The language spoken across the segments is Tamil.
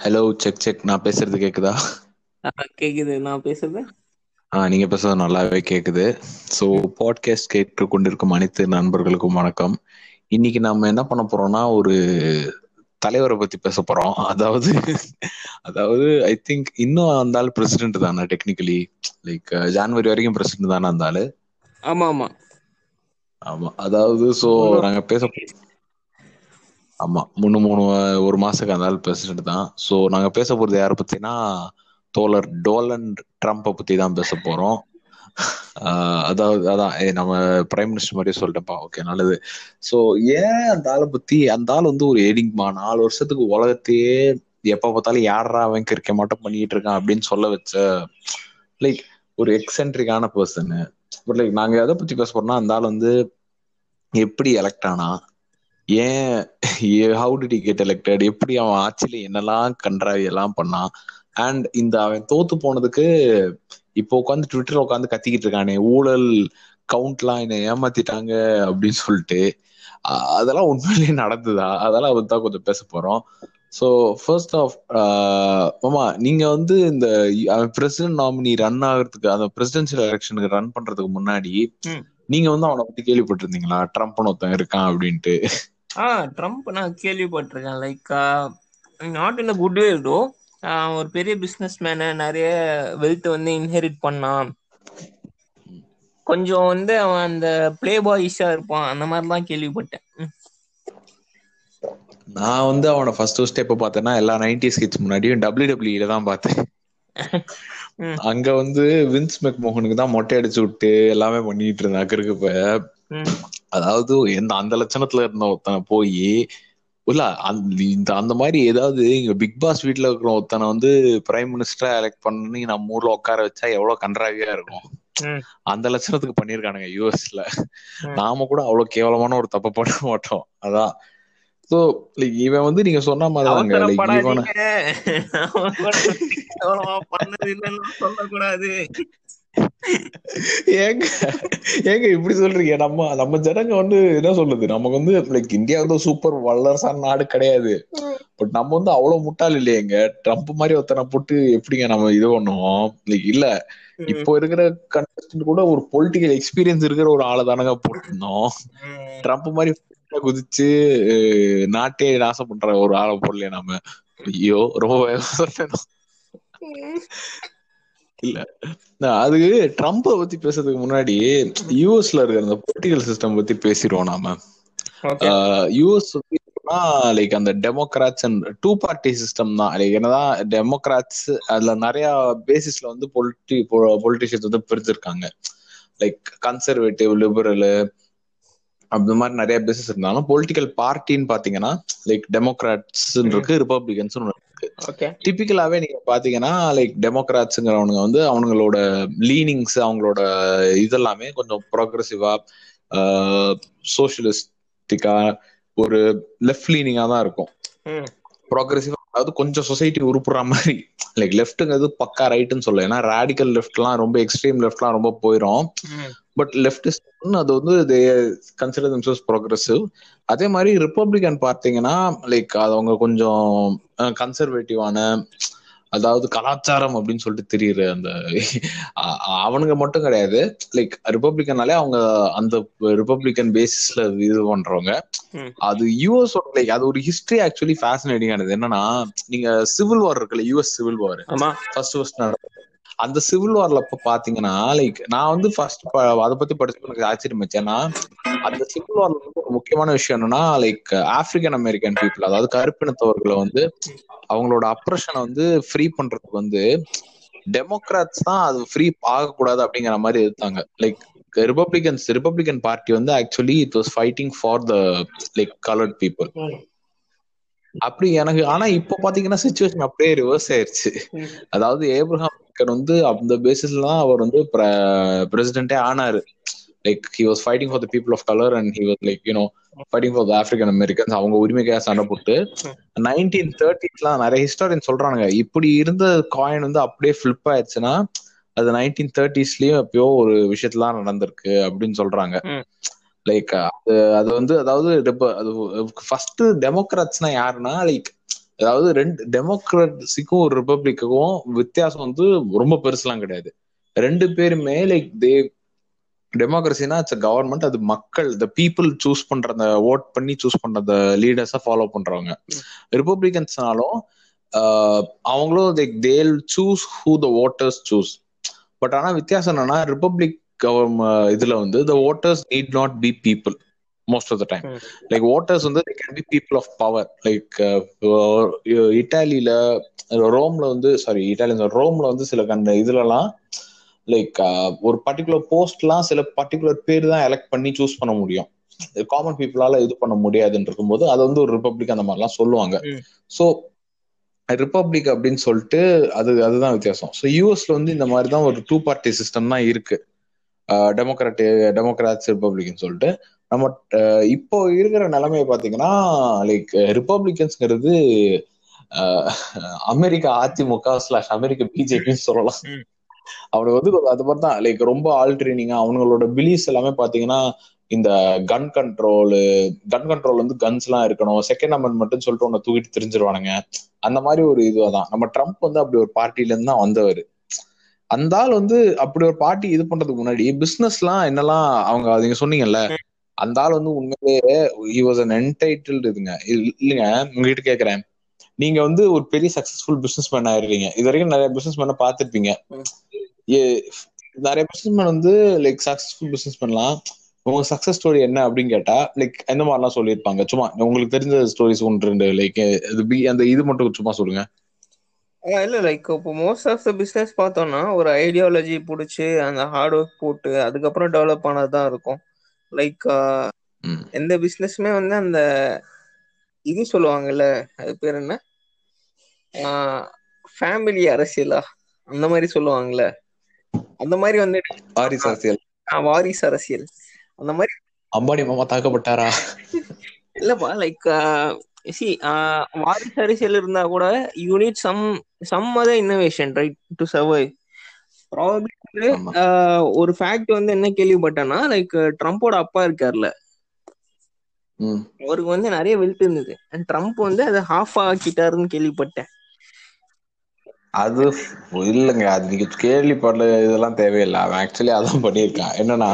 ஹலோ செக் செக் நான் பேசுறது கேக்குதா? கேக்குது. நான் பேசுறது? ஆ நீங்க பேசுறது நல்லாவே கேக்குது. ஸோ பாட்காஸ்ட் கேட்டு கொண்டிருக்கும் அனைத்து நண்பர்களுக்கும் வணக்கம். இன்னைக்கு நம்ம என்ன பண்ண போறோம்னா ஒரு தலைவரை பத்தி பேச போறோம். அதாவது அதாவது ஐ திங்க் இன்னும் அந்த ஆள் பிரசிடென்ட் தானே டெக்னிக்கலி லைக் ஜான்வரி வரைக்கும் பிரசிடென்ட் தானே அந்த ஆளு? ஆமா ஆமா. ஆமா. அதாவது இன்னும் நாங்க பேச ஆமா மூணு மூணு ஒரு மாசத்துக்கு அந்த ஆள் பிரசிடென்ட் தான். ஸோ நாங்க பேச போறது யாரை பத்தினா தோழர் டோலன் ட்ரம்ப்பை பத்தி தான் பேச போறோம். அதாவது அதான் நம்ம பிரைம் மினிஸ்டர் மாதிரியே சொல்லிட்டேன்ப்பா. ஓகே நல்லது. ஸோ ஏன் அந்த ஆளை பத்தி அந்த ஆள் வந்து ஒரு எடிங்மா நாலு வருஷத்துக்கு உலகத்தையே எப்ப பார்த்தாலும் யாரா அவன் கிரிக்க மாட்டோம் பண்ணிட்டு இருக்கான் அப்படின்னு சொல்ல வச்ச லைக் ஒரு எக்ஸென்ட்ரிக்கான பர்சனு பட் லைக் நாங்க எதை பத்தி பேச போறோம்னா அந்த ஆள் வந்து எப்படி எலெக்ட் ஆனா ஏன் ஹவு டிட் கெட் எலெக்டட் எப்படி அவன் ஆட்சியில என்னெல்லாம் கன்றாவி எல்லாம் பண்ணான்? அண்ட் இந்த அவன் தோத்து போனதுக்கு இப்போ உட்காந்து ட்விட்டர்ல உட்காந்து கத்திக்கிட்டு இருக்கானே ஊழல் கவுண்ட்லாம் என்ன ஏமாத்திட்டாங்க அப்படின்னு சொல்லிட்டு அதெல்லாம் உண்மையிலேயே நடந்ததா? அதெல்லாம் வந்து தான் கொஞ்சம் பேச போறோம். ஸோ ஃபர்ஸ்ட் ஆஃப் மாமா நீங்க வந்து இந்த பிரசிடென்ட் நாமினி ரன் ஆகிறதுக்கு அந்த பிரசிடென்சியல் எலெக்ஷனுக்கு ரன் பண்றதுக்கு முன்னாடி. நீங்க வந்து அவனை பத்தி கேள்விப்பட்டிருந்தீங்களா? ட்ரம்ப்னு ஒருத்தன் இருக்கான் அப்படின்ட்டு. ஆ ட்ரம்ப் நான் கேள்விப்பட்டிருக்கேன். Like not in good way though ஒரு பெரிய பிசினஸ் மேனு நிறைய வெல்த் வந்து இன்ஹெரிட் பண்ணான். கொஞ்சம் வந்து அவன் அந்த பிளே பாய்ஸா இருப்பான். அந்த மாதிரி தான் கேள்விப்பட்டேன். நான் வந்து அவனை ஃபர்ஸ்ட் ஃபர்ஸ்ட் எப்ப பார்த்தேன்னா எல்லா நைன்டி ஸ்கிட்ஸ் முன்னாடியும் டபிள்யூ தான் பார்த்தேன். அங்க வந்து வின்ஸ் மெக்மோகனுக்கு தான் மொட்டை அடிச்சு விட்டு எல்லாமே பண்ணிட்டு இருந்தா கிறுக்குப்ப ம். அதாவது எந்த அந்த லட்சணத்துல இருந்த ஒருத்தனை போய் இல்ல அந்த இந்த அந்த மாதிரி ஏதாவது இங்க பிக் பாஸ் வீட்ல இருக்கிற ஒருத்தனை வந்து பிரைம் மினிஸ்டரா எலெக்ட் பண்ணி நம்ம ஊர்ல உட்கார வச்சா எவ்வளவு கன்றாவியா இருக்கும். அந்த லட்சணத்துக்கு பண்ணிருக்கானுங்க யூஎஸ்ல. நாம கூட அவ்வளவு கேவலமான ஒரு தப்பு பண்ண மாட்டோம். அதான். சோ இவன் வந்து நீங்க சொன்ன லைக் இவனை ஏங்க ஏங்க இப்படி சொல்றீங்க? நம்ம நம்ம ஜனங்க வந்து என்ன சொல்லுது நமக்கு வந்து லைக் இந்தியா வந்து சூப்பர் வல்லரசான நாடு கிடையாது. பட் நம்ம வந்து அவ்வளவு முட்டாள் இல்லையேங்க. ட்ரம்ப் மாதிரி ஒருத்தனை போட்டு எப்படிங்க நம்ம இது பண்ணுவோம்? லைக் இல்ல. இப்போ இருக்கிற கண்டஸ்டன்ட் கூட ஒரு பொலிட்டிக்கல் எக்ஸ்பீரியன்ஸ் இருக்கிற ஒரு ஆளை தானங்க போட்டிருந்தோம். ட்ரம்ப் மாதிரி குதிச்சு நாட்டே நாசம் பண்ற ஒரு ஆளை போடலையே நாம. ஐயோ ரொம்ப இல்ல. அது ட்ரம்ப்பை பத்தி பேசுறதுக்கு முன்னாடி யூஎஸ்ல இருக்கிற அந்த பொலிட்டிக்கல் சிஸ்டம் பத்தி பேசிடுவோம் நாம. யூஎஸ் லைக் அந்த democrats and two party system தான். லைக் என்னதான் டெமோக்ராட்ஸ் அதுல நிறைய பேசிஸ்ல வந்து பொலிட்டி பொலிட்டிஷியன்ஸ் வந்து பிரிச்சிருக்காங்க லைக் கன்சர்வேட்டிவ் லிபரல் அந்த மாதிரி நிறைய பேசிஸ் இருந்தாலும் பொலிட்டிக்கல் பார்ட்டின்னு பாத்தீங்கன்னா லைக் டெமோக்ராட்ஸ் இருக்கு. ரிப்பப்ளிகன்ஸ் இருக்கு டிபிக்கலாவே நீங்க பாத்தீங்கன்னா லைக் டெமோக்ராட்ஸுங்கிறவனுங்க வந்து அவங்களோட லீனிங்ஸ் அவங்களோட இதெல்லாமே கொஞ்சம் ப்ரோக்ரஸிவா சோசியலிஸ்டிக்கா ஒரு லெஃப்ட் லீனிங்கா தான் இருக்கும். ப்ரோக்ரஸிவா அதாவது கொஞ்சம் சொசைட்டி உருப்புற மாதிரி. லைக் லெஃப்ட்டுங்கிறது பக்கா ரைட்டுன்னு சொல்ல ஏன்னா ரேடிக்கல் லெஃப்ட்லாம் ரொம்ப எக்ஸ்ட்ரீம் லெஃப்ட்லாம் ரொம்ப போயிடும். பட் லெஃப்டிஸ்ட் அது வந்து தே கன்சிடர் themselves ப்ரோக்ரஸிவ் அதே மாதிரி ரிப்பப்ளிகன் பார்த்தீங்கன்னா லைக் அவங்க கொஞ்சம் கன்சர்வேட்டிவான அதாவது கலாச்சாரம் அப்படின்னு சொல்லிட்டு தெரியுற அந்த அவனுங்க மட்டும் கிடையாது. லைக் ரிப்பப்ளிகனாலே அவங்க அந்த ரிப்பப்ளிகன் பேசிஸ்ல இது பண்றவங்க. அது யூஎஸ் லைக் அது ஒரு ஹிஸ்டரி ஆக்சுவலி ஃபேசினேட்டிங்கானது என்னன்னா நீங்க சிவில் வார் இருக்குல்ல US civil war first first நடந்தது. அந்த சிவில் வார்ல இப்ப பாத்தீங்கன்னா லைக் நான் வந்து ஃபர்ஸ்ட் அதை பத்தி படிச்சு எனக்கு ஆச்சரியம் ஏன்னா அந்த சிவில் வார்ல வந்து ஒரு முக்கியமான விஷயம் என்னன்னா லைக் ஆப்பிரிக்கன் அமெரிக்கன் பீப்புள் அதாவது கருப்பினத்தவர்களை வந்து அவங்களோட அப்ரஷனை வந்து ஃப்ரீ பண்றதுக்கு வந்து டெமோக்ராட்ஸ் தான் அது ஃப்ரீ ஆகக்கூடாது அப்படிங்கிற மாதிரி இருந்தாங்க லைக் ரிபப்ளிகன்ஸ் ரிபப்ளிகன் பார்ட்டி வந்து actually it was fighting for the like coloured people அப்படி எனக்கு ஆனா இப்ப பாத்தீங்கன்னா சுச்சுவேஷன் அப்படியே ரிவர்ஸ் ஆயிருச்சு. அதாவது ஏப்ரஹாம் லிங்கன் வந்து அந்த பேசிஸ்ல தான் அவர் வந்து பிரசிடென்டே ஆனாரு. Like he was fighting for the people of colour and he was like you know fighting for the African Americans அவங்க உரிமைக்காக சண்டை போட்டு நைன்டீன் தேர்ட்டிஸ்லாம் நிறைய ஹிஸ்டாரியன் சொல்றானுங்க. இப்படி இருந்த காயின் வந்து அப்படியே ஃபிளிப் ஆயிடுச்சுன்னா அது நைன்டீன் தேர்ட்டிஸ்லயும் எப்பயோ ஒரு விஷயத்துல நடந்திருக்கு அப்படின்னு சொல்றாங்க. லைக் அது அது வந்து அதாவது அது ஃபர்ஸ்ட் டெமோக்ராட்ஸ்னா யாருன்னா லைக் அதாவது ரெண்டு டெமோக்ரஸிக்கும் ஒரு ரிப்பப்ளிக்குக்கும் வித்தியாசம் வந்து ரொம்ப பெருசுலாம் கிடையாது. ரெண்டு பேருமே லைக் தே டெமோக்ரஸினா இட்ஸ் கவர்மெண்ட் அது மக்கள் த பீப்புள் சூஸ் பண்ற அந்த ஓட் பண்ணி சூஸ் பண்ற அந்த லீடர்ஸை ஃபாலோ பண்றவங்க. ரிப்பப்ளிகன்ஸ்னாலும் அவங்களும் like they'll choose who the voters choose but ஆனா வித்தியாசம் என்னன்னா ரிப்பப்ளிக் இதுல வந்து the voters need not be people most of the time like voters வந்து can be people of power like இட்டாலியில ரோம்ல வந்து சாரி இட்டாலியன் ரோம்ல வந்து சில கண்ட இதுலலாம் லைக் ஒரு பர்டிகுலர் போஸ்ட்லாம் சில பர்டிகுலர் பேர் தான் எலெக்ட் பண்ணி சூஸ் பண்ண முடியும். காமன் பீப்புளால இது பண்ண முடியாதுன்னு இருக்கும்போது அது வந்து ஒரு ரிப்பப்ளிக் அந்த மாதிரிலாம் சொல்லுவாங்க. ஸோ ரிப்பப்ளிக் அப்படின்னு சொல்லிட்டு அது அதுதான் வித்தியாசம். ஸோ யூஎஸ்ல வந்து இந்த மாதிரி தான் ஒரு டூ பார்ட்டி சிஸ்டம் தான் இருக்கு. டெமோக்ராட்டி டெமோக்ராட்ஸ் ரிப்பப்ளிக்னு சொல்லிட்டு நம்ம இப்போ இருக்கிற நிலைமையை பார்த்தீங்கன்னா லைக் ரிப்பப்ளிகன்ஸ்ங்கிறது அமெரிக்கா அதிமுக ஸ்லாஷ் அமெரிக்க பிஜேபின்னு சொல்லலாம். அவனுக்கு வந்து அது மாதிரி தான். லைக் ரொம்ப ஆல்ட்ரேனிங்கா அவங்களோட பிலீஸ் எல்லாமே பாத்தீங்கன்னா இந்த கன் கண்ட்ரோலு கன் கண்ட்ரோல் வந்து கன்ஸ் எல்லாம் இருக்கணும். செகண்ட் அமெண்ட்மெண்ட் சொல்லிட்டு ஒன்னு தூக்கிட்டு தெரிஞ்சிருவானுங்க. அந்த மாதிரி ஒரு இதுதான் நம்ம ட்ரம்ப் வந்து அப்படி ஒரு பார்ட்டில இருந்து தான் வந்தவர். அந்த ஆள் வந்து அப்படி ஒரு பார்ட்டி இது பண்றதுக்கு முன்னாடி பிசினஸ் எல்லாம் என்னெல்லாம் அவங்க நீங்க சொன்னீங்கல்ல அந்த ஆள் வந்து உண்மையிலேயே ஹி வாஸ் அன் என்டைட்டில் இதுங்க. இல்லைங்க உங்ககிட்ட கேக்குறேன். நீங்க வந்து ஒரு பெரிய சக்சஸ்ஃபுல் பிசினஸ் மேன் ஆயிருக்கீங்க இது வரைக்கும் நிறைய பிசினஸ் மேன பாத்திருப்பீங்க நிறைய பிசினஸ் மேன் வந்து லைக் சக்சஸ்ஃபுல் பிசினஸ் பண்ணலாம் உங்க சக்சஸ் ஸ்டோரி என்ன அப்படின்னு கேட்டா லைக் எந்த மாதிரிலாம் சொல்லியிருப்பாங்க. சும்மா உங்களுக்கு தெரிஞ்ச ஸ்டோரிஸ் ஒன்று ரெண்டு லைக் அந்த இது மட்டும் சும்மா சொல்லுங்க. இல்ல லைக் இப்போ மோஸ்ட் ஆஃப் த பிசினஸ் பார்த்தோம்னா ஒரு ஐடியாலஜி பிடிச்சி அந்த ஹார்ட் ஒர்க் போட்டு அதுக்கப்புறம் டெவலப் ஆனது தான் இருக்கும் லைக் எந்த பிசினஸ்மே வந்து அந்த இது சொல்லுவாங்கல்ல அது பேர் என்ன? ஃபேமிலி அரசியலா? அந்த மாதிரி சொல்லுவாங்கல்ல. அந்த மாதிரி வந்து வாரிசு அரசியல். வாரிசு அரசியல். அந்த மாதிரி அம்பானி மாமா தாக்கப்பட்டாரா? இல்லப்பா லைக் சி வாரிசு அரசியல் இருந்தா கூட you need some some other innovation right to survive probably ஒரு ஃபேக்ட் வந்து என்ன கேள்விப்பட்டேன்னா லைக் ட்ரம்ப்போட அப்பா இருக்கார்ல. அவருக்கு வந்து நிறைய வெல்த் இருந்தது. அண்ட் ட்ரம்ப் வந்து அதை ஹாஃப் ஆக்கிட்டாருன்னு கேள்விப்பட்டேன். அது இல்லைங்க அது நீங்க கேள்விப்படல இதெல்லாம் தேவையில்லை. அவன் ஆக்சுவலி அதான் பண்ணியிருக்கான். என்னன்னா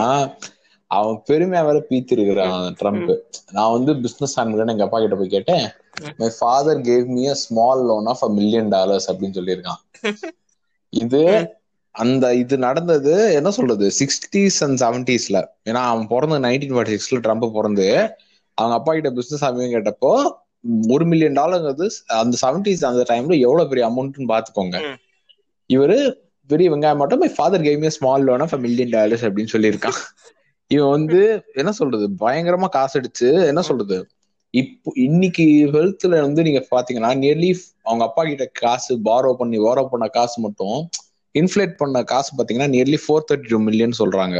அவன் பெருமையா வேற பீத்திருக்கிறான் ட்ரம்ப் நான் வந்து பிசினஸ் ஆனதுன்னு எங்க அப்பா கிட்ட போய் கேட்டேன் my. Father gave me a small loan of a million dollars அப்படின்னு சொல்லியிருக்கான். இது அந்த இது நடந்தது என்ன சொல்றது சிக்ஸ்டீஸ் அண்ட் செவன்டிஸ்ல ஏன்னா அவன் பிறந்த நைன்டீன் ஃபார்ட்டி சிக்ஸ்ல ட்ரம்ப் பிறந்து அவங்க அப்பா கிட்ட பிசினஸ் ஆகுமே கேட்டப்போ ஒரு மில்லியன் டாலர்ங்கிறது அந்த செவன்டிஸ் அந்த டைம்ல எவ்வளவு பெரிய அமௌண்ட்னு பாத்துக்கோங்க இவரு பெரிய வெங்காயம் மட்டும் my father gave me small loan of million dollars அப்படின்னு சொல்லியிருக்கான். இவன் வந்து என்ன சொல்றது? பயங்கரமா காசு அடிச்சு என்ன சொல்றது? இப்போ இன்னைக்கு ஹெல்த்ல வந்து நீங்க பாத்தீங்கன்னா நியர்லி அவங்க அப்பா கிட்ட காசு பாரோ பண்ணி பாரோ பண்ண காசு மட்டும் இன்ஃபிளேட் பண்ண காசு பாத்தீங்கன்னா nearly four thirty two million சொல்றாங்க.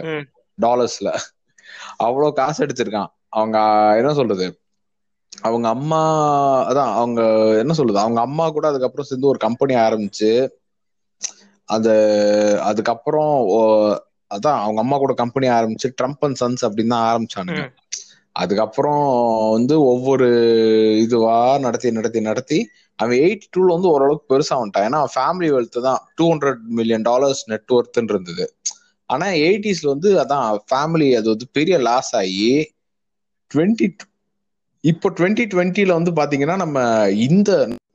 டாலர்ஸ்ல அவ்வளவு காசு அடிச்சிருக்கான். அவங்க என்ன சொல்றது? அவங்க அம்மா அதான் அவங்க என்ன சொல்றது? அவங்க அம்மா கூட அதுக்கப்புறம் சேர்ந்து ஒரு கம்பெனி ஆரம்பிச்சு அது அதுக்கப்புறம் அதான் அவங்க அம்மா கூட கம்பெனி ஆரம்பிச்சு ட்ரம்ப் அண்ட் சன்ஸ் அப்படின்னு தான் ஆரம்பிச்சானுங்க. அதுக்கப்புறம் வந்து ஒவ்வொரு இதுவா நடத்தி நடத்தி நடத்தி அவன் எயிட்டி டூல வந்து ஓரளவுக்கு பெருசா வந்துட்டான். ஏன்னா ஃபேமிலி வெல்த் தான். Two hundred million dollars net ஒர்த்ன்னு இருந்தது. ஆனா எயிட்டிஸ்ல வந்து அதான் ஃபேமிலி அது வந்து பெரிய லாஸ் ஆகி டுவெண்ட்டி இப்போ டுவெண்ட்டி டுவெண்ட்டில வந்து பாத்தீங்கன்னா நம்ம இந்த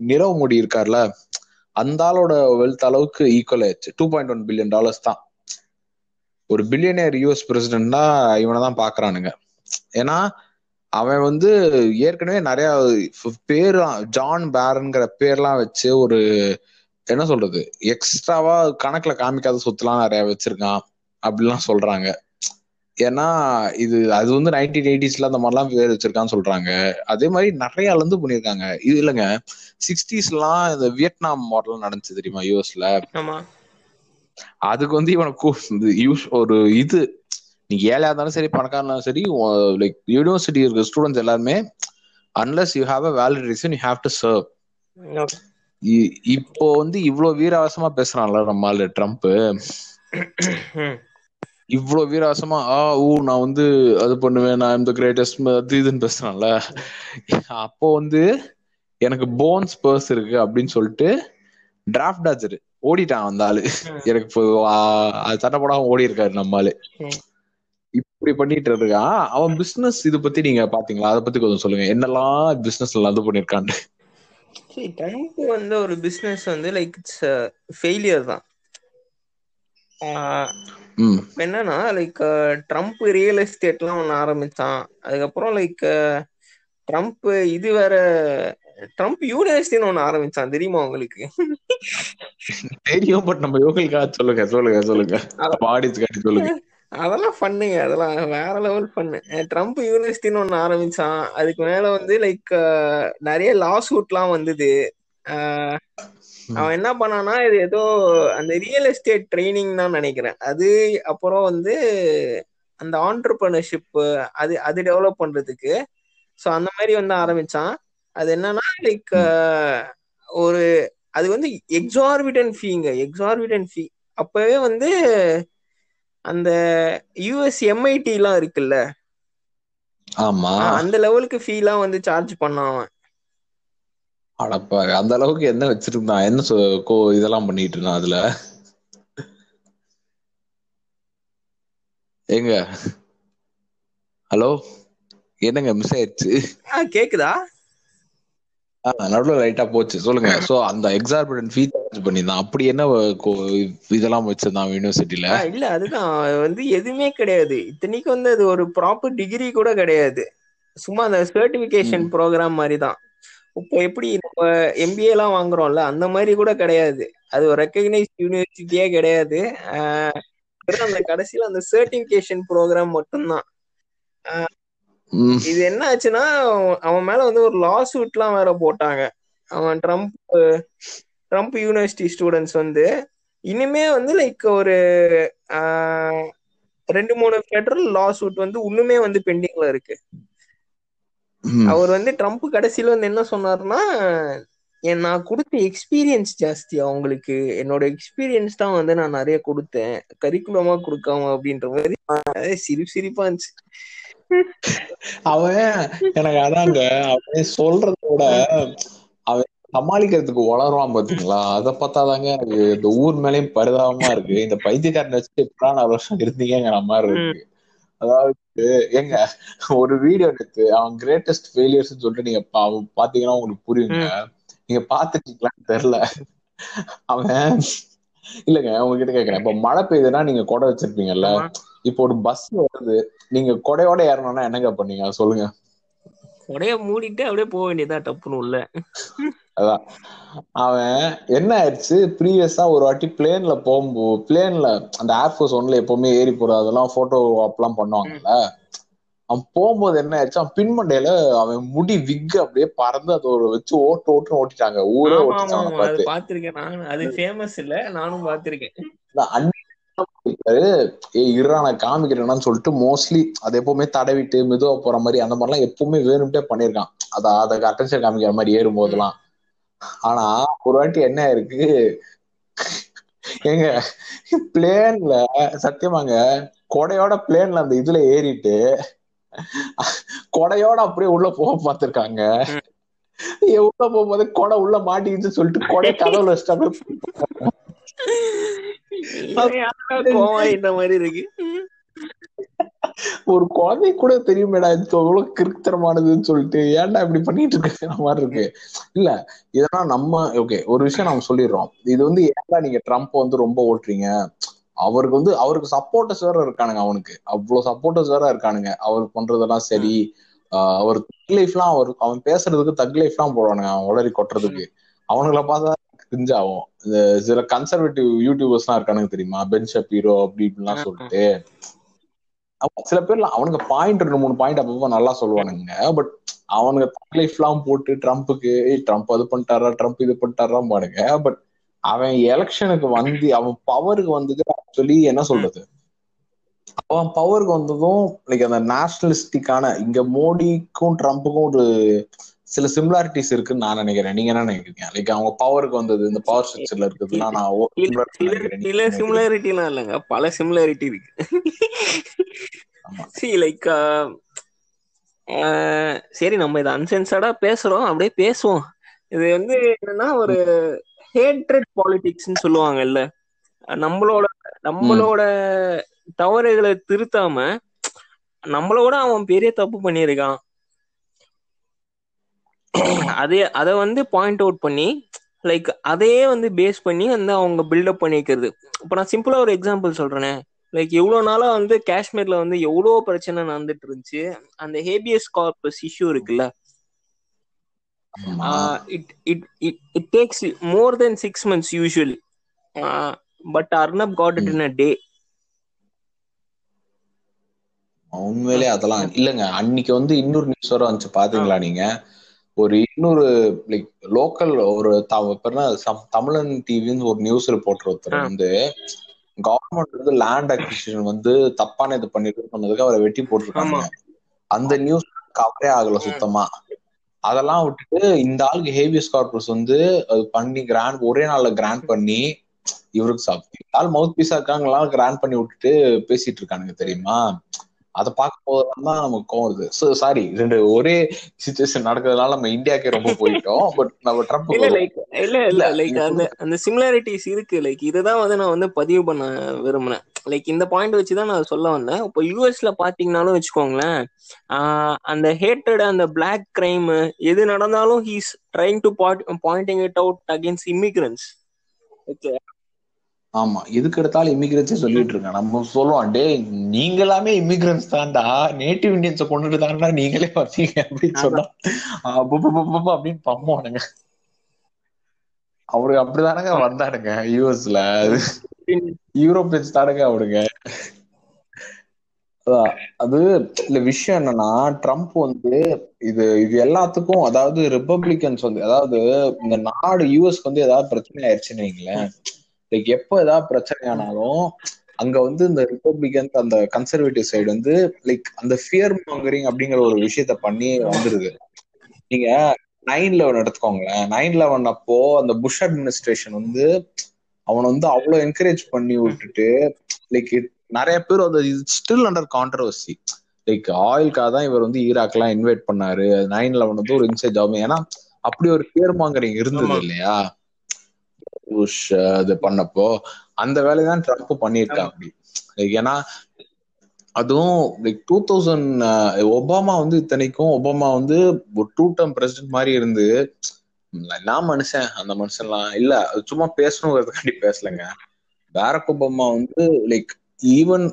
நிரவ் மோடி இருக்கார்ல அந்த ஆளோட வெல்த் அளவுக்கு ஈக்குவல் ஆயிடுச்சு. Two point one billion dollars தான். ஒரு பில்லியனியர் யூஎஸ் பிரசிடென்ட்னா இவனை தான் பாக்குறானுங்க. ஏன்னா அவன் வந்து ஏற்கனவே நிறைய பேர் ஜான் பேரன்கிற பேர்லாம் வச்சு ஒரு என்ன சொல்றது எக்ஸ்ட்ராவா கணக்குல காமிக்காத சொத்துலாம் நிறைய வச்சிருக்கான் அப்படிலாம் சொல்றாங்க. ஏன்னா இது அது வந்து நைன்டீன் எயிட்டிஸ்ல அந்த மாதிரிலாம் பேர் வச்சிருக்கான்னு சொல்றாங்க. அதே மாதிரி நிறைய அளந்து பண்ணிருக்காங்க இது இல்லைங்க சிக்ஸ்டீஸ்லாம் இந்த வியட்நாம் மாடல் நடந்துச்சு தெரியுமா யூஎஸ்ல அதுக்கு வந்து இவனை யூஸ் ஒரு இது. நீங்க ஏழையா இருந்தாலும் சரி பணக்காரனாலும் சரி லைக் யூனிவர்சிட்டி இருக்கிற ஸ்டூடெண்ட்ஸ் எல்லாருமே unless you have a valid reason you have to serve இப்போ வந்து இவ்வளவு வீராவசமா பேசுறான்ல நம்ம ஆளு ட்ரம்ப் இவ்வளவு வீராசமா ஆ ஊ நான் வந்து அது பண்ணுவேன் நான் இந்த கிரேட்டஸ்ட் அது இதுன்னு பேசுறான்ல. அப்போ வந்து எனக்கு போன்ஸ் பர்ஸ் இருக்கு அப்படின்னு சொல்லிட்டு டிராஃப்ட் டாச்சர் ஓடிட்டான் அந்த ஆளு. எனக்கு அது சட்டை போடாம ஓடி இருக்காரு நம்ம ஆளு ம். இப்படி பண்ணிட்டு இருக்கான் அவன் பிசினஸ் இது பத்தி நீங்க பாத்தீங்களா? அதை பத்தி கொஞ்சம் சொல்லுங்க. என்னெல்லாம் பிசினஸ்ல இது பண்ணிருக்கான்னு ட்ரம்ப் வந்து ஒரு பிசினஸ் வந்து லைக் இட்ஸ் ஃபெயிலியர் தான். என்னன்னா லைக் ட்ரம்ப் ரியல் எஸ்டேட்லாம் ஒன்று ஆரம்பிச்சான். அதுக்கப்புறம் லைக் ட்ரம்ப் இது வேற ட்ரம்ப் யூனிவர்சிட்டின்னு ஒன்று ஆரம்பிச்சான் தெரியுமா உங்களுக்கு? தெரியும் பட் நம்ம யோகிக்காக சொல்லுங்க சொல்லுங்க சொல்லுங்க. ஆடியன்ஸ் சொல்லுங்க. அதெல்லாம் பண்ணுங்க அதெல்லாம் வேற லெவல் பண்ணு. ட்ரம்ப் யூனிவர்சிட்டின்னு ஒன்று ஆரம்பிச்சான் அதுக்கு மேல வந்து லைக் நிறைய லா சூட்லாம் வந்தது அவன் என்ன பண்ணானா இது ஏதோ அந்த ரியல் எஸ்டேட் ட்ரைனிங் தான் நினைக்கிறேன். அது அப்புறம் வந்து அந்த ஆண்டர்பிரினர்ஷிப் அது அது டெவலப் பண்றதுக்கு. ஸோ அந்த மாதிரி வந்து ஆரம்பிச்சான். அது என்னன்னா லைக் ஒரு அது வந்து எக்ஸார்பிட்டன் ஃபீங்க எக்ஸார்பிட்டன் ஃபீ அப்பவே வந்து அந்த யூஎஸ் எம்ஐடி எல்லாம் இருக்குல்ல? ஆமா. அந்த லெவலுக்கு ஃபீலாம் வந்து சார்ஜ் பண்ணான் அவன். அடப்பா அந்த அளவுக்கு என்ன வச்சிருந்தான்? என்ன கோ- இதெல்லாம் பண்ணிட்டு இருந்தான் அதுல? ஏங்க? ஹலோ? என்னங்க மிஸ் ஆயிடுச்சு? கேக்குதா? நடுவுல லைட்டா போச்சு. சொல்லுங்க. சோ அந்த எக்ஸார்பிடன் ஃபீ சார்ஜ் பண்ணியிருந்தான். அப்படி என்ன இதெல்லாம் வச்சிருந்தான் யூனிவர்சிட்டில இல்ல அதுதான். வந்து எதுவுமே கிடையாது. இத்தனைக்கு வந்து அது ஒரு ப்ராப்பர் டிகிரி கூட கிடையாது. சும்மா அந்த சர்டிபிகேஷன் ப்ரோக்ராம் மாதிரி தான் இப்போ எப்படி நம்ம எம்பிஏ எல்லாம் வாங்குறோம்ல அந்த மாதிரி கூட கிடையாது. அது ஒரு ரெக்கக்னைஸ் யூனிவர்சிட்டியே கிடையாது. அந்த கடைசியில அந்த சர்டிபிகேஷன் ப்ரோக்ராம் மட்டும்தான். இது என்ன ஆச்சுன்னா அவன் மேல வந்து ஒரு லா சூட்லாம் வேற போட்டாங்க. அவன் ட்ரம்ப் ட்ரம்ப் யூனிவர்சிட்டி ஸ்டூடெண்ட்ஸ் வந்து இனிமே வந்து லைக் ஒரு ரெண்டு மூணு ஃபெடரல் லா சூட் வந்து இன்னுமே வந்து பெண்டிங்ல இருக்கு. அவர் வந்து ட்ரம்ப் கடைசியில வந்து என்ன சொன்னாருன்னா என் நான் கொடுத்த எக்ஸ்பீரியன்ஸ் ஜாஸ்தி. அவங்களுக்கு என்னோட எக்ஸ்பீரியன்ஸ் தான் வந்து நான் நிறைய கொடுத்தேன். கரிக்குலமா கொடுக்காம அப்படின்ற மாதிரி சிரிப்பு சிரிப்பா இருந்துச்சு. அவன் எனக்கு அதாங்க அவன் சொல்றத விட அவன் சமாளிக்கிறதுக்கு வளருவான் பாத்தீங்களா? அத பார்த்தாதாங்க எனக்கு இந்த ஊர் மேலயும் பரிதாபமா இருக்கு. இந்த பைத்தியக்காரன் வச்சுட்டு எப்படா வருஷம் இருந்தீங்கிற மாதிரி இருக்கு. அதாவது ஏங்க ஒரு வீடியோ எடுத்து அவன் கிரேட்டஸ்ட் ஃபெயிலியர்ஸ் சொல்லிட்டு நீங்க பாத்தீங்கன்னா உங்களுக்கு புரியுங்க. நீங்க பாத்துட்டீங்களான்னு தெரியல. அவன் இல்லங்க உங்ககிட்ட கேக்குறேன். இப்ப மழை பெய்யுதுன்னா நீங்க கொடை வச்சிருப்பீங்கல்ல. இப்போ ஒரு பஸ் வருது. நீங்க கொடையோட ஏறணும்னா என்னங்க பண்ணீங்க? சொல்லுங்க. உடைய மூடிட்டு அப்படியே போக வேண்டியதா டப்புன்னு உள்ள. அதான். அவன் என்ன ஆயிடுச்சு? ப்ரீவியஸா ஒரு வாட்டி பிளேன்ல போகும்போது பிளேன்ல அந்த ஏர்ஃபோர்ஸ் ஒன்ல எப்பவுமே ஏறி போறது அதெல்லாம் போட்டோ அப்பெல்லாம் பண்ணுவாங்கல்ல? அவன் போகும்போது என்ன ஆயிடுச்சு? அவன் பின்மண்டையில அவன் முடி விக் அப்படியே பறந்து அதை ஒரு வச்சு ஓட்டு ஓட்டுன்னு ஓட்டிட்டாங்க. ஊரே ஓட்டிட்டாங்க பாத்திருக்கேன் நான் அது ஃபேமஸ் இல்ல. நானும் பாத்திருக்கேன் நான் இருடா நான் காமிக்கிறேன்னு சொல்லிட்டு மோஸ்ட்லி அது எப்பவுமே தடவிட்டு மெதுவா போற மாதிரி அந்த மாதிரிலாம் எப்பவுமே வேணும்ட்டே பண்ணிருக்கான் அத அத அட்டென்ஷன் காமிக்கிற மாதிரி ஏறும் போதெல்லாம் ஆனா ஒரு வாட்டி என்ன இருக்கு ஏங்க பிளேன்ல சத்தியமாங்க கொடையோட பிளேன்ல அந்த இதுல ஏறிட்டு கொடையோட அப்படியே உள்ள போக பார்த்திருக்காங்க. உள்ள போகும்போது கொடை உள்ள மாட்டிக்கிச்சு சொல்லிட்டு கொடை கதவுல வச்சுட்டு கோவம் இந்த மாதிரி இருக்கு. ஒரு குழந்தை கூட தெரியுமேடா இது எவ்வளவு கிருத்தரமானதுன்னு சொல்லிட்டு. ஏன்டா இப்படி பண்ணிட்டு இருக்கிற மாதிரி இருக்கு. இல்ல இதெல்லாம் நம்ம ஓகே ஒரு விஷயம் நம்ம சொல்லிடுறோம். இது வந்து ஏன்டா நீங்க ட்ரம்ப் வந்து ரொம்ப ஓட்டுறீங்க? அவருக்கு வந்து அவருக்கு சப்போர்ட்டர்ஸ் வேற இருக்கானுங்க அவனுக்கு. அவ்வளவு சப்போர்ட்டர்ஸ் வேற இருக்கானுங்க. அவர் பண்றதெல்லாம் சரி. ஆஹ் அவர் தக் லைஃப்லாம் அவர் அவன் பேசுறதுக்கு தக் லைஃப்லாம் போடுவானுங்க. அவன் உளறி கொட்டுறதுக்கு. அவனுங்களை பார்த்தா கிஞ்சாகும் இந்த சில கன்சர்வேட்டிவ் யூடியூபர்ஸ் எல்லாம் இருக்கானுங்க தெரியுமா? பென் ஷப்பீரோ அப்படி இப்படிலாம் சொல்லிட்டு. சில பேர்ல அவனுக்கு பாயிண்ட் ரெண்டு மூணு பாயிண்ட் அப்பப்போ நல்லா சொல்லுவானுங்க. பட் அவனுங்க லைஃப் எல்லாம் போட்டு ட்ரம்ப்புக்கு ஏய் ட்ரம்ப் அது பண்ணிட்டாரா? ட்ரம்ப் இது பண்ணிட்டாரா பாருங்க பட் அவன் எலெக்ஷனுக்கு வந்து அவன் பவருக்கு வந்தது சொல்லி என்ன சொல்றது? அவன் பவருக்கு வந்ததும் லைக் அந்த நேஷனலிஸ்டிக்கான இங்க மோடிக்கும் ட்ரம்ப்புக்கும் ஒரு சில சிமிலாரிட்டிஸ் இருக்குன்னு நான் நினைக்கிறேன். நீங்க என்ன நினைக்கிறீங்க? லைக் அவங்க பவருக்கு வந்தது இந்த பவர் ஸ்ட்ரக்சர்ல இருக்கிறதுலாம் நான் சில similar நினைக்கிறேன். நீங்க சில என்ன நினைக்கிறீங்க? சிமிலாரிட்டி எல்லாம் இல்லைங்க. பல சிமிலாரிட்டி இருக்கு. சி லைக் சரி நம்ம இதை அன்சென்சர்டா பேசுறோம். அப்படியே பேசுவோம். இது வந்து என்னன்னா ஒரு ஹேட்ரட் பாலிடிக்ஸ்னு சொல்லுவாங்கல்ல. நம்மளோட நம்மளோட தவறுகளை திருத்தாம நம்மளோட அவன் பெரிய தப்பு பண்ணியிருக்கான். அதே அத வந்து பாயிண்ட் அவுட் பண்ணி லைக் அதையே வந்து பேஸ் பண்ணி வந்து அவங்க பில்டப் பண்ணிக்கிறது இப்போ நான் சிம்பிளா ஒரு எக்ஸாம்பிள் சொல்றேனே. லைக் எவ்வளவு நாளா வந்து காஷ்மீர்ல வந்து எவ்வளவு பிரச்சனை நடந்துட்டு இருந்துச்சு. அந்த ஹேபியஸ் கார்பஸ் இஷ்யூ இருக்குல்ல. It it it it takes more then six months usually but Arnab got it in a day உண்மையிலே அதெல்லாம் இல்லங்க. அன்னைக்கு வந்து இன்னொரு நியூஸ் வர வந்துச்சு. பாத்தீங்களா நீங்க? ஒரு இன்னொரு லைக் லோக்கல் ஒரு தமிழன் டிவின்னு ஒரு நியூஸ் ரிப்போர்ட்டர் ஒருத்தர் வந்து கவர்மெண்ட் வந்து லேண்ட் அக்விசிஷன் வந்து தப்பான இது பண்ணிட்டு சொன்னதுக்கு அவரை வெட்டி போட்டிருக்காங்க. அந்த நியூஸ் கவரே ஆகல சுத்தமா. அதெல்லாம் விட்டுட்டு இந்த ஆளுக்கு ஹேவியஸ் கார்பஸ் வந்து அது பண்ணி கிராண்ட் ஒரே நாள்ல கிராண்ட் பண்ணி இவருக்கு சாப்பிட்டு ஆள் மவுத் பீஸா இருக்காங்கலாம் கிராண்ட் பண்ணி விட்டுட்டு பேசிட்டு இருக்கானுங்க தெரியுமா? அதை பார்க்கும் போதெல்லாம் தான் நமக்கு கோவம் ஸோ சாரி ரெண்டு ஒரே சுச்சுவேஷன் நடக்கிறதுனால நம்ம இந்தியாக்கே ரொம்ப போயிட்டோம். பட் நம்ம ட்ரம்ப் இல்ல லைக் இல்ல இல்ல லைக் அந்த அந்த சிமிலாரிட்டிஸ் இருக்கு. லைக் இதுதான் வந்து நான் வந்து பதிவு பண்ண விரும்பினேன் லைக் இந்த பாயிண்ட் வச்சுதான் நான் சொல்ல வந்தேன். இப்போ யூஎஸ்ல பாத்தீங்கன்னாலும் வச்சுக்கோங்களேன் அந்த ஹேட்டட் அந்த பிளாக் கிரைம் எது நடந்தாலும் he's trying to pointing it out against immigrants okay ஆமா எதுக்கு எடுத்தாலும் இமிகிரன்ஸே சொல்லிட்டு இருக்காங்க. நம்ம சொல்லுவோம் டே நீங்க எல்லாமே இமிகிரன்ஸ் தான்டா. நேட்டிவ் இந்தியன்ஸ கொண்டுட்டு தான்டா நீங்களே வந்தீங்க அப்படின்னு சொன்னா அப்படின்னு பம்மானுங்க அவரு அப்படிதானங்க வந்தானுங்க யூஎஸ்ல யூரோப்பியன்ஸ் தானுங்க அவனுங்க அது இல்ல விஷயம் என்னன்னா ட்ரம்ப் வந்து இது இது எல்லாத்துக்கும் அதாவது ரிப்பப்ளிகன்ஸ் வந்து அதாவது இந்த நாடு யூஎஸ்க்கு வந்து ஏதாவது பிரச்சனை ஆயிடுச்சுன்னு வைங்களேன் லைக் எப்போ ஏதாவது பிரச்சனை ஆனாலும் அங்க வந்து இந்த ரிப்பப்ளிகன்ஸ் அந்த கன்சர்வேட்டிவ் சைடு வந்து லைக் அந்த ஃபியர் மாங்கரிங் அப்படிங்கிற ஒரு விஷயத்த பண்ணி வந்துருது. நீங்க நைன் லெவன் எடுத்துக்கோங்களேன். நைன் லெவன் அப்போ அந்த புஷ் அட்மினிஸ்ட்ரேஷன் வந்து அவனை வந்து அவ்வளவு என்கரேஜ் பண்ணி விட்டுட்டு லைக் நிறைய பேர் வந்து ஸ்டில் அண்டர் கான்ட்ரவர்சி லைக் ஆயில்காக தான் இவர் வந்து ஈராக் எல்லாம் இன்வைட் பண்ணாரு நைன் லெவன் வந்து ஒரு இன்சைட் ஆகும் ஏன்னா அப்படி ஒரு ஃபியர் மாங்கரிங் இருந்தது இல்லையா? புஷ் இது பண்ணப்போ அந்த வேலைதான் ட்ரம்ப் பண்ணியிருக்கா அப்படி ஏன்னா அதுவும் லைக் டூ தௌசண்ட் ஒபாமா வந்து இத்தனைக்கும் ஒபாமா வந்து ஒரு டூ டர்ம் பிரசிடென்ட் மாதிரி இருந்து நான் மனுஷன் அந்த மனுஷன்லாம் இல்ல சும்மா பேசணுங்கிறதுக்காண்டி பேசலங்க. பேரக் ஒபாமா வந்து லைக் ஈவன்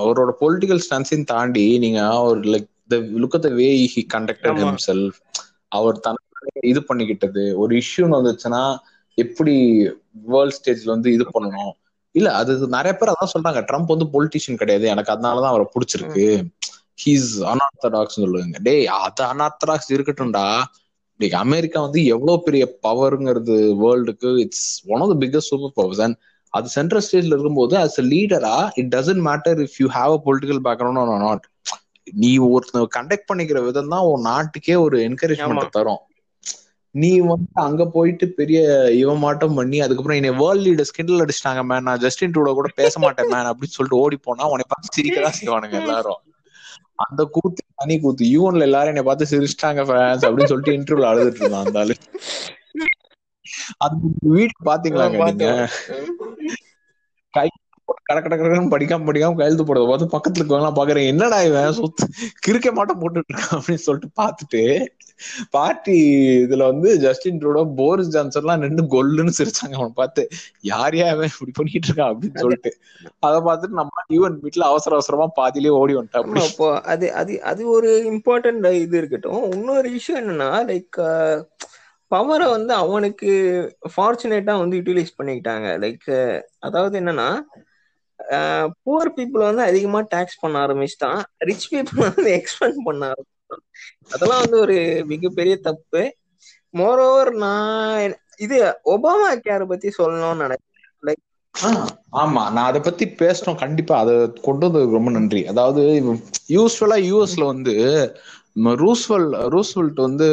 அவரோட பொலிட்டிக்கல் ஸ்டான்ஸையும் தாண்டி நீங்க அவர் like the look the way he conducted himself அவர் தனக்கு இது பண்ணிக்கிட்டது ஒரு இஷ்யூன்னு வந்துச்சுன்னா எப்படி வேர்ல்ட் ஸ்டேஜ்ல வந்து இது பண்ணணும்? இல்ல அது நிறைய பேர் அதான் சொல்றாங்க. ட்ரம்ப் வந்து பொலிட்டிஷியன் கிடையாது. எனக்கு அதனாலதான் அவரை பிடிச்சிருக்கு. ஹீஸ் அனார்த்தடாக்ஸ் சொல்லுவாங்க. டேய் அது அனார்த்தடாக்ஸ் இருக்கட்டும்டா. லைக் அமெரிக்கா வந்து எவ்வளவு பெரிய பவருங்கிறது வேர்ல்டுக்கு it's one of the biggest super powers and அது சென்ட்ரல் ஸ்டேஜ்ல இருக்கும்போது அஸ் அ லீடரா it doesn't matter if you have a political background not நீ ஒருத்தர் கண்டக்ட் பண்ணிக்கிற விதம் தான் உன் நாட்டுக்கே ஒரு என்கரேஜ்மெண்ட் தரும். நீ வந்து அங்க போயிட்டு பெரிய இவன் மாட்டம் பண்ணி அதுக்கப்புறம் என்னை வேர்ல்ட் லீடர்ஸ் கிண்டல் அடிச்சிட்டாங்க மேன் நான் ஜஸ்டின் டூட கூட பேச மாட்டேன் மேன் அப்படின்னு சொல்லிட்டு ஓடி போனா உன்னை பார்த்து சிரிக்கதான் செய்வானுங்க எல்லாரும். அந்த கூத்து தனி கூத்து. யூன்ல எல்லாரும் என்னை பார்த்து சிரிச்சிட்டாங்க ஃபேன்ஸ் அப்படின்னு சொல்லிட்டு இன்டர்வியூல அழுதுட்டு இருந்தான் அந்த ஆளு. அந்த வீட்டு பாத்தீங்களாங்க நீங்க? கை கட கட கடன்னு படிக்காம படிக்காம கையெழுத்து போடுறத பார்த்து பக்கத்துல இருக்கவங்களாம் பாக்குறேன் என்னடா இவன்? சொத்து கிறுக்க மாட்டம் போட்டுட்டு இருக்கான் அப்படின்னு சொல்லிட்டு பாத்துட்டு பார்ட்டி இதுல வந்து ஜஸ்டின் ட்ரூடோ போரிஸ் ஜான்சன் எல்லாம் நின்று கொல்லுன்னு சிரிச்சாங்க அவன் பார்த்து. யார் யாவன் இப்படி பண்ணிட்டு இருக்கான் அப்படின்னு சொல்லிட்டு. அதை பார்த்துட்டு நம்ம ஈவன் வீட்டுல அவசர அவசரமா பாதியிலேயே ஓடி வந்துட்டான் அப்போ அது அது அது ஒரு இம்பார்ட்டன்ட் இது இருக்கட்டும். இன்னொரு விஷயம் என்னன்னா லைக் பவரை வந்து அவனுக்கு ஃபார்ச்சுனேட்டா வந்து யூட்டிலைஸ் பண்ணிக்கிட்டாங்க. லைக் அதாவது என்னன்னா புவர் பீப்புள் வந்து அதிகமா டேக்ஸ் பண்ண ஆரம்பிச்சிட்டான். ரிச் பீப்புள் வந்து எக்ஸ்பெண்ட் பண்ண ஆரம்பிச்சிட்டான். அதெல்லாம் வந்து ஒரு மிகப்பெரிய தப்பு. மோரோவர் நான் இது ஒபாமா கேர் பத்தி சொல்லணும்னு நினைக்கிறேன். லைக் ஆமா. நான் அதை பத்தி பேசணும். கண்டிப்பா அதை கொண்டு வந்ததுக்கு ரொம்ப நன்றி. அதாவது யூஸ்வலா யூஎஸ்ல வந்து ரூஸ்வெல் ரூஸ்வெல்ட் வந்து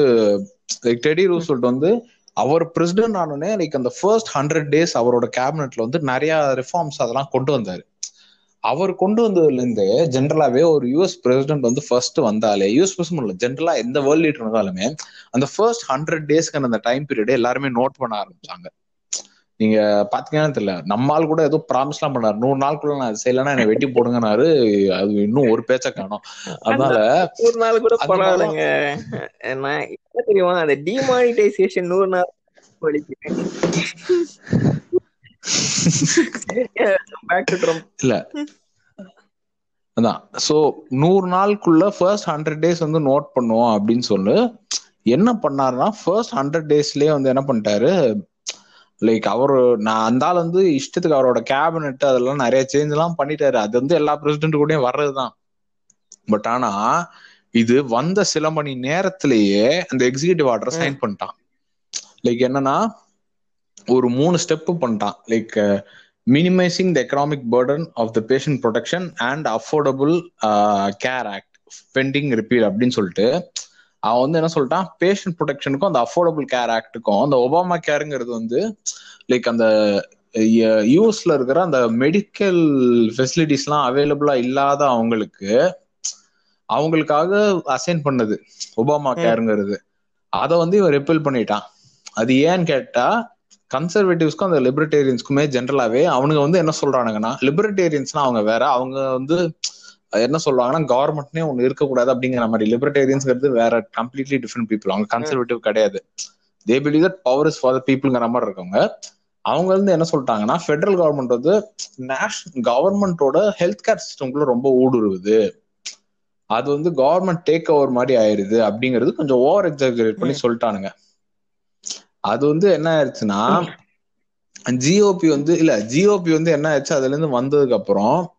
லைக் டெடி ரூஸ்வெல்ட் வந்து அவர் பிரசிடென்ட் ஆனோடனே லைக் அந்த ஃபர்ஸ்ட் ஹண்ட்ரட் டேஸ் அவரோட கேபினெட்ல வந்து நிறைய ரிஃபார்ம்ஸ் அதெல்லாம் கொண்டு வந்தாரு. அவர் கொண்டு வந்ததுல இருந்து ஜென்ரலாவே ஒரு யூஎஸ் பிரசிடென்ட் வந்து ஃபர்ஸ்ட் வந்தாலே யூஎஸ் பிரசிடென்ட் இல்ல ஜென்ரலா எந்த வேர்ல்ட் லீடர் இருந்தாலுமே அந்த ஃபர்ஸ்ட் ஹண்ட்ரட் டேஸ்க்கு அந்த டைம் பீரியட் எல்லாருமே நோட் பண்ண ஆரம்பிச்சாங்க. நீங்க பாத்தீங்கன்னா தெரியல. நம்மால் கூட ஏதோ ப்ராமிஸ் எல்லாம் பண்ணாரு. நூறு நாளுக்குள்ள நான் செய்யலன்னா என்னை வெட்டி போடுங்கனாரு அது இன்னும் ஒரு பேச்ச காணும். அதனால ஒரு நாள் கூட பரவாயில்லைங்க என்ன தெரியுமா? அந்த டிமானிட்டைசேஷன் நூறு நாள் இல்ல. அதான். சோ நூறு நாளுக்குள்ள ஃபர்ஸ்ட் ஹண்ட்ரட் டேஸ் வந்து நோட் பண்ணுவோம் அப்படின்னு சொல்லு. என்ன பண்ணாருன்னா ஃபர்ஸ்ட் ஹண்ட்ரட் டேஸ்லயே வந்து என்ன பண்ணிட்டாரு? லைக் அவரு நான் அந்த ஆள் வந்து இஷ்டத்துக்கு அவரோட கேபினெட் அதெல்லாம் நிறைய சேஞ்ச் எல்லாம் பண்ணிட்டாரு. அது வந்து எல்லா பிரசிடென்ட் கூடயும் வர்றதுதான். பட் ஆனா இது வந்த சில மணி நேரத்திலேயே அந்த எக்ஸிகியூட்டிவ் ஆர்டர் சைன் பண்ணிட்டான். லைக் என்னன்னா ஒரு மூணு ஸ்டெப் பண்ணிட்டான். Like minimising the economic burden of the Patient Protection and Affordable Care Act pending repeal அப்படின்னு சொல்லிட்டு அவன் வந்து என்ன சொல்லிட்டான்? பேஷண்ட் ப்ரொடெக்ஷனுக்கும் அந்த அஃபோர்டபுள் கேர் ஆக்டுக்கும் அந்த ஒபாமா கேருங்கிறது வந்து லைக் அந்த யூஎஸ்ல இருக்கிற அந்த மெடிக்கல் ஃபெசிலிட்டிஸ்லாம் அவைலபிளா இல்லாத அவங்களுக்கு அவங்களுக்காக அசைன் பண்ணது ஒபாமா கேருங்கிறது அதை வந்து இவன் ரெப்பீல் பண்ணிட்டான். அது ஏன்னு கேட்டா கன்சர்வேட்டிவ்ஸ்க்கும் அந்த லிபரட்டேரியன்ஸ்க்குமே ஜென்ரலாவே அவனுங்க வந்து என்ன சொல்றானுங்கன்னா லிபரட்டேரியன்ஸ்னா அவங்க வேற. அவங்க வந்து என்ன சொல்லுவாங்கன்னா கவர்மெண்ட்னே ஒண்ணு இருக்கக்கூடாது அப்படிங்கிற மாதிரி. லிபர்டேரியன்ஸ்ங்கிறது வேற கம்ப்ளீட்லி டிஃப்ரெண்ட் பீப்புள் அவங்க கன்சர்வேட்டிவ் கிடையாது. They believe that power is for the பீப்புள்ங்கிற மாதிரி இருக்கவங்க. அவங்க வந்து என்ன சொல்லிட்டாங்கன்னா ஃபெடரல் கவர்மெண்ட் வந்து நேஷனல் கவர்மெண்டோட ஹெல்த் கேர் சிஸ்டம்குள்ள ரொம்ப ஊடுருவுது. அது வந்து கவர்மெண்ட் டேக் ஓவர் மாதிரி ஆயிருது அப்படிங்கிறது கொஞ்சம் ஓவர் எக்ஸாகரேட் பண்ணி சொல்லிட்டானுங்க. அது வந்து என்ன ஆயிடுச்சுன்னா ஜிஓபி வந்து இல்ல ஜிஓபி வந்து என்ன ஆயிடுச்சு? அதுல இருந்து வந்ததுக்கு அப்புறம்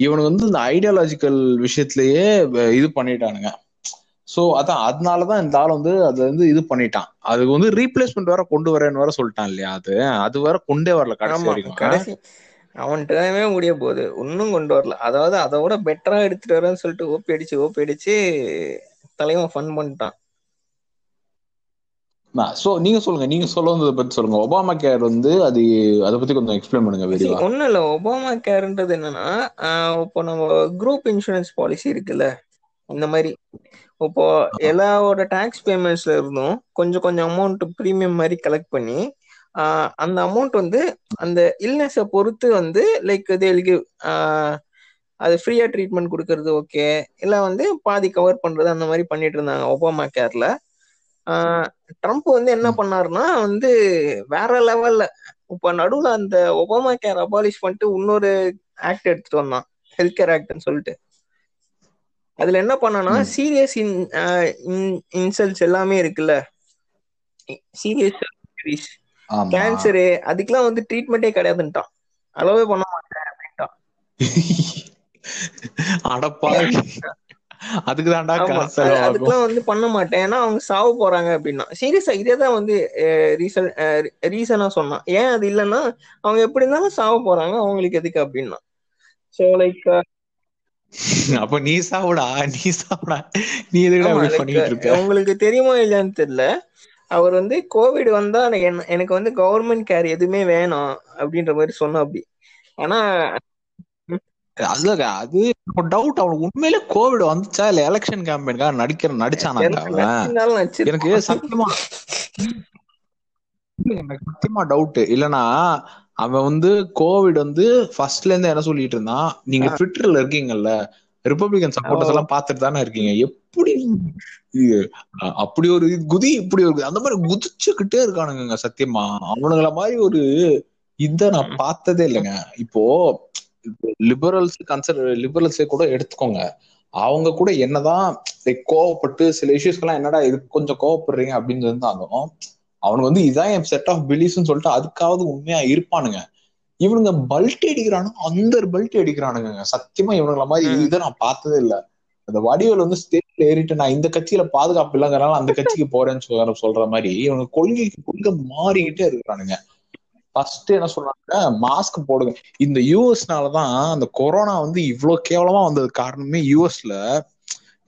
இவனுக்கு வந்து இந்த ஐடியாலஜிக்கல் விஷயத்திலேயே இது பண்ணிட்டானுங்க. சோ அதான் அதனாலதான் இந்த ஆள் வந்து அது வந்து இது பண்ணிட்டான். அதுக்கு வந்து ரீப்ளேஸ்மெண்ட் வேற கொண்டு வரேன்னு வேற சொல்லிட்டான் இல்லையா அது? அது வேற கொண்டே வரல கடைசி வரைக்கும். அவன் டைமே முடிய போகுது. ஒன்னும் கொண்டு வரல. அதாவது அதை விட பெட்டரா எடுத்துட்டு வரேன்னு சொல்லிட்டு ஓப்பி அடிச்சு ஓப்பி அடிச்சு தலைவன் ஃபன் பண்ணிட்டான். சோ நீங்க சொல்லுங்க நீங்க சொல்ல வந்ததை பத்தி சொல்லுங்க. ஒபாமா கேர் வந்து அது அதை பத்தி கொஞ்சம் எக்ஸ்பிளைன் பண்ணுங்க விரிவா. ஒண்ணும் இல்ல. ஒபாமா கேர்ன்றது என்னன்னா இப்போ நம்ம குரூப் இன்சூரன்ஸ் பாலிசி இருக்குல்ல இந்த மாதிரி. இப்போ எல்லாவோட டாக்ஸ் பேமெண்ட்ஸ்ல இருந்தும் கொஞ்சம் கொஞ்சம் அமௌண்ட் ப்ரீமியம் மாதிரி கலெக்ட் பண்ணி அந்த அமௌண்ட் வந்து அந்த இல்னஸை பொறுத்து வந்து லைக் தேல் அது ஃப்ரீயா ட்ரீட்மெண்ட் கொடுக்கறது ஓகே இல்ல வந்து பாதி கவர் பண்றது அந்த மாதிரி பண்ணிட்டு இருந்தாங்க ஒபாமா கேர்ல ட்ரம்ப் வந்து என்ன பண்ணாருன்னா வந்து வேற லெவல்ல இப்ப நடுவுல அந்த ஒபாமா கேர் அபாலிஷ் பண்ணிட்டு இன்னொரு ஆக்ட் எடுத்துட்டு வந்தான். ஹெல்த் கேர் ஆக்ட்னு சொல்லிட்டு. அதுல என்ன பண்ணனா சீரியஸ் இன்சல்ட்ஸ் எல்லாமே இருக்குல்ல. சீரியஸ் கேன்சரு அதுக்கெல்லாம் வந்து ட்ரீட்மெண்ட்டே கிடையாதுன்ட்டான். அளவே பண்ண மாட்டேன் அப்படின்ட்டான். அடப்பா அதுக்கு தான்டா அதுக்கெல்லாம் வந்து பண்ண மாட்டேன். ஏன்னா அவங்க சாவ போறாங்க அப்படின்னா. சீரியஸா இதே தான் வந்து ரீசன் ரீசனா சொன்னான். ஏன் அது இல்லைன்னா அவங்க எப்படி இருந்தாலும் சாவ போறாங்க. அவங்களுக்கு எதுக்கு அப்படின்னா. சோ லைக் அப்ப நீ சாவுடா. நீ சாவுடா. நீ இருக்க? உங்களுக்கு தெரியுமா இல்லையான்னு தெரியல. அவர் வந்து கோவிட் வந்தா எனக்கு வந்து கவர்மெண்ட் கேர் எதுவுமே வேணாம் அப்படின்ற மாதிரி சொன்ன அப்படி ஆனா அதுல அது டவுட் அவனுக்கு உண்மையிலே கோவிட் வந்துச்சா? இல்ல எலெக்ஷன் கேம்பெயின்காக நடிக்கிற நடிச்சானாங்க எனக்கு சத்தியமா எனக்கு சத்தியமா டவுட் இல்லனா அவன் வந்து கோவிட் வந்து ஃபர்ஸ்ட்ல இருந்து என்ன சொல்லிட்டு இருந்தான்? நீங்க ட்விட்டர்ல இருக்கீங்கல்ல ரிப்பப்ளிகன் சப்போர்ட்டர்ஸ் எல்லாம் பாத்துட்டு தானே இருக்கீங்க. எப்படி அப்படி ஒரு குதி இப்படி ஒரு அந்த மாதிரி குதிச்சுக்கிட்டே இருக்கானுங்க சத்தியமா. அவனுங்கள மாதிரி ஒரு இத நான் பார்த்ததே இல்லைங்க. இப்போ லிபரல்ஸ் கன்சர் லிபரல்ஸே கூட எடுத்துக்கோங்க. அவங்க கூட என்னதான் கோவப்பட்டு சில இஷ்யூஸ்க்கெல்லாம் என்னடா இது கொஞ்சம் கோவப்படுறீங்க அப்படின்னு இருந்தாலும் அவனுக்கு வந்து இதான் என் செட் ஆஃப் பிலீஃப்னு சொல்லிட்டு அதுக்காவது உண்மையா இருப்பானுங்க. இவனுங்க பல்ட் அடிக்கிறானுங்க அந்த பல்ட் அடிக்கிறானுங்க சத்தியமா இவனுங்கள மாதிரி இதை நான் பார்த்ததே இல்ல. அந்த வடிவல் வந்து ஸ்டேட்ல ஏறிட்டு நான் இந்த கட்சியில பாதுகாப்பு இல்லைங்கிறனால அந்த கட்சிக்கு போறேன்னு சொல்ற சொல்ற மாதிரி இவனுக்கு கொள்கைக்கு கொள்கை மாறிக்கிட்டே இருக்கிறானுங்க. ஃபர்ஸ்ட் என்ன சொல்றாங்க? மாஸ்க் போடுங்க. இந்த யூஎஸ்னாலதான் அந்த கொரோனா வந்து இவ்வளவு கேவலமா வந்தது காரணமே யூஎஸ்ல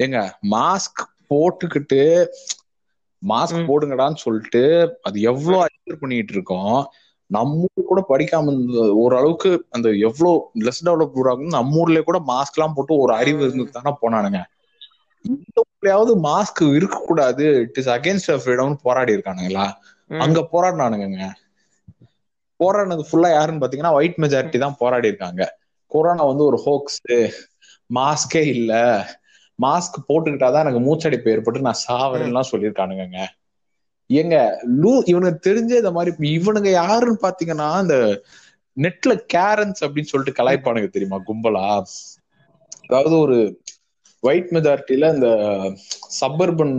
ஏங்க மாஸ்க் போட்டுக்கிட்டு மாஸ்க் போடுங்கடான்னு சொல்லிட்டு அது எவ்வளவு அட்ஜர் பண்ணிட்டு இருக்கோம் நம்ம கூட படிக்காம ஓரளவுக்கு அந்த எவ்வளவு லெஸ் டெவலப் ஊராகும் நம்ம ஊர்லயே கூட மாஸ்க் எல்லாம் போட்டு ஒரு அறிவு இருந்து தானே போனானுங்க. இந்த ஊர்லயாவது மாஸ்க் இருக்க கூடாது இட் இஸ் அகேன்ஸ்ட் ஃப்ரீடம்னு போராடி இருக்கானுங்களா அங்க போராடினானுங்க போராடினது ஃபுல்லா யாருன்னு பாத்தீங்கன்னா ஒயிட் மெஜாரிட்டி தான் போராடி இருக்காங்க கொரோனா வந்து ஒரு ஹோக்ஸ் மாஸ்கே இல்ல. மாஸ்க் போட்டுக்கிட்டாதான் எனக்கு மூச்சடைப்பு ஏற்பட்டு நான் சாவரேன்லாம் சொல்லியிருக்கானுங்க எங்க லூ இவனுக்கு தெரிஞ்ச இந்த மாதிரி இவனுங்க யாருன்னு பாத்தீங்கன்னா இந்த நெட்ல கேரன்ஸ் அப்படின்னு சொல்லிட்டு கலாய்ப்பானுங்க தெரியுமா கும்பலா? அதாவது ஒரு ஒயிட் மெஜாரிட்டியில இந்த சப்பர்பன்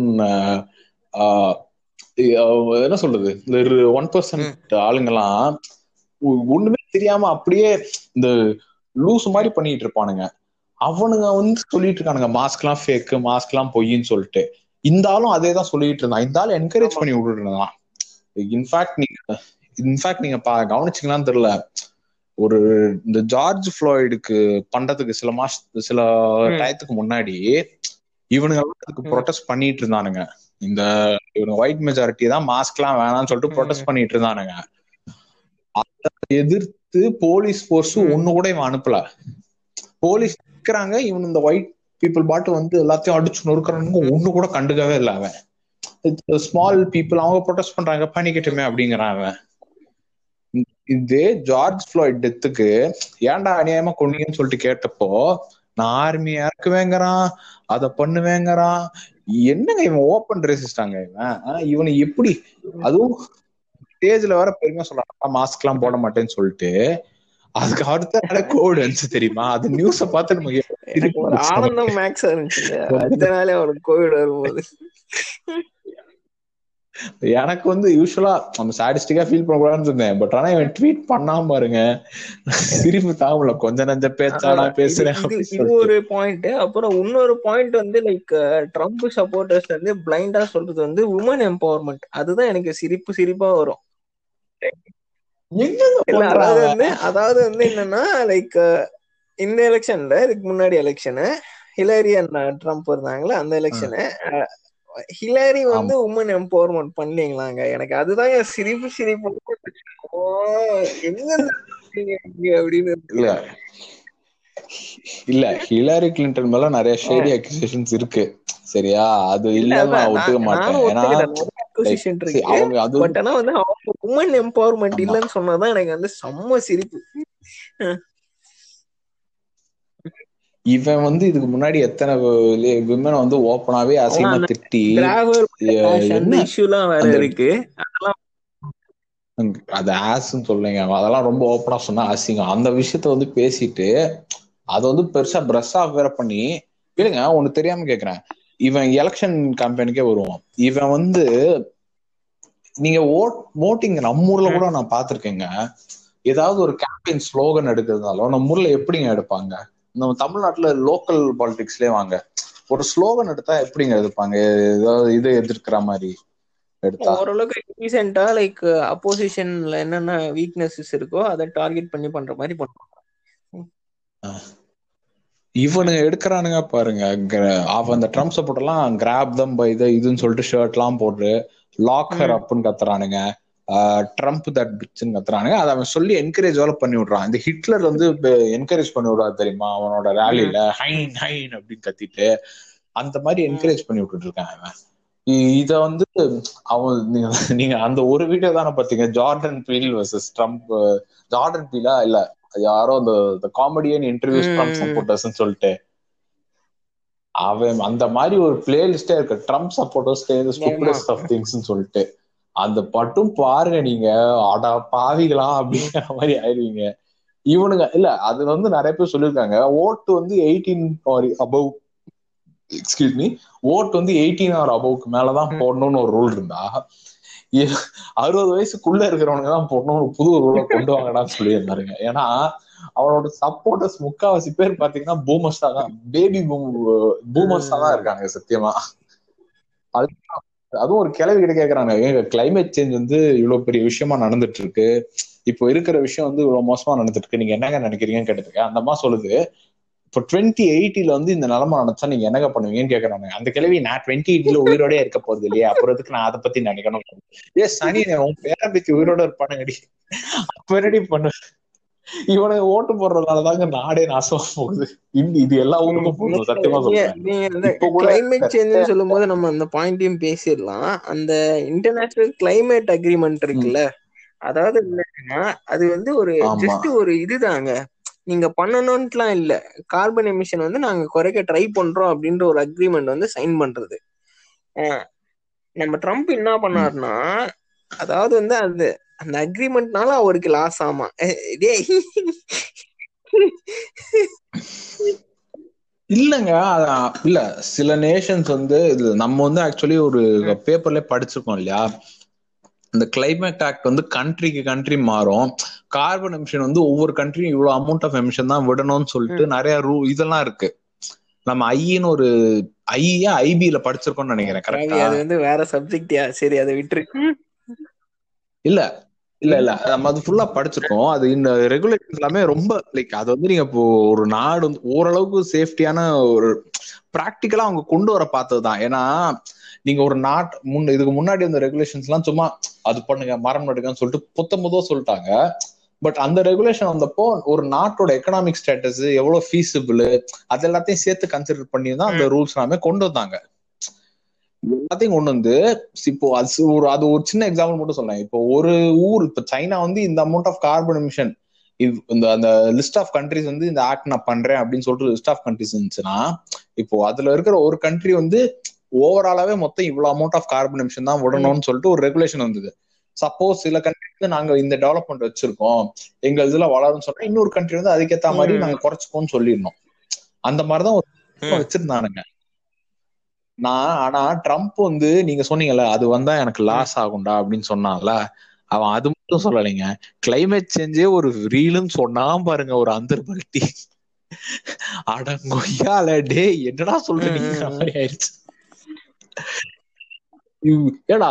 என்ன சொல்றது? இந்த ஒன் பர்சன்ட் ஆளுங்கெல்லாம் ஒண்ணுமே தெரியாம அப்படியே இந்த லூஸ் மாதிரி பண்ணிட்டு இருப்பானுங்க. அவனுங்க வந்து சொல்லிட்டு இருக்கானுங்க மாஸ்க் எல்லாம் ஃபேக்கு மாஸ்க் எல்லாம் பொய்ன்னு சொல்லிட்டு. இந்த ஆளும் அதே தான் சொல்லிட்டு இருந்தான். இந்த ஆளும் என்கரேஜ் பண்ணி விட்டுட்டு இருந்தான் இன்ஃபேக்ட் நீங்க இன்ஃபேக்ட் நீங்க கவனிச்சிங்களான்னு தெரியல. ஒரு இந்த ஜார்ஜ் ஃப்ளாய்டுக்கு பண்றதுக்கு சில மாச சில டயத்துக்கு முன்னாடி இவனுங்க அதுக்கு ப்ரொடெஸ்ட் பண்ணிட்டு இருந்தானுங்க. இந்த ஒயிட் மெஜாரிட்டி தான் மாஸ்க் எல்லாம் வேணாம்னு சொல்லிட்டு ப்ரொடெஸ்ட் பண்ணிட்டு இருந்தானுங்க. அதை எதிர்த்து போலீஸ் ஃபோர்ஸ் ஒண்ணு கூட இவன் அனுப்பல. போலீஸ் நிக்கிறாங்க இவன் இந்த ஒயிட் பீப்புள் பாட்டு வந்து எல்லாத்தையும் அடிச்சு நொறுக்கிறானுங்க ஒண்ணு கூட கண்டுக்கவே இல்லை அவன். ஸ்மால் பீப்புள் அவங்க ப்ரொடெஸ்ட் பண்றாங்க பண்ணிக்கட்டுமே அப்படிங்கிறான் அவன். இதே ஜார்ஜ் ஃபிளாய்ட் டெத்துக்கு ஏன்டா அநியாயமா கொண்டீங்கன்னு சொல்லிட்டு கேட்டப்போ நான் ஆர்மி இறக்குவேங்கிறான் அதை பண்ணுவேங்கிறான் என்னங்க இவன் ஓப்பன் ரேசிஸ்டாங்க இவன்? இவனை எப்படி? அதுவும் ஸ்டேஜ்ல வர பெருமையா சொல்றான் மாஸ்க் எல்லாம் போட மாட்டேன்னு சொல்லிட்டு அதுக்கு அடுத்த கோவிட் வந்துச்சு தெரியுமா? அது நியூஸ பார்த்து நமக்கு ஆனந்தம் மேக்ஸ் இருந்துச்சு. அதனாலே அவனுக்கு கோவிட் வரும்போது. எனக்கு வந்து யூஸ்வலா நம்ம சாடிஸ்டிக்கா ஃபீல் பண்ணக்கூடாதுன்னு இருந்தேன் பட் ஆனா இவன் ட்வீட் பண்ணாம பாருங்க. சிரிப்பு தாமல கொஞ்ச நஞ்ச பேச்சாடா பேசுறேன் இது ஒரு பாயிண்ட் அப்புறம் இன்னொரு பாயிண்ட் வந்து லைக் ட்ரம்ப் சப்போர்ட்டர்ஸ் வந்து பிளைண்டா சொல்றது வந்து உமன் எம்பவர்மெண்ட் அதுதான் எனக்கு சிரிப்பு சிரிப்பா வரும். அதாவது வந்து அதாவது வந்து என்னன்னா லைக் இந்த எலெக்ஷன்ல இதுக்கு முன்னாடி எலெக்ஷனு ஹிலரி அண்ட் ட்ரம்ப் இருந்தாங்களா அந்த எலெக்ஷனு ஹிலாரி வந்து உமன் எம்பவர்மெண்ட் பண்ணீங்களாங்க எனக்கு அதுதான் என் சிரிப்பு. சிரிப்பு எங்க அப்படின்னு. இல்ல. இல்ல ஹிலாரி கிளின்டன் மேல நிறைய ஷேடி அக்யூசேஷன்ஸ் இருக்கு. சரியா? அது இல்ல நான் ஒத்துக்க மாட்டேன். ஏன்னா அவங்க அது பட் ஆனா வந்து உமன் எம்பவர்மெண்ட் இல்லன்னு சொன்னாதான் எனக்கு வந்து செம்ம சிரிப்பு. இவன் வந்து இதுக்கு முன்னாடி எத்தனை விமனை வந்து ஓப்பனாவே அசிங்கமா திட்டி இஷ்யூலாம் வேற இருக்கு. அது ஆஸ்ன்னு சொல்லுங்க. அதெல்லாம் ரொம்ப ஓப்பனா சொன்னா அசிங்கம். அந்த விஷயத்த வந்து பேசிட்டு அதை வந்து பெருசா பிரஷ் ஆஃப் வேற பண்ணி இல்லைங்க ஒண்ணு தெரியாம கேக்குறேன். இவன் எலெக்ஷன் கம்பெனிக்கே வருவான். இவன் வந்து நீங்க ஓட் ஓட்டிங் நம்ம ஊர்ல கூட நான் பாத்திருக்கேங்க ஏதாவது ஒரு கேம்பெயின் ஸ்லோகன் எடுக்கிறதுனாலும் நம்ம ஊர்ல எப்படிங்க எடுப்பாங்க? நம்ம தமிழ்நாட்டுல லோக்கல் பாலிடிக்ஸ்லயே வாங்க. ஒரு ஸ்லோகன் எடுத்தா எப்படிங்க எடுப்பாங்க? ஏதாவது இது எதிர்க்கிற மாதிரி எடுத்தா? ஓரளவுக்கு ரீசெண்டா லைக் அப்போசிஷன்ல என்னென்ன வீக்னஸஸ் இருக்கோ அதை டார்கெட் பண்ணி பண்ற மாதிரி பண்ணுவாங்க. இவனுங்க எடுக்கிறானுங்க பாருங்க. அவ அந்த ட்ரம்ப் சப்போர்ட் எல்லாம் கிராப் தம் பை இது இதுன்னு சொல்லிட்டு ஷர்ட் எல்லாம் போட்டு லாக் ஹர் அப்னு கத்துறானுங்க. ட்ரம்ப் தட் பிச்சுன்னு கத்துறானுங்க. அதை அவன் சொல்லி என்கரேஜ் வேலை பண்ணி விடுறான். இந்த ஹிட்லர் வந்து என்கரேஜ் பண்ணி விடுறா தெரியுமா? அவனோட ரேலியில ஹைன் ஹைன் அப்படின்னு கத்திட்டு அந்த மாதிரி என்கரேஜ் பண்ணி விட்டுட்டு இருக்கான் அவன் இத வந்து அவன் நீங்க அந்த ஒரு வீடியோ தானே பாத்தீங்க Jordan Peele versus Trump Jordan Beela இல்ல யாரோ அந்த காமெடியன் இன்டர்வியூஸ் ட்ரம்ப் சப்போர்ட்டர்ஸ் சொல்லிட்டு. அவன் அந்த மாதிரி ஒரு பிளேலிஸ்டே இருக்கு. ட்ரம்ப் சப்போர்ட்டர்ஸ் ஆஃப் திங்ஸ் சொல்லிட்டு. அந்த பட்டும் பாருங்க நீங்க. அடா பாவிகளா அப்படிங்கிற மாதிரி ஆயிருவீங்க இவனுங்க இல்ல அது வந்து நிறைய பேர் சொல்லியிருக்காங்க. ஓட்டு வந்து eighteen above excuse me vote வந்து எயிட்டீன் ஆர் அபவுக்கு மேலதான் போடணும்னு ஒரு ரூல் இருந்தா அறுபது வயசுக்குள்ள இருக்கிறவனுங்க தான் போடணும் புது ரூலை கொண்டு வாங்கடான்னு சொல்லியிருந்தாருங்க. ஏன்னா அவனோட சப்போர்ட்டர்ஸ் முக்காவாசி பேர் பாத்தீங்கன்னா பூமர்ஸா தான் பேபி பூம் பூமர்ஸா தான் இருக்காங்க சத்தியமா. அது அதுவும் ஒரு கிளவி கிட்ட கேக்குறாங்க. ஏங்க கிளைமேட் சேஞ்ச் வந்து இவ்வளவு பெரிய விஷயமா நடந்துட்டு இருக்கு இப்போ இருக்கிற விஷயம் வந்து இவ்வளவு மோசமா நடந்துட்டு இருக்கு நீங்க என்னங்க நினைக்கிறீங்கன்னு கேட்டிருக்கேன் அந்த அம்மா சொல்லுது இப்போ டுவெண்ட்டி எயிட்டில வந்து இந்த நிலைமை நினைச்சா நீங்க என்னங்க பண்ணுவீங்கன்னு கேக்குறாங்க அந்த கிழவி நான் டுவெண்ட்டி எயிட்ல உயிரோட இருக்க போறது இல்லையா? அப்புறத்துக்கு நான் அதை பத்தி நினைக்கணும். ஏ சனி உன் பேரம்பத்தி உயிரோட இருப்பானுங்கடி. அப்ப பண்ணு இவனை ஓட்டு போடுறதுனாலதாங்க நாடே நாசமா போகுது. இந்த இது எல்லா ஊருக்கும் போகுது சத்தியமா சேஞ்ச் சொல்லும் போது நம்ம அந்த பாயிண்டையும் பேசிடலாம். அந்த இன்டர்நேஷனல் கிளைமேட் அக்ரிமெண்ட் இருக்குல்ல அதாவது என்னன்னா அது வந்து ஒரு ஜஸ்ட் ஒரு இதுதாங்க. நீங்க பண்ணணும்ட்டுலாம் இல்ல. கார்பன் எமிஷன் வந்து நாங்க குறைக்க ட்ரை பண்றோம் அப்படின்ற ஒரு அக்ரிமெண்ட் வந்து சைன் பண்றது. நம்ம ட்ரம்ப் என்ன. பண்ணாருன்னா அதாவது வந்து அந்த அந்த அக்ரிமெண்ட்னால அவருக்கு லாஸ் ஆமா. டேய். இல்லங்க இல்ல சில நேஷன்ஸ் வந்து இது நம்ம வந்து ஆக்சுவலி ஒரு பேப்பர்ல படிச்சிருக்கோம் இல்லையா? இந்த கிளைமேட் ஆக்ட் வந்து கண்ட்ரிக்கு கண்ட்ரி மாறும். கார்பன் எமிஷன் வந்து ஒவ்வொரு கண்ட்ரியும் இவ்வளவு அமௌண்ட் ஆஃப் எமிஷன் தான் விடணும்னு சொல்லிட்டு நிறைய ரூ இதெல்லாம் இருக்கு. நம்ம ஐன்னு ஒரு ஐயா ஐபில படிச்சிருக்கோம்னு நினைக்கிறேன் கரெக்டா அது வந்து வேற சப்ஜெக்டியா சரி அதை விட்டுரு. இல்ல இல்ல இல்ல. நம்ம அது ஃபுல்லா படிச்சிருக்கோம். அது இந்த ரெகுலேஷன் எல்லாமே ரொம்ப லைக் அது வந்து நீங்க இப்போ ஒரு நாடு வந்து ஓரளவுக்கு சேஃப்டியான ஒரு பிராக்டிக்கலா அவங்க கொண்டு வர பார்த்ததுதான். ஏன்னா நீங்க ஒரு நாட் முன் இதுக்கு முன்னாடி அந்த ரெகுலேஷன்ஸ் எல்லாம் சும்மா அது பண்ணுங்க மரம் நடுங்கன்னு சொல்லிட்டு புத்தம் புதுவா சொல்லிட்டாங்க. பட் அந்த ரெகுலேஷன் வந்தப்போ ஒரு நாட்டோட எக்கனாமிக் ஸ்டேட்டஸ் எவ்வளவு ஃபீஸிபிள் அது எல்லாத்தையும் சேர்த்து கன்சிடர் பண்ணி தான் அந்த ரூல்ஸ் எல்லாமே கொண்டு வந்தாங்க. எல்லாத்தையும் கொண்டு வந்து இப்போ அது ஒரு அது ஒரு சின்ன எக்ஸாம்பிள் மட்டும் சொல்றேன். இப்போ ஒரு ஊர் இப்போ சைனா வந்து இந்த அமௌண்ட் ஆஃப் கார்பன் எமிஷன் இந்த அந்த லிஸ்ட் ஆஃப் கண்ட்ரிஸ் வந்து இந்த ஆக்ட் நான் பண்றேன் அப்படின்னு சொல்லிட்டு லிஸ்ட் ஆஃப் கண்ட்ரிஸ் இருந்துச்சுன்னா இப்போ அதுல இருக்கிற ஒரு கண்ட்ரி வந்து ஓவராலாவே மொத்தம் இவ்வளவு அமௌண்ட் ஆஃப் கார்பன் எமிஷன் தான் விடணும்னு சொல்லிட்டு ஒரு ரெகுலேஷன் வந்தது. சப்போஸ் சில கண்ட்ரி வந்து நாங்க இந்த டெவலப்மெண்ட் வச்சிருக்கோம். எங்க இதுல வளரும்னு சொன்னா இன்னொரு கண்ட்ரி வந்து அதுக்கேத்த மாதிரி. நாங்க குறைச்சுக்கோன்னு சொல்லிடணும். அந்த மாதிரிதான். வச்சிருந்தானுங்க. நான் ஆனா ட்ரம்ப் வந்து நீங்க சொன்னீங்கல்ல அது வந்தா எனக்கு லாஸ் ஆகும்டா அப்படின்னு சொன்னான்ல அவன் அது மட்டும் சொல்லலைங்க. கிளைமேட் சேஞ்சே ஒரு ரீலுன்னு சொன்னா பாருங்க ஒரு அந்தர்பல்ட்டி அடங்கொய்யால டே என்னடா சொல்றீங்க மாதிரி ஆயிடுச்சு. ஏடா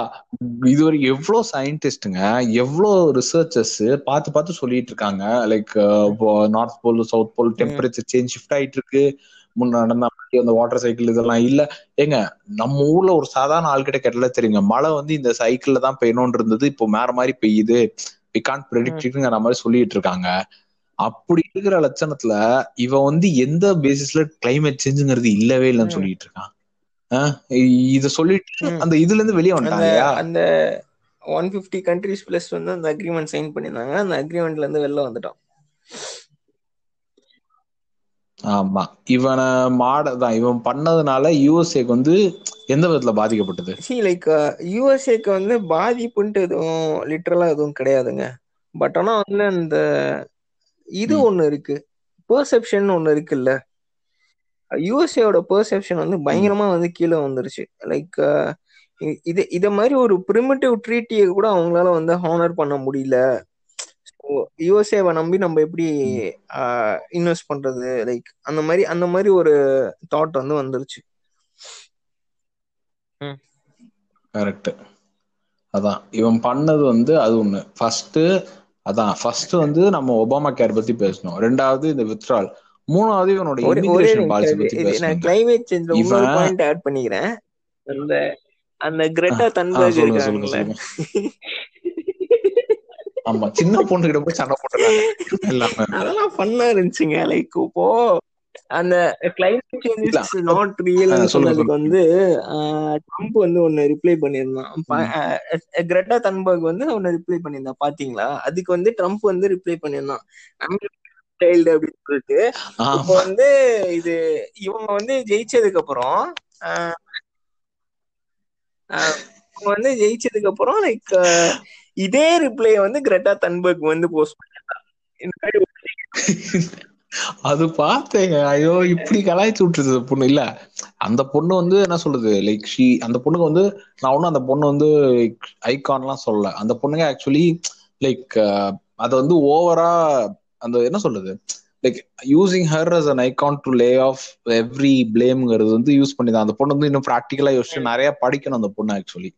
இது வரைக்கும் எவ்வளவு சயின்டிஸ்டுங்க எவ்வளவு ரிசர்ச்சர்ஸ் பார்த்து பார்த்து சொல்லிட்டு இருக்காங்க like north pole south pole temperature change shift ஆயிட்டு இருக்கு. முன்ன நடந்த அந்த வாட்டர் சைக்கிள் இதெல்லாம் இல்ல. ஏங்க நம்ம ஊர்ல ஒரு சாதாரண ஆள்கிட்ட கேட்டல தெரியுங்க மழை வந்து இந்த சைக்கிள்ல தான் பெய்யணும்னு இருந்தது இப்போ வேற மாதிரி பெய்யுது. வி கான்ட் ப்ரெடிக்ட்ங்கிற மாதிரி சொல்லிட்டு இருக்காங்க. அப்படி இருக்கிற லட்சணத்துல இவன் வந்து எந்த பேசிஸ்ல கிளைமேட் சேஞ்சுங்கிறது இல்லவே இல்லைன்னு. சொல்லிட்டு இருக்கான் இத சொல்லிட்டு. அந்த இதுல இருந்து வெளியே இல்லையா? அந்த ஒன் பிப்டி கண்ட்ரிஸ் பிளஸ் வந்து அந்த அக்ரிமெண்ட் சைன் பண்ணியிருந்தாங்க. அந்த அக்ரிமெண்ட்ல இருந்து வெளில வந்துட்டோம். ஆமா. இவனை மாடதான் இவன் பண்ணதுனால யூஎஸ்ஏக்கு வந்து எந்த விதத்துல பாதிக்கப்பட்டது? சி லைக் யூஎஸ்ஏக்கு வந்து பாதிப்புன்ட்டு எதுவும் லிட்டரலா எதுவும் கிடையாதுங்க. பட் ஆனா வந்து அந்த இது. ஒண்ணு இருக்கு. பெர்செப்ஷன் ஒண்ணு இருக்குல்ல. யூஎஸ்ஏவோட பெர்செப்ஷன் வந்து பயங்கரமா வந்து கீழே வந்துருச்சு. லைக் இது இத மாதிரி ஒரு பிரிமிட்டிவ் ட்ரீட்டியை கூட அவங்களால வந்து ஹானர் பண்ண முடியல. யூஎஸ்ஏவை நம்பி நம்ம எப்படி இன்வெஸ்ட் பண்றது? லைக் அந்த மாதிரி அந்த மாதிரி ஒரு தாட் வந்து வந்துருச்சு. கரெக்ட் அதான். இவன் பண்ணது வந்து அது ஒண்ணு. ஃபர்ஸ்ட் அதான். ஃபர்ஸ்ட் வந்து நம்ம ஒபாமா கேர் பத்தி பேசணும். ரெண்டாவது இந்த வித்ட்ரால் மூணாவது இவனோட ஒரே ஒரே இமிகிரேஷன் பாலிசி பத்தி நான் பேசணும். கிளைமேட் சேஞ்ச்ல இவன் பாயிண்ட் ஆட் பண்ணிக்கிறேன். அந்த அந்த கிரெட்டா தன்பர்க் சொல்லுங்க. ஆமா சின்ன பொண்ணு கிட்ட போய் சண்டை போட்டுறாங்க. எல்லாமே. அதெல்லாம் ஃபன்னா இருந்துச்சுங்க லைக் இப்போ அந்த கிளைமேட் சேஞ்ச் இஸ் நாட் சொல்லுங்க சொன்னதுக்கு வந்து ட்ரம்ப் வந்து ஒன்னு ரிப்ளை பண்ணியிருந்தான். ப- ம். அஹ் கிரெட்டா தன்பர்க் வந்து ஒன்னு ரிப்ளை பண்ணியிருந்தான் பாத்தீங்களா? அதுக்கு வந்து ட்ரம்ப் வந்து ரிப்ளை பண்ணியிருந்தான். சைல்டு அப்படின்னு சொல்லிட்டு. இப்போ ஆமா. வந்து இது இவங்க வந்து ஜெயிச்சதுக்கு அப்புறம் இவங்க வந்து ஜெயிச்சதுக்கு அப்புறம் லைக் இதே ரிப்ளை வந்து கிரெட்டா தன்பர்க் வந்து போஸ்ட் பண்ணிருந்தாங்க அது பார்த்தேங்க. ஐயோ இப்படி கலாய்ச்சி விட்டுருது பொண்ணு. இல்ல அந்த பொண்ணு வந்து என்ன சொல்றது? லைக் ஷி அந்த பொண்ணுக்கு வந்து நான் ஒன்னும் அந்த பொண்ணு வந்து ஐகான்லாம் சொல்லல. அந்த பொண்ணுங்க ஆக்சுவலி லைக் அதை வந்து ஓவரா அந்த என்ன சொல்றது? Like using her as an icon to lay off every பிளேம்ங்கிறது வந்து யூஸ் பண்ணி தான் அந்த பொண்ணு வந்து இன்னும் ப்ராக்டிக்கலா யோசிச்சு நிறைய படிக்கணும் அந்த பொண்ணு ஆக்சுவலி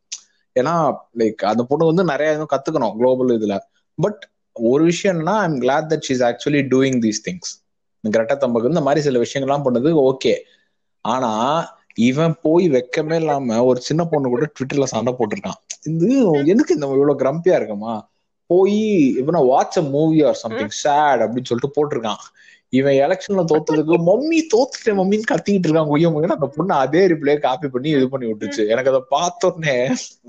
ஏன்னா லைக் அந்த பொண்ணு வந்து நிறைய கத்துக்கணும் குளோபல் இதுல. பட் ஒரு விஷயம் என்னன்னா I'm glad that she's actually doing these things கிரட்ட தம்பக்கு இந்த மாதிரி சில விஷயங்கள்லாம் பண்ணது ஓகே ஆனா இவன் போய் வெக்கமே இல்லாம ஒரு சின்ன பொண்ணு கூட ட்விட்டர்ல சண்டை போட்டிருக்கான் இது எதுக்கு இந்த இவ்வளவு கிரம்பியா இருக்கமா? போய் இவனை watch a movie or something sad அப்படின்னு சொல்லிட்டு போட்டிருக்கான். இவன் எலெக்ஷன்ல தோத்ததுக்கு மம்மி தோத்துட்டேன் மம்மின்னு கத்திக்கிட்டு இருக்கான் கொய்ய மொழியா அந்த பொண்ணு அதே ரிப்ளே காப்பி பண்ணி இது பண்ணி விட்டுச்சு. எனக்கு அதை பார்த்தோன்னே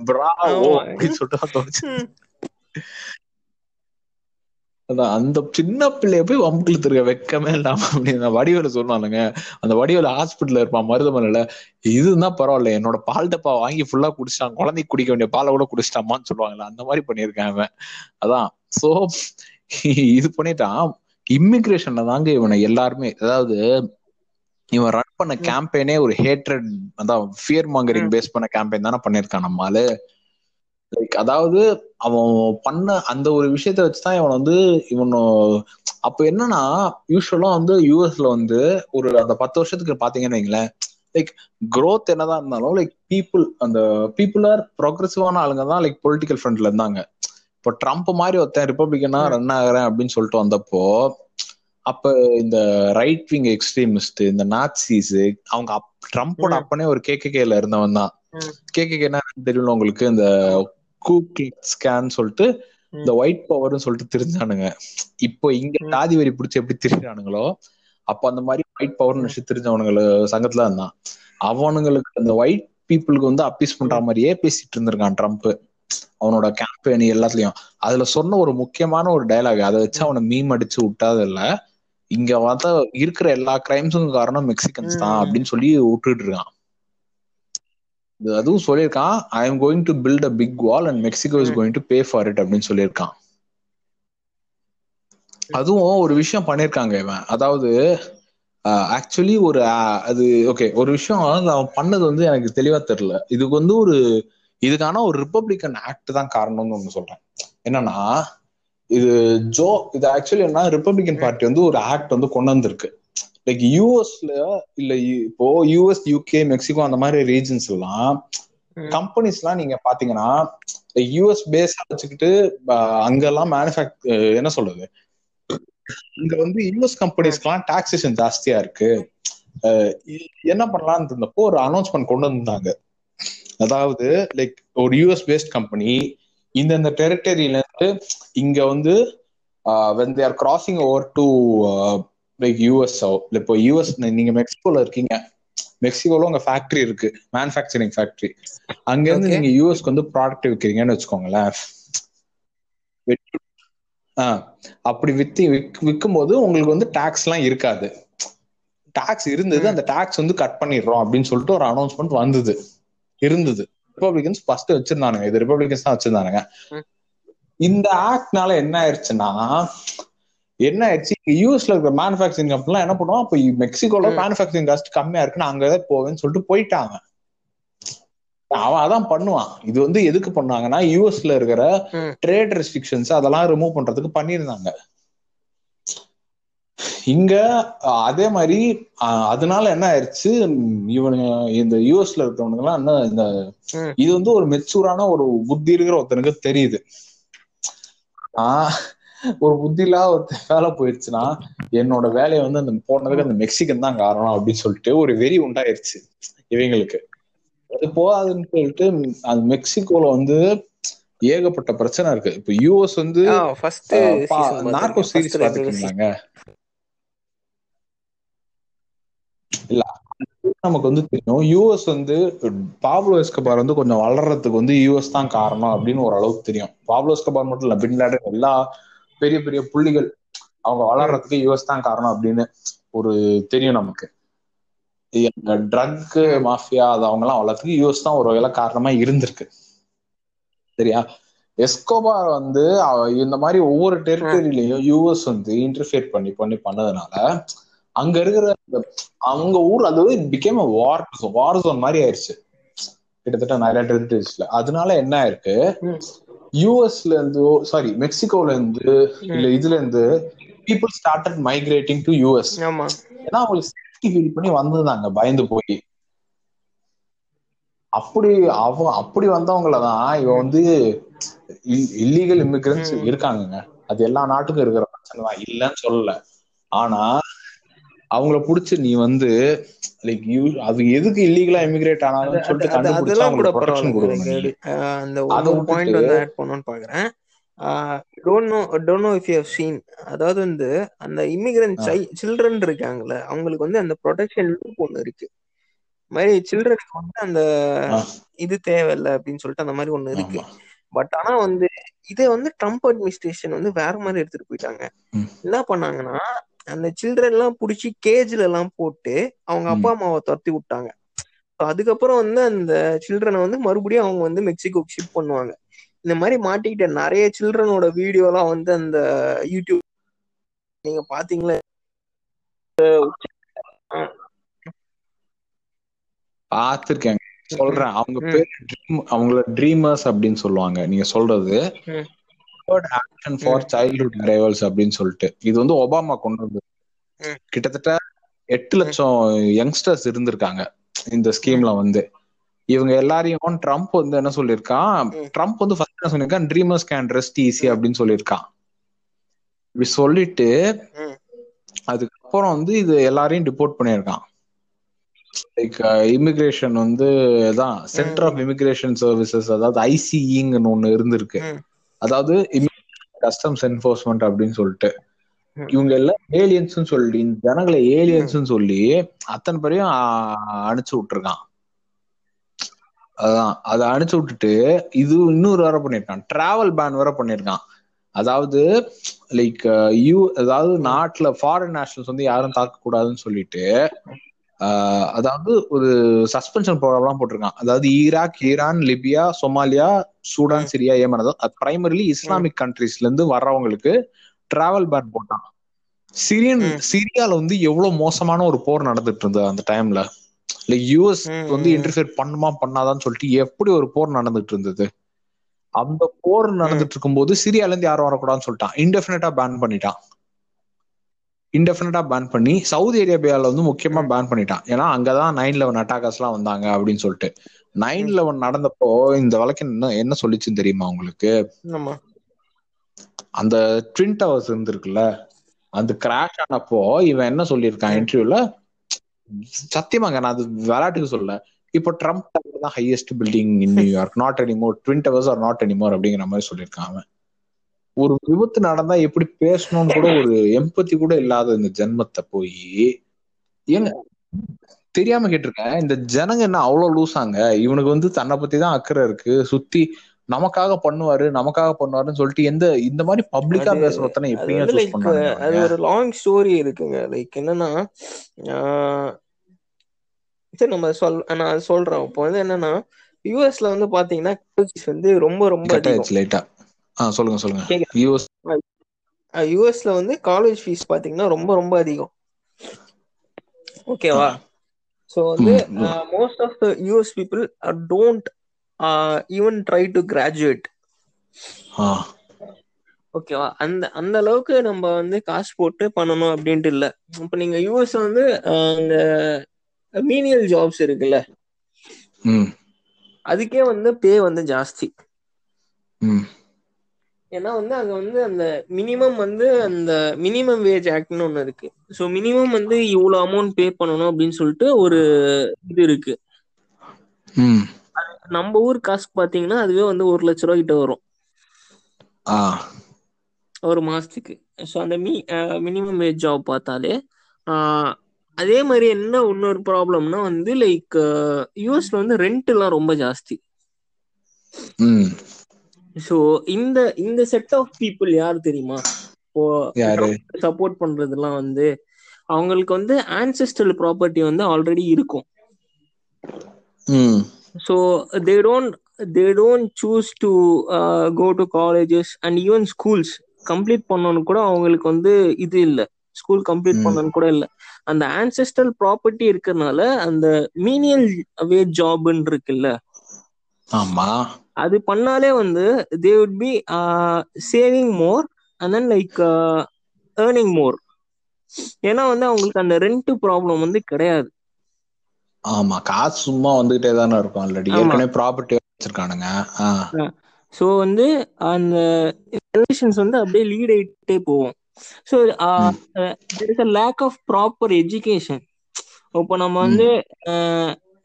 பிராவோ. அப்படின்னு சொல்லிட்டு தோணுச்சு. அதான் அந்த சின்ன பிள்ளைய போய் வம்புக்கு இருக்க வெக்கமே இல்லாம அப்படின்னு வடிவேல சொன்னானுங்க. அந்த வடிவேல ஹாஸ்பிட்டல்ல இருப்பான் மருதமலையில இதுதான் பரவாயில்ல என்னோட பால் டப்பா வாங்கி ஃபுல்லா குடிச்சிட்டான். குழந்தைக்கு குடிக்க வேண்டிய பாலை கூட குடிச்சிட்டாமான்னு சொல்லுவாங்கல்ல அந்த மாதிரி பண்ணியிருக்கான் அவன் அதான். சோ இது பண்ணிட்டான். இமிகிரேஷன்ல தாங்க இவனை எல்லாருமே அதாவது இவன் ரன் பண்ண கேம்பெயினே ஒரு ஹேட்ரட் அதான் ஃபியர் மாங்கரிங் பேஸ் பண்ண கேம்பெயின் தானே பண்ணிருக்கான் நம்மால. லைக் அதாவது அவன் பண்ண அந்த ஒரு விஷயத்த வச்சுதான் இவன் வந்து இவன் அப்ப என்னன்னா யூஸ்வலா வந்து யூஎஸ்ல வந்து ஒரு அந்த பத்து வருஷத்துக்கு பாத்தீங்கன்னு வைங்களேன் லைக் growth என்னதான் இருந்தாலும் லைக் பீப்புள் அந்த பீப்புள் ஆர் ப்ரோக்ரஸிவான ஆளுங்க தான் லைக் பொலிட்டிக்கல் ஃப்ரண்ட்ல இருந்தாங்க. இப்போ ட்ரம்ப் மாதிரி ஒருத்தன் ரிப்பப்ளிகனா ரன் ஆகுறேன் அப்படின்னு சொல்லிட்டு வந்தப்போ அப்ப இந்த ரைட் விங் எக்ஸ்ட்ரீமிஸ்ட் இந்த நாட்சிஸ் அவங்க ட்ரம்ப்போட. அப்பனே ஒரு கேகேல இருந்தவன் தான். ம். கேகே என்ன தெரியல உங்களுக்கு? இந்த கூக்லி ஸ்கேன் சொல்லிட்டு இந்த ஒயிட் பவர்னு சொல்லிட்டு தெரிஞ்சானுங்க. இப்போ இங்க. ஜாதி வரி பிடிச்சி எப்படி திரிஞ்சானுங்களோ அப்ப அந்த மாதிரி ஒயிட் பவர் நினைச்சு தெரிஞ்சவனுங்கள சங்கத்துல இருந்தான். அவனுங்களுக்கு அந்த ஒயிட் பீப்புளுக்கு வந்து அப்பீஸ் பண்ற மாதிரியே பேசிட்டு இருந்திருக்கான் ட்ரம்ப் அவனோட கேம்பெயின் எல்லாத்துலயும். அதுல சொன்ன ஒரு முக்கியமான ஒரு டயலாக் அதை வச்சு அவனை மீம் அடிச்சு விட்டாது இல்ல இங்க வந்து இருக்கிற எல்லா கிரைம்ஸுக்கும் காரணம் மெக்சிகன்ஸ் தான். அப்படின்னு சொல்லி விட்டுட்டு இருக்கான். அதுவும் சொல்லியிருக்கான் I am going to build a big wall and Mexico is. Going to pay for it அப்படின்னு சொல்லியிருக்கான். அதுவும் ஒரு விஷயம் பண்ணிருக்காங்க இவன். அதாவது ஆக்சுவலி ஒரு அது ஓகே ஒரு விஷயம் அவன் பண்ணது வந்து எனக்கு தெளிவா தெரியல. இதுக்கு வந்து ஒரு இதுக்கான ஒரு ரிப்பப்ளிகன் ஆக்ட் தான் காரணம்னு ஒண்ணு சொல்றேன். என்னன்னா இது ஜோ இது ஆக்சுவலி என்ன ரிப்பப்ளிகன் பார்ட்டி வந்து ஒரு ஆக்ட் வந்து கொண்டு வந்திருக்கு. லைக் யூஎஸ்ல இல்ல இப்போ யூஎஸ் யூகே மெக்சிகோ அந்த மாதிரி ரீஜன்ஸ் எல்லாம். கம்பெனிஸ் எல்லாம் நீங்க பாத்தீங்கன்னா யூஎஸ் பேஸ் வச்சுக்கிட்டு அஹ், அங்கெல்லாம் மேனுஃபேக்சர் என்ன சொல்றது? இங்க வந்து யூஎஸ் கம்பெனிஸ்க்குலாம் டாக்ஸேஷன் ஜாஸ்தியா இருக்கு. என்ன பண்ணலாம்னு இருந்தப்போ ஒரு அனௌன்ஸ்மெண்ட் கொண்டு வந்தாங்க. அதாவது லைக் ஒரு யூஎஸ் பேஸ்ட் கம்பெனி இந்தந்த டெரிட்டரியில இருந்து இங்க வந்து when they are crossing over to like US இப்போ யூஎஸ் நீங்க மெக்சிகோல இருக்கீங்க. மெக்சிகோல உங்க ஃபேக்டரி இருக்கு மேனுஃபேக்சரிங் ஃபேக்டரி அங்க இருந்து. நீங்க யூஎஸ்க்கு வந்து ப்ராடக்ட் விற்கிறீங்கன்னு வச்சுக்கோங்களேன். ஆஹ் அப்படி வித்து விற்கும் போது உங்களுக்கு வந்து டாக்ஸ் எல்லாம் இருக்காது. டாக்ஸ் இருந்தது. அந்த டாக்ஸ் வந்து கட் பண்ணிடுறோம் அப்படின்னு சொல்லிட்டு ஒரு அனௌன்ஸ்மெண்ட் வந்தது. இருந்தது. ரிப்பப்ளிகன்ஸ் ஃபர்ஸ்ட் வச்சிருந்தானுங்க. இது ரிப்பப்ளிகன்ஸ் தான் வச்சிருந்தானுங்க. இந்த ஆக்ட்னால என்ன ஆயிடுச்சுன்னா என்ன ஆயிடுச்சு? யூஎஸ்ல இருக்கிற மேனுஃபேக்சரிங் கம்பெனிலாம் என்ன பண்ணுவோம் அப்ப மெக்சிகோல. மேனுஃபேக்சரிங் காஸ்ட் கம்மியா இருக்கு நான் அங்கதான் போவேன்னு சொல்லிட்டு போயிட்டாங்க. அவன் அதான் பண்ணுவான். இது வந்து எதுக்கு பண்ணாங்கன்னா யூஎஸ்ல இருக்கிற. ட்ரேட் ரெஸ்ட்ரிக்ஷன்ஸ் அதெல்லாம் ரிமூவ் பண்றதுக்கு பண்ணியிருந்தாங்க. இங்க அதே மாதிரி அதனால என்ன ஆயிடுச்சு இவனுங்க இந்த யூஎஸ்ல இருக்கிறவனுங்க எல்லாம் என்ன இந்த. இது வந்து ஒரு மெச்சூரான ஒரு புத்தி இருக்கிற ஒருத்தனுக்கு தெரியுது. ஆஹ் ஒரு புத்தி இல்லாத ஒருத்தன் வேலை போயிடுச்சுன்னா என்னோட வேலையை வந்து அந்த போனதுக்கு அந்த மெக்சிகன் தான் காரணம் அப்படின்னு சொல்லிட்டு ஒரு வெறி உண்டாயிருச்சு இவங்களுக்கு. அது போகாதுன்னு சொல்லிட்டு அது மெக்சிகோல வந்து ஏகப்பட்ட பிரச்சனை இருக்கு. இப்ப யூஎஸ் வந்து நார்கோ சீரிஸ் பாத்துருக்கீங்களாங்க இல்ல நமக்கு வந்து தெரியும் யூஎஸ் வந்து பாப்லோ எஸ்கபார் வந்து கொஞ்சம் வளர்றதுக்கு வந்து யூஎஸ் தான் காரணம் அப்படின்னு ஓரளவுக்கு தெரியும். பாப்லோ எஸ்கபார் மட்டும் இல்ல பின்லாடன் எல்லா பெரிய பெரிய புள்ளிகள் அவங்க வளர்றதுக்கு யூஎஸ் தான் காரணம் அப்படின்னு ஒரு தெரியும் நமக்கு. ட்ரக் மாஃபியா அது அவங்க எல்லாம் வளர்றதுக்கு யூஎஸ் தான் ஒரு வகையில காரணமா இருந்திருக்கு. சரியா? எஸ்கோபார் வந்து இந்த மாதிரி ஒவ்வொரு டெரிட்டரியிலையும் யூஎஸ் வந்து இன்டர்ஃபியர் பண்ணி பண்ணி பண்ணதுனால அங்க இருக்கிற அந்த- அவங்க ஊர் அது பிகேம் வார் வார் ஜோன் மாதிரி ஆயிருச்சு. கிட்டத்தட்ட நிறைய டெரிட்டரிஸ்ல அதனால என்ன ஆயிருக்கு. யூஎஸ்ல இருந்து சாரி மெக்சிகோல இருந்து இல்ல இதுல இருந்து people started migrating to US ஏன்னா அவங்களுக்கு சேஃப்டி ஃபீல் பண்ணி வந்திருந்தாங்க பயந்து போய். அப்படி அவ அப்படி வந்தவங்கள தான் இவன் வந்து இல்லீகல் இமிகிரன்ஸ் ம். இருக்காங்கங்க. அது எல்லா நாட்டுக்கும் இருக்கிற பிரச்சனை தான். இல்லைன்னு சொல்லல. ஆனா அவங்கள புடிச்சு நீ வந்து லைக் யூ அது எதுக்கு இல்லீகலா இமிகிரேட் அது சொல்லிட்டு கண்டுபிடிச்சு கூட ப்ரொடெக்ஷன் நீ அந்த ஒரு பாயிண்ட் வந்து ஆட் பண்ணணும்னு பாக்குறேன். Don't know don't know if you seen அதாவது வந்து அந்த சை சில்ட்ரன் இருக்காங்கல்ல அவங்களுக்கு வந்து அந்த ப்ரொடெக்ஷன் லூப் ஒன்று இருக்கு. மாதிரி சில்ட்ரனுக்கு வந்து அந்த இது தேவையில்லை அப்படின்னு சொல்லிட்டு அந்த மாதிரி ஒன்று இருக்கு. பட் ஆனா வந்து இதை வந்து ட்ரம்ப் அட்மினிஸ்ட்ரேஷன் வந்து வேற மாதிரி எடுத்துட்டு போயிட்டாங்க. என்ன பண்ணாங்கன்னா அந்த சில்ட்ரன் எல்லாம் புடிச்சு கேஜ்ல எல்லாம் போட்டு அவங்க அப்பா அம்மாவை துரத்தி விட்டாங்க. அதுக்கப்புறம் வந்து அந்த சில்ட்ரனை வந்து மறுபடியும் அவங்க வந்து மெக்சிகோக்கு ஷிப் பண்ணுவாங்க. இந்த மாதிரி மாட்டிக்கிட்ட நிறைய சில்ட்ரனோட வீடியோ எல்லாம் வந்து அந்த யூடியூப் நீங்க பாத்தீங்களா? ம், சொல்றேன். அவங்க பேர் அவங்கள ட்ரீமர்ஸ் அப்படின்னு சொல்லுவாங்க. நீங்க சொல்றது ம், ஆக்ஷன் ஃபார் சைல்ட்ஹுட் அரைவல்ஸ் அப்படின்னு சொல்லிட்டு. இது வந்து ஒபாமா கொண்டு வந்தது. கிட்டத்தட்ட எட்டு லட்சம் யங்ஸ்டர்ஸ் இருந்திருக்காங்க இந்த ஸ்கீம்ல வந்து. இவங்க எல்லாரையும் ட்ரம்ப் வந்து என்ன சொல்லியிருக்கான்? ட்ரம்ப் வந்து ஃபர்ஸ்ட் என்ன சொல்லியிருக்கான்? ட்ரீமர்ஸ் கேன் ரெஸ்ட் ஈஸி அப்படின்னு சொல்லியிருக்கான். இப்படி சொல்லிட்டு அதுக்கப்புறம் வந்து இது எல்லாரையும் டிபோர்ட் பண்ணியிருக்கான். லைக் இமிகிரேஷன் வந்து தான் சென்டர் ஆஃப் இமிகிரேஷன் சர்வீசஸ் அதாவது ஐசிஇங்கன்னு ஒண்ணு இருந்திருக்கு. ம், அதாவது கஸ்டம்ஸ் என்ஃபோர்ஸ்மெண்ட் அப்படின்னு சொல்லிட்டு. இவங்க எல்லாம் ஏலியன்ஸ் சொல்லி இந்த ஜனங்களை ஏலியன்ஸ் சொல்லி அத்தனை பேரையும் அனுப்பிச்சு விட்டுருக்கான். அதான் அதை அனுப்பிச்சு விட்டுட்டு இது இன்னொரு வேற பண்ணிருக்கான் டிராவல் பேன் வேற பண்ணிருக்கான் அதாவது லைக் யூ அதாவது ம், நாட்டுல ஃபாரின் நேஷனல்ஸ் வந்து யாரும் தாக்க கூடாதுன்னு சொல்லிட்டு அதாவது ஒரு சஸ்பென்ஷன் ப்ரோக்ராம்லாம் போட்டிருக்கான் அதாவது Iraq Iran Libya Somalia Sudan Syria Yemen. அதாவது பிரைமரிலி இஸ்லாமிக் கண்ட்ரீஸ்ல இருந்து வர்றவங்களுக்கு டிராவல் பேன் போட்டான் சிரியன் சிரியால வந்து எவ்வளவு மோசமான ஒரு போர் நடந்துட்டு இருந்தது அந்த டைம்ல லைக் யூஎஸ் வந்து இன்டர்ஃபியர் பண்ணுமா பண்ணாதான்னு சொல்லிட்டு எப்படி ஒரு போர் நடந்துட்டு இருந்தது? அந்த போர் நடந்துட்டு இருக்கும்போது சிரியால இருந்து யாரும் வரக்கூடாதுன்னு சொல்லிட்டான். இன்டெஃபினட்டா பேன் பண்ணிட்டான். இன்டெஃபினட்டா பேன் பண்ணி சவுதி அரேபியால வந்து முக்கியமா பேன் பண்ணிட்டான். ஏன்னா அங்கதான் நைன் லெவன் அட்டாக்கர்ஸ் எல்லாம் வந்தாங்க அப்படின்னு சொல்லிட்டு. நைன் லெவன் நடந்தப்போ இந்த வழக்கு என்ன என்ன சொல்லிச்சுன்னு தெரியுமா உங்களுக்கு? அந்த ட்வின் டவர்ஸ் இருந்திருக்குல்ல அந்த கிராஷ் ஆனப்போ இவன் என்ன சொல்லியிருக்கான் இன்டர்வியூல சத்தியமாங்க நான் அது விளையாட்டுக்கு சொல்ல இப்போ ட்ரம்ப் டவர் தான் highest building in New York not anymore twin towers are not anymore அப்படிங்கிற மாதிரி சொல்லியிருக்கான் அவன். ஒரு விபத்து நடந்தா எப்படி பேசணும்னு கூட ஒரு எம்பத்தி கூட இல்லாத இந்த ஜென்மத்தை போய் ஏங்க? தெரியாம கேட்டிருக்கேன். இந்த ஜனங்க என்ன அவ்வளவு லூசாங்க இவனுக்கு வந்து தன்னை பத்தி தான் அக்கறை இருக்கு. சுத்தி நமக்காக பண்ணுவாரு நமக்காக பண்ணுவாருன்னு சொல்லிட்டு எந்த இந்த மாதிரி பப்ளிக்கா அது பேசுற ஒருத்தனை அது ஒரு லாங் ஸ்டோரி இருக்குங்க. லைக் என்னன்னா சரி நம்ம சொல் நான் சொல்றேன். இப்போ வந்து என்னன்னா யூஎஸ்ல வந்து பாத்தீங்கன்னா வந்து ரொம்ப ரொம்ப அதிகம். ஆ சொல்லுங்க சொல்லுங்க. யூஎஸ் யூஎஸ்ல வந்து காலேஜ் ஃபீஸ் பாத்தீங்கன்னா ரொம்ப ரொம்ப அதிகம். ஓகேவா? ஸோ வந்து most of the US people don't even try to graduate ஓகேவா? அந்த அந்த அளவுக்கு நம்ம வந்து காசு போட்டு பண்ணணும் அப்படின்ட்டு இல்ல. இப்போ நீங்க யூஎஸ் வந்து இந்த மீனியல் ஜாப்ஸ் இருக்குல்ல? ம். அதுக்கே வந்து பே வந்து ஜாஸ்தி. ம். ஏன்னா வந்து அங்க வந்து அந்த மினிமம் வந்து அந்த மினிமம் வேஜ் ஆக்ட்னு ஒண்ணு இருக்கு. ஸோ மினிமம் வந்து இவ்வளவு அமௌண்ட் பே பண்ணணும் அப்படின்னு சொல்லிட்டு ஒரு இது இருக்கு. நம்ம ஊர் காசு பாத்தீங்கன்னா அதுவே வந்து ஒரு லட்ச ரூபா கிட்ட வரும். ஒரு மாசத்துக்கு. ஸோ அந்த மீ மினிமம் வேஜ் ஜாப் பார்த்தாலே அதே மாதிரி என்ன இன்னொரு ப்ராப்ளம்னா வந்து லைக் யூஎஸ்ல வந்து ரெண்ட் எல்லாம் ரொம்ப ஜாஸ்தி. ஸோ இந்த இந்த செட் ஆஃப் பீப்புள் யார் தெரியுமா? இப்போ சப்போர்ட் பண்றதெல்லாம் வந்து அவங்களுக்கு வந்து ஆன்செஸ்ட்ரல் ப்ராப்பர்ட்டி வந்து ஆல்ரெடி இருக்கும். So they don't they don't choose to go to colleges and even schools complete பண்ணணும் கூட அவங்களுக்கு வந்து இது இல்லை. School complete. பண்ணணும் கூட இல்லை. அந்த ஆன்செஸ்ட்ரல் ப்ராப்பர்ட்டி இருக்கிறதுனால அந்த மீனியல் வேஜ் ஜாப்னு இருக்குல்ல. ஆமா. அது பண்ணாலே வந்து they would be saving more and then like earning more ஏன்னா வந்து அவங்களுக்கு அந்த ரெண்ட் ப்ராப்ளம் வந்து கிடையாது. ஆமா காசு சும்மா வந்துகிட்டே தானே இருக்கும். ஆல்ரெடி. ஏற்கனவே ப்ராப்பர்ட்டி வச்சிருக்கானுங்க. ஸோ வந்து அந்த ரிலேஷன்ஸ் வந்து அப்படியே லீட் ஆயிட்டே போகும். So a lack of proper education இப்போ நம்ம வந்து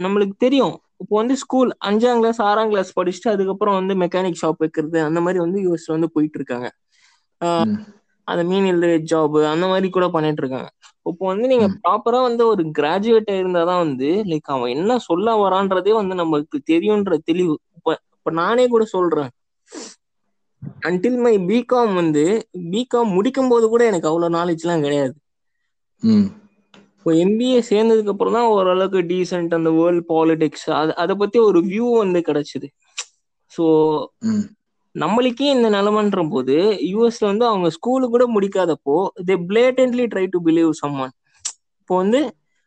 நம்மளுக்கு தெரியும். இப்போ வந்து ஸ்கூல் அஞ்சாம் கிளாஸ் ஆறாம் கிளாஸ் படிச்சுட்டு அதுக்கப்புறம் வந்து மெக்கானிக் ஷாப் வைக்கிறது அந்த மாதிரி வந்து யூஎஸ்ல வந்து போயிட்டு இருக்காங்க. அந்த மீன் எழுது ஜாப் அந்த மாதிரி கூட பண்ணிட்டு இருக்காங்க இப்போ வந்து நீங்க. ப்ராப்பரா வந்து ஒரு கிராஜுவேட் இருந்தாதான் வந்து லைக் அவன் என்ன சொல்ல வரான்றதே வந்து நமக்கு தெரியுன்ற தெளிவு இப்ப இப்ப நானே கூட சொல்றேன் அன்டில் மை பிகாம் வந்து பிகாம் முடிக்கும் போது கூட எனக்கு அவ்வளவு நாலேஜ்லாம் கிடையாது ம். இப்போ எம்பிஏ சேர்ந்ததுக்கு அப்புறம் தான் ஓரளவுக்கு டீசென்ட் அந்த வேர்ல்ட் பாலிடிக்ஸ் அது அதை பத்தி ஒரு வியூ வந்து கிடைச்சது. ஸோ. நம்மளுக்கே இந்த நிலைமன்ற போது யூஎஸ்ல வந்து அவங்க ஸ்கூலு கூட முடிக்காதப்போ they blatantly try to believe summon இப்போ வந்து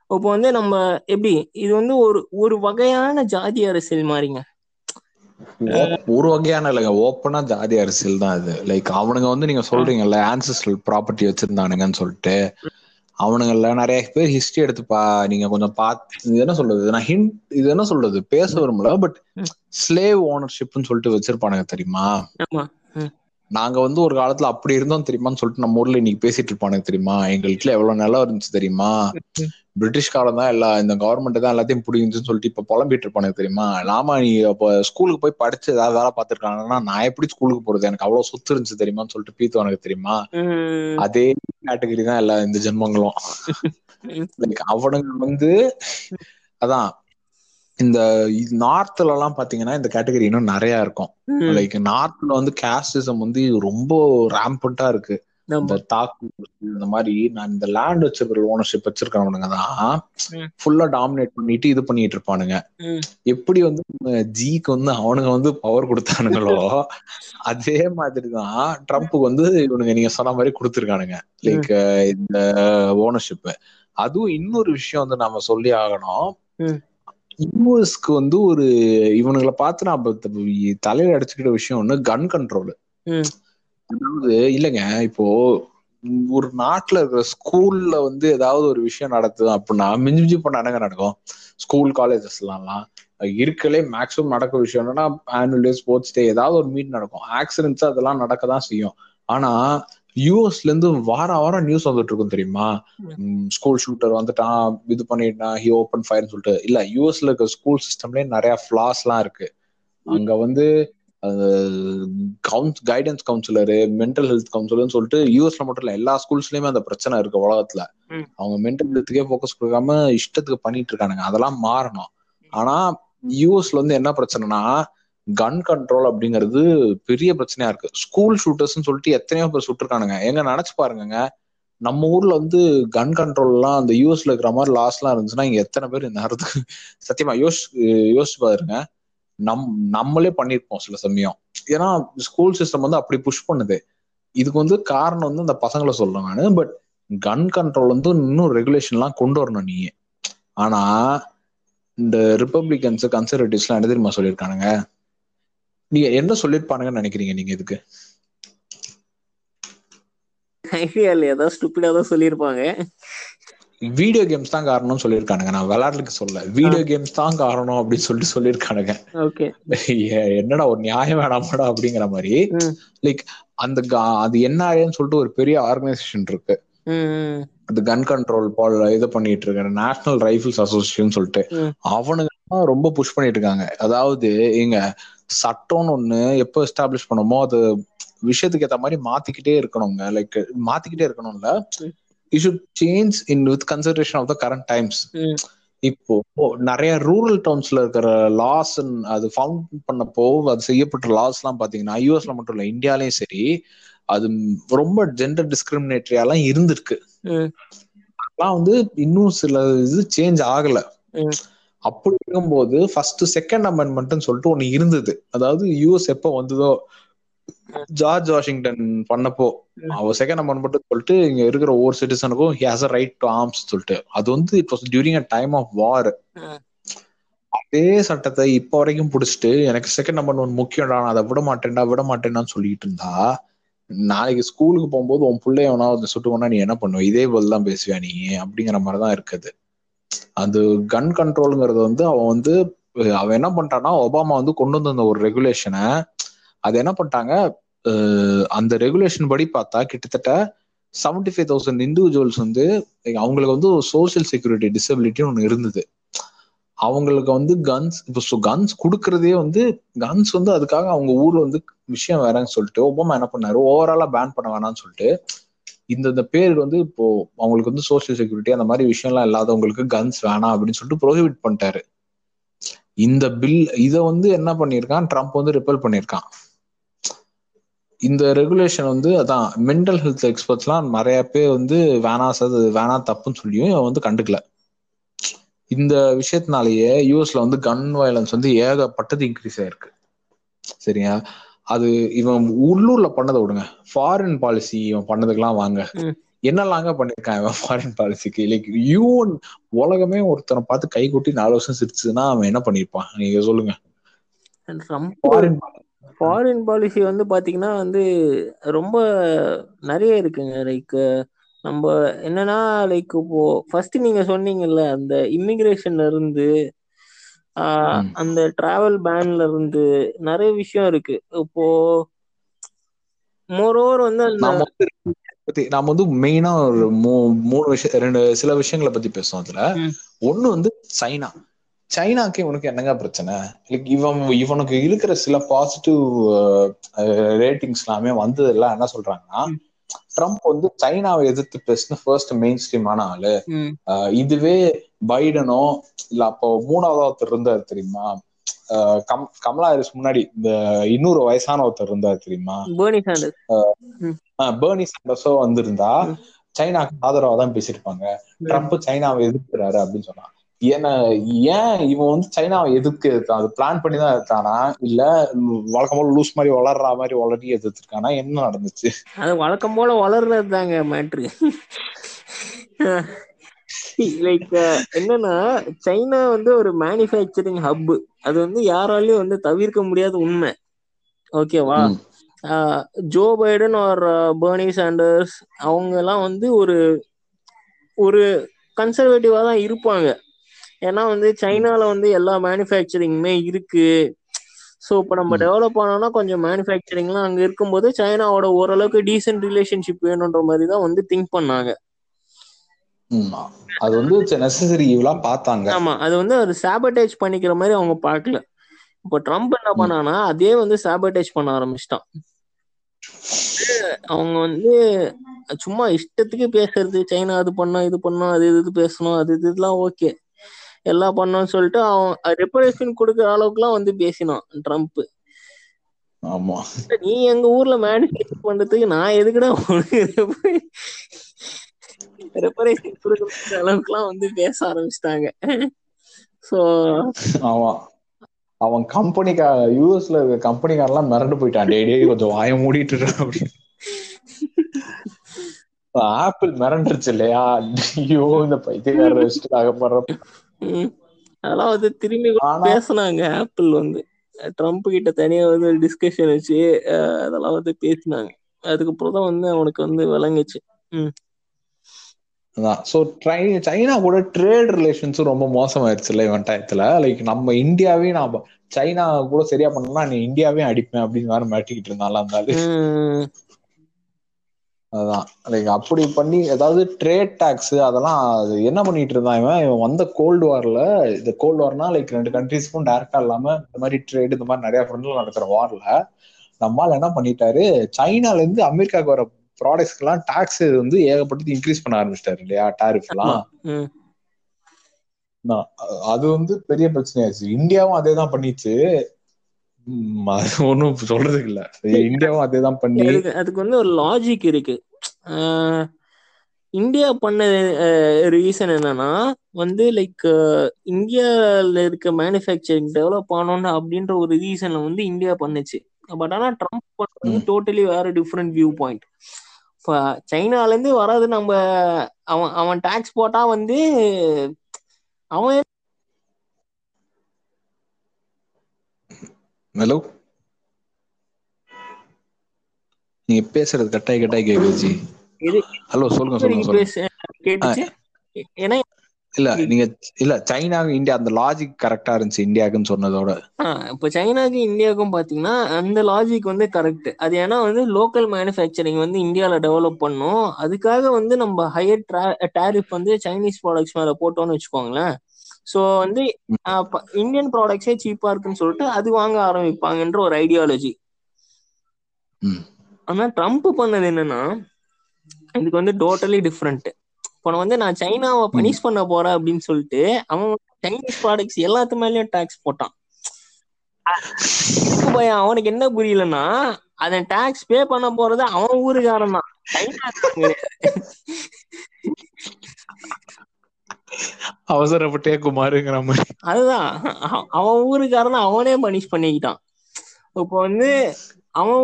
இப்போ வந்து நம்ம எப்படி இது வந்து ஒரு ஒரு வகையான ஜாதி அரசியல் மாதிரிங்க ஒரு வகையான இல்லைங்க ஓப்பனா ஜாதி அரசியல் தான் இது. லைக் அவனுங்க வந்து நீங்க சொல்றீங்கல்ல ஆன்சஸ்ட்ரல் ப்ராப்பர்ட்டி வச்சிருந்தானுங்கன்னு சொல்லிட்டு அவனுங்கள்ல நிறைய பேர் ஹிஸ்டரி எடுத்து பா நீங்க கொஞ்சம் பார்த்து இது என்ன சொல்றது? நான் ஹிண்ட் இது என்ன சொல்றது? பேச விரும்பல பட். ஸ்லேவ் ஓனர்ஷிப்னு சொல்லிட்டு வச்சிருப்பானுங்க தெரியுமா? நாங்க வந்து ஒரு காலத்துல அப்படி இருந்தோம் தெரியுமான்னு சொல்லிட்டு நம்ம ஊர்ல இன்னைக்கு பேசிட்டு இருப்பானுங்க தெரியுமா? எங்க வீட்டுல எவ்வளவு நிலம் இருந்துச்சு தெரியுமா. பிரிட்டிஷ்காரன் தான் எல்லா இந்த கவர்மெண்ட் தான் எல்லாத்தையும் பிடிக்குன்னு சொல்லிட்டு இப்ப புலம்பிட்டு இருப்பானுங்க தெரியுமா? நாம நீ அப்ப ஸ்கூலுக்கு போய் படிச்சு ஏதாவது வேலை பார்த்திருக்காங்கன்னா நான் எப்படி ஸ்கூலுக்கு போறது? எனக்கு அவ்வளவு சொத்து இருந்துச்சு தெரியுமான்னு சொல்லிட்டு பீத்துவானுங்க தெரியுமா? ம், அதே கேட்டகரி தான் எல்லா இந்த ஜென்மங்களும். அவனுங்க வந்து அதான் இந்த நார்த்ல எல்லாம் பாத்தீங்கன்னா இந்த கேட்டகரி இன்னும் நிறைய இருக்கும். லைக் நார்த்ல வந்து கேஸ்டிசம் வந்து ரொம்ப ரேம்பட்டா இருக்கு. இந்த. தாக்கு இந்த மாதிரி நான் இந்த லேண்ட் வச்சிருக்கிற ஓனர்ஷிப் வச்சிருக்கிறவனுங்க தான். ஃபுல்லா டாமினேட் பண்ணிட்டு இது பண்ணிட்டு இருப்பானுங்க. எப்படி வந்து ஜிக்கு வந்து அவனுங்க வந்து பவர் கொடுத்தானுங்களோ அதே மாதிரிதான் ட்ரம்ப்புக்கு வந்து இவனுங்க நீங்க சொன்ன மாதிரி கொடுத்துருக்கானுங்க. லைக் இந்த ஓனர்ஷிப் அதுவும் இன்னொரு விஷயம் வந்து நாம சொல்லி ஆகணும். யூஎஸ்க்கு வந்து ஒரு இவனுங்களை பார்த்து நான் தலையில அடிச்சுக்கிட்ட விஷயம் ஒண்ணு கன் கண்ட்ரோல் அதாவது இல்லைங்க இப்போ ஒரு நாட்டுல இருக்கிற ஸ்கூல்ல வந்து ஏதாவது ஒரு விஷயம் நடக்குது அப்படின்னா மிஞ்சி மிஞ்சி பண்ண என்னங்க நடக்கும்? ஸ்கூல் காலேஜஸ்லாம் இருக்கலே மேக்ஸிமம் நடக்கிற விஷயம் என்னன்னா ஆனுவல் டே ஸ்போர்ட்ஸ் டே ஏதாவது ஒரு மீட் நடக்கும். ஆக்சிடென்ட்ஸ் அதெல்லாம் நடக்க தான் செய்யும். ஆனா யூஎஸ்ல இருந்து வார வாரம் நியூஸ் வந்துட்டு இருக்கும் தெரியுமா ஸ்கூல் ஷூட்டர் வந்துட்டான் இது பண்ணிட்டான் ஹி ஓப்பன் ஃபயர்னு சொல்லிட்டு. இல்ல யூஎஸ்ல இருக்க ஸ்கூல் சிஸ்டம்லயே நிறைய ஃபிளாஸ் எல்லாம் இருக்கு. அங்க வந்து கவுன்ஸ் கைடன்ஸ் கவுன்சிலரு மென்டல் ஹெல்த் கவுன்சிலர்னு சொல்லிட்டு யூஎஸ்ல மட்டும் இல்ல எல்லா ஸ்கூல்ஸ்லயுமே அந்த பிரச்சனை இருக்கு உலகத்துல. அவங்க மென்டல் ஹெல்த்துக்கே ஃபோக்கஸ் கொடுக்காம இஷ்டத்துக்கு பண்ணிட்டு இருக்கானுங்க. அதெல்லாம் மாறணும். ஆனா யூஎஸ்ல வந்து என்ன பிரச்சனைனா கன் கண்ட்ரோல் அப்படிங்கிறது பெரிய பிரச்சனையா இருக்கு. ஸ்கூல் ஷூட்டர்ஸ்னு சொல்லிட்டு எத்தனையோ பேர் சுட்டிருக்கானுங்க. எங்க நினைச்சு பாருங்க நம்ம ஊர்ல வந்து கன் கண்ட்ரோல் எல்லாம் அந்த யூஎஸ்ல இருக்கிற மாதிரி லாஸ் எல்லாம் இருந்துச்சுன்னா இங்க எத்தனை பேர் இந்த நேரத்துக்கு சத்தியமா யோசி யோசிச்சு பாருங்க. நம் நம்மளே பண்ணிருப்போம் சில சமயம். ஏன்னா ஸ்கூல் சிஸ்டம் வந்து அப்படி புஷ் பண்ணுது. இதுக்கு வந்து காரணம் வந்து அந்த பசங்களை சொல்றேன் நான். பட் கன் கண்ட்ரோல் வந்து இன்னும் ரெகுலேஷன் எல்லாம் கொண்டு வரணும் நீ ஆனா இந்த ரிப்பப்ளிகன்ஸ் கன்சர்வேட்டிவ்ஸ் எல்லாம் என்ன தெரியுமா சொல்லியிருக்கானுங்க? நீங்க என்ன சொல்லிருப்பானுங்கன்னு நினைக்கிறீங்க நீங்க இதுக்கு? ஐடியா இல்ல ஏதாவது தான் சொல்லியிருப்பாங்க வீடியோ கேம்ஸ் தான் காரணம்னு சொல்லியிருக்கானுங்க நான் விளையாட்டுக்கு சொல்ல. வீடியோ கேம்ஸ் தான் காரணம் அப்படின்னு சொல்லிட்டு சொல்லியிருக்கானுங்க ஏ- என்னடா ஒரு நியாயம் வேணாமாடா அப்படிங்கிற மாதிரி. லைக் அந்த அது என்ஆர்ஏன்னு சொல்லிட்டு ஒரு பெரிய ஆர்கனைசேஷன் இருக்கு. அது கன் கண்ட்ரோல் பால் இது பண்ணிட்டு இருக்காங்க. நேஷனல் ரைஃபிள்ஸ் அசோசியேஷன் சொல்லிட்டு. அவனுங்க ரொம்ப புஷ் பண்ணிட்டு இருக்காங்க. அதாவது எங்க சட்டம்னு ஒண்ணு எப்போ எஸ்டாப்ளிஷ் பண்ணமோ அது விஷயத்துக்கு ஏத்த மாதிரி மாத்திக்கிட்டே இருக்கணுங்க லைக் மாத்திக்கிட்டே இருக்கணும்ல. You should change in with consideration of the current times. இப்போ நிறைய ரூரல் டவுன்ஸ்ல இருக்கிற லாஸ் அது ஃபவுண்ட் பண்ணப்போ அது செய்யப்பட்ட லாஸ் எல்லாம் பாத்தீங்கன்னா யூஎஸ்ல மட்டும் இல்ல இந்தியாலயும் சரி அது ரொம்ப ஜெண்டர் டிஸ்கிரிமினேட்டரியாலாம் இருந்திருக்கு. அதெல்லாம் வந்து இன்னும் சில இது சேஞ்ச் ஆகல. அப்படி இருக்கும்போது ஃபர்ஸ்ட் செகண்ட் அமெண்ட்மெண்ட்னு சொல்லிட்டு ஒண்ணு இருந்தது. அதாவது யூஎஸ் எப்போ வந்ததோ ஜார்ஜ் வாஷிங்டன் பண்ணப்போ. அவர் செகண்ட் அமெண்ட்மெண்ட் சொல்லிட்டு இங்க இருக்கிற ஒவ்வொரு சிட்டிசனுக்கும் he has a right to arms சொல்லிட்டு. அது வந்து it was during a time of war. அதே சட்டத்தை இப்ப வரைக்கும் புடிச்சிட்டு எனக்கு செகண்ட் அமெண்ட்மெண்ட் முக்கியம்டா நான் அதை விட மாட்டேன்டா விட மாட்டேன்னு சொல்லிட்டு இருந்தா நாளைக்கு ஸ்கூலுக்கு போகும்போது உன் பிள்ளைய வேணா வந்து சுட்டுக்கோனா நீ என்ன பண்ணுவ? இதே பதில் தான் பேசுவியா நீ? அப்படிங்கிற மாதிரிதான் இருக்குது. அது கன் கண்ட்ரோலுங்கிறது வந்து அவன் வந்து அவன் என்ன பண்ணிட்டான்னா ஒபாமா வந்து கொண்டு வந்த ஒரு ரெகுலேஷனை அது என்ன பண்ணிட்டாங்க அஹ் அந்த ரெகுலேஷன் படி பார்த்தா கிட்டத்தட்ட செவன்டி ஃபைவ் தௌசண்ட் இண்டிவிஜுவல்ஸ் வந்து அவங்களுக்கு வந்து சோசியல் செக்யூரிட்டி டிசபிலிட்டி ஒன்று இருந்தது. அவங்களுக்கு வந்து கன்ஸ் இப்போ கன்ஸ் கொடுக்கறதே வந்து கன்ஸ் வந்து அதுக்காக அவங்க ஊர்ல வந்து விஷயம் வேறன்னு சொல்லிட்டு ஒபாமா என்ன பண்ணாரு ஓவராலா பேன் பண்ண வேணாம்னு சொல்லிட்டு இந்த இந்த பேர் வந்து இப்போ அவங்களுக்கு வந்து சோசியல் செக்யூரிட்டி அந்த மாதிரி விஷயம்லாம் இல்லாதவங்களுக்கு கன்ஸ் வேணாம் அப்படின்னு சொல்லிட்டு ப்ரோஹிபிட் பண்ணிட்டாரு. இந்த பில் இதை வந்து என்ன பண்ணியிருக்கான்? ட்ரம்ப் வந்து ரிப்பல் பண்ணியிருக்கான். இந்த ரெகுலேஷன் வந்து அதான் மென்டல் ஹெல்த் எக்ஸ்பர்ட்ஸ்லாம் நிறைய பேர் வந்து வேணா சார் வேணா தப்புன்னு சொல்லியும் இவன் வந்து கண்டுக்கல. இந்த விஷயத்தினாலேயே யூஎஸ்ல வந்து கன் வயலன்ஸ் வந்து ஏகப்பட்டது இன்க்ரீஸ் ஆயிருக்கு. சரியா? அது இவன் உள்ளூர்ல பண்ணதை விடுங்க. ஃபாரின் பாலிசி இவன் பண்ணதுக்கெல்லாம் வாங்க. என்னெல்லாங்க பண்ணிருக்கான் இவன் ஃபாரின் பாலிசிக்கு லைக் யூன் உலகமே ஒருத்தனை பார்த்து கை கொட்டி நாலு வருஷம் சிரிச்சுன்னா அவன் என்ன பண்ணிருப்பான்? நீங்க சொல்லுங்க. ஃபாரின் பாலிசி வந்து பாத்தீங்கன்னா வந்து ரொம்ப நிறைய இருக்குங்க. லைக் நம்ம என்னன்னா லைக் இப்போ ஃபர்ஸ்ட் நீங்க சொன்னீங்கல்ல அந்த இமிகிரேஷன்ல இருந்து. அந்த டிராவல் பேன்ல இருந்து நிறைய விஷயம் இருக்கு. இப்போ மோரோவர் வந்து பத்தி நாம வந்து மெயினா ஒரு மூணு விஷயம் ரெண்டு சில விஷயங்களை பத்தி பேசுவோம் அதுல. ஒண்ணு வந்து சைனா. சைனாக்கு இவனுக்கு என்னங்க பிரச்சனை? லைக் இவன் இவனுக்கு இருக்கிற சில பாசிட்டிவ் ரேட்டிங்ஸ் எல்லாமே வந்ததெல்லாம் என்ன சொல்றாங்கன்னா. ட்ரம்ப் வந்து சைனாவை எதிர்த்து பேசின ஃபர்ஸ்ட் மெயின் ஸ்ட்ரீமான ஆளு. இதுவே பைடனோ இல்ல அப்போ மூணாவது ஒருத்தர் இருந்தார் தெரியுமா? கம் கமலா ஹாரிஸ் முன்னாடி இந்த இன்னொரு வயசான ஒருத்தர் இருந்தார் தெரியுமா? பெர்னி சாண்டர்ஸ் வந்திருந்தா. சைனாக்கு ஆதரவா தான் பேசியிருப்பாங்க ட்ரம்ப் சைனாவை எதிர்க்கிறாரு அப்படின்னு சொன்னான் ஏன்னா ஏன் இவன் வந்து சைனாவை எதிர்க்க இருக்கான்? அது பிளான் பண்ணி தான் இருக்கானா? இல்ல வழக்கம் போல லூஸ் மாதிரி வளர்ற மாதிரி வளர்த்தி எதிர்த்திருக்கானா? என்ன நடந்துச்சு? அது வழக்கம் போல வளர்றது தாங்க மேட்ரு லைக் என்னன்னா சைனா வந்து ஒரு மேனுஃபேக்சரிங் ஹப் அது வந்து யாராலையும் வந்து தவிர்க்க முடியாத உண்மை. ஓகேவா. Joe Biden or Bernie Sanders அவங்க எல்லாம் வந்து ஒரு ஒரு கன்சர்வேட்டிவா தான் இருப்பாங்க. ஏன்னா வந்து சைனால வந்து எல்லா மேனுஃபேக்சரிங்குமே இருக்கு. ஸோ இப்போ நம்ம. டெவலப் ஆனோம்னா கொஞ்சம் மேனுஃபேக்சரிங்லாம் அங்கே இருக்கும்போது சைனாவோட ஓரளவுக்கு டீசென்ட் ரிலேஷன்ஷிப் வேணுன்ற மாதிரி தான் வந்து திங்க் பண்ணாங்க. அது வந்து நெசசரி இவளா பார்த்தாங்க. ஆமா. அது வந்து ஒரு சாபடேஜ் பண்ணிக்கிற மாதிரி அவங்க பார்க்கல. இப்போ ட்ரம்ப் என்ன. பண்ணானா அதே வந்து சாபடேஜ் பண்ண ஆரம்பிச்சிட்டான். அவங்க வந்து சும்மா இஷ்டத்துக்கு பேசுறது சைனா அது பண்ணோம் இது பண்ணோம் அது இது பேசணும் அது இது இதெல்லாம் ஓகே எல்லாம் பண்ணோம்னு சொல்லிட்டு அவன் ரெப்பரேஷன் கொடுக்குற அளவுக்குலாம் வந்து பேசினான் ட்ரம்ப். ஆமா. நீ எங்க ஊர்ல மேனுஃபேக்சர் பண்றதுக்கு நான் எதுக்குடா ரெப்பரேஷன் கொடுக்குற அளவுக்குலாம் வந்து பேச ஆரம்பிச்சிட்டாங்க. ஸோ ஆமா. அவன் கம்பெனிக்கா யூஎஸ்ல இருக்க கம்பெனிக்காரெல்லாம் மிரண்டு போயிட்டான். டே டேய் கொஞ்சம் வாய மூடிட்டு அப்படின்னு. ஆப்பிள் மிரண்டுருச்சு இல்லையா? ஐயோ இந்த பைத்தியக்கார வச்சுட்டு ஆகப்படுற ம். அதெல்லாம் வந்து திரும்பி பேசுனாங்க. ஆப்பிள் வந்து. ட்ரம்ப் கிட்ட தனியா வந்து டிஸ்கஷன் வச்சு அதெல்லாம் வந்து பேசினாங்க. அதுக்கப்புறம் தான் வந்து அவனுக்கு வந்து விளங்குச்சு. ம். ஸோ சைனா கூட ட்ரேட் ரிலேஷன்ஸும் ரொம்ப மோசமாயிருச்சுல்ல இவன் டயத்துல லைக் நம்ம இந்தியாவே நான் சைனா கூட சரியா பண்ணலாம் நீ இந்தியாவே அடிப்பேன் அப்படின்னு வேற மாட்டிக்கிட்டு இருந்தாலும் அந்த. அதான். லைக் அப்படி பண்ணி ஏதாவது ட்ரேட் டாக்ஸ் அதெல்லாம் அது என்ன பண்ணிட்டு இருந்தான் இவன்? இவன் வந்த கோல்டு வார்ல இந்த கோல்டு வார்னா லைக் ரெண்டு கண்ட்ரீஸ்க்கும் டேரக்டா இல்லாம இந்த மாதிரி ட்ரேட் இந்த மாதிரி நிறைய ஃப்ரெண்ட்ல நடக்கிற வார்ல நம்மால் என்ன பண்ணிட்டாரு? சைனால இருந்து அமெரிக்காவுக்கு வர ப்ராடக்ட்ஸ்க்கு எல்லாம் டாக்ஸ் வந்து ஏகப்பட்டது இன்க்ரீஸ் பண்ண ஆரம்பிச்சிட்டாரு இல்லையா? டாரிஃப் எல்லாம் அது வந்து பெரிய பிரச்சனையாச்சு. இந்தியாவும் அதே தான் பண்ணிச்சு. ம், அது ஒண்ணும் சொல்றதுக்கு இல்ல. இந்தியாவும் அதே தான் பண்ணி. அதுக்கு வந்து ஒரு லாஜிக் இருக்கு. இந்தியா பண்ண ரீசன் என்னன்னா வந்து லைக் இந்தியால இருக்க மேனுஃபேக்சரிங் டெவலப் ஆனோன்னு அப்படின்ற ஒரு ரீசன்ல வந்து இந்தியா பண்ணுச்சு. பட் ஆனா ட்ரம்ப் பண்றது டோட்டலி வேற டிஃப்ரெண்ட் வியூ பாயிண்ட் இப்போ சைனால இருந்து வராது நம்ம அவன் அவன் டாக்ஸ் போட்டா வந்து அவன் ஹலோ நீங்க பேசுறது கட்டாய் கட்டாய் கேக்குது ஜி. ஹலோ சொல்லுங்க சொல்லுங்க சொல்லுங்க. இல்ல நீங்க இல்ல சைனா இந்தியா அந்த லாஜிக் கரெக்டா இருந்துச்சு இந்தியாவுக்குன்னு சொன்னதோட. இப்போ சைனாக்கும் இந்தியாவுக்கும் பாத்தீங்கன்னா அந்த லாஜிக் வந்து கரெக்ட் அது ஏன்னா வந்து லோக்கல் மேனுஃபேக்சரிங் வந்து இந்தியால டெவலப் பண்ணும். அதுக்காக வந்து நம்ம ஹையர் டேரிஃப் வந்து சைனீஸ் ப்ராடக்ட்ஸ் மேல போட்டோம்னு வச்சுக்கோங்களேன். ஸோ வந்து இந்தியன் ப்ராடக்ட்ஸே சீப்பா இருக்குன்னு சொல்லிட்டு அது வாங்க ஆரம்பிப்பாங்கன்ற ஒரு ஐடியாலஜி ஆனா ட்ரம்ப் பண்ணது என்னன்னா இதுக்கு வந்து டோட்டலி டிஃப்ரெண்ட் இப்போ வந்து நான் சைனாவை பனிஷ் பண்ண போறேன் அப்படின்னு சொல்லிட்டு அவன் சைனீஸ் ப்ராடக்ட்ஸ் எல்லாத்து மேலயும் டாக்ஸ் போட்டான். பையன் அவனுக்கு என்ன புரியலன்னா அதன் டாக்ஸ் பே பண்ண போறது அவன் ஊருக்காரன் தான். அவசரப்பட்டே குமாருங்கிற மாதிரி. அதுதான். அவன் ஊருக்காரன் அவனே பனிஷ் பண்ணிக்கிட்டான். இப்போ வந்து அவன்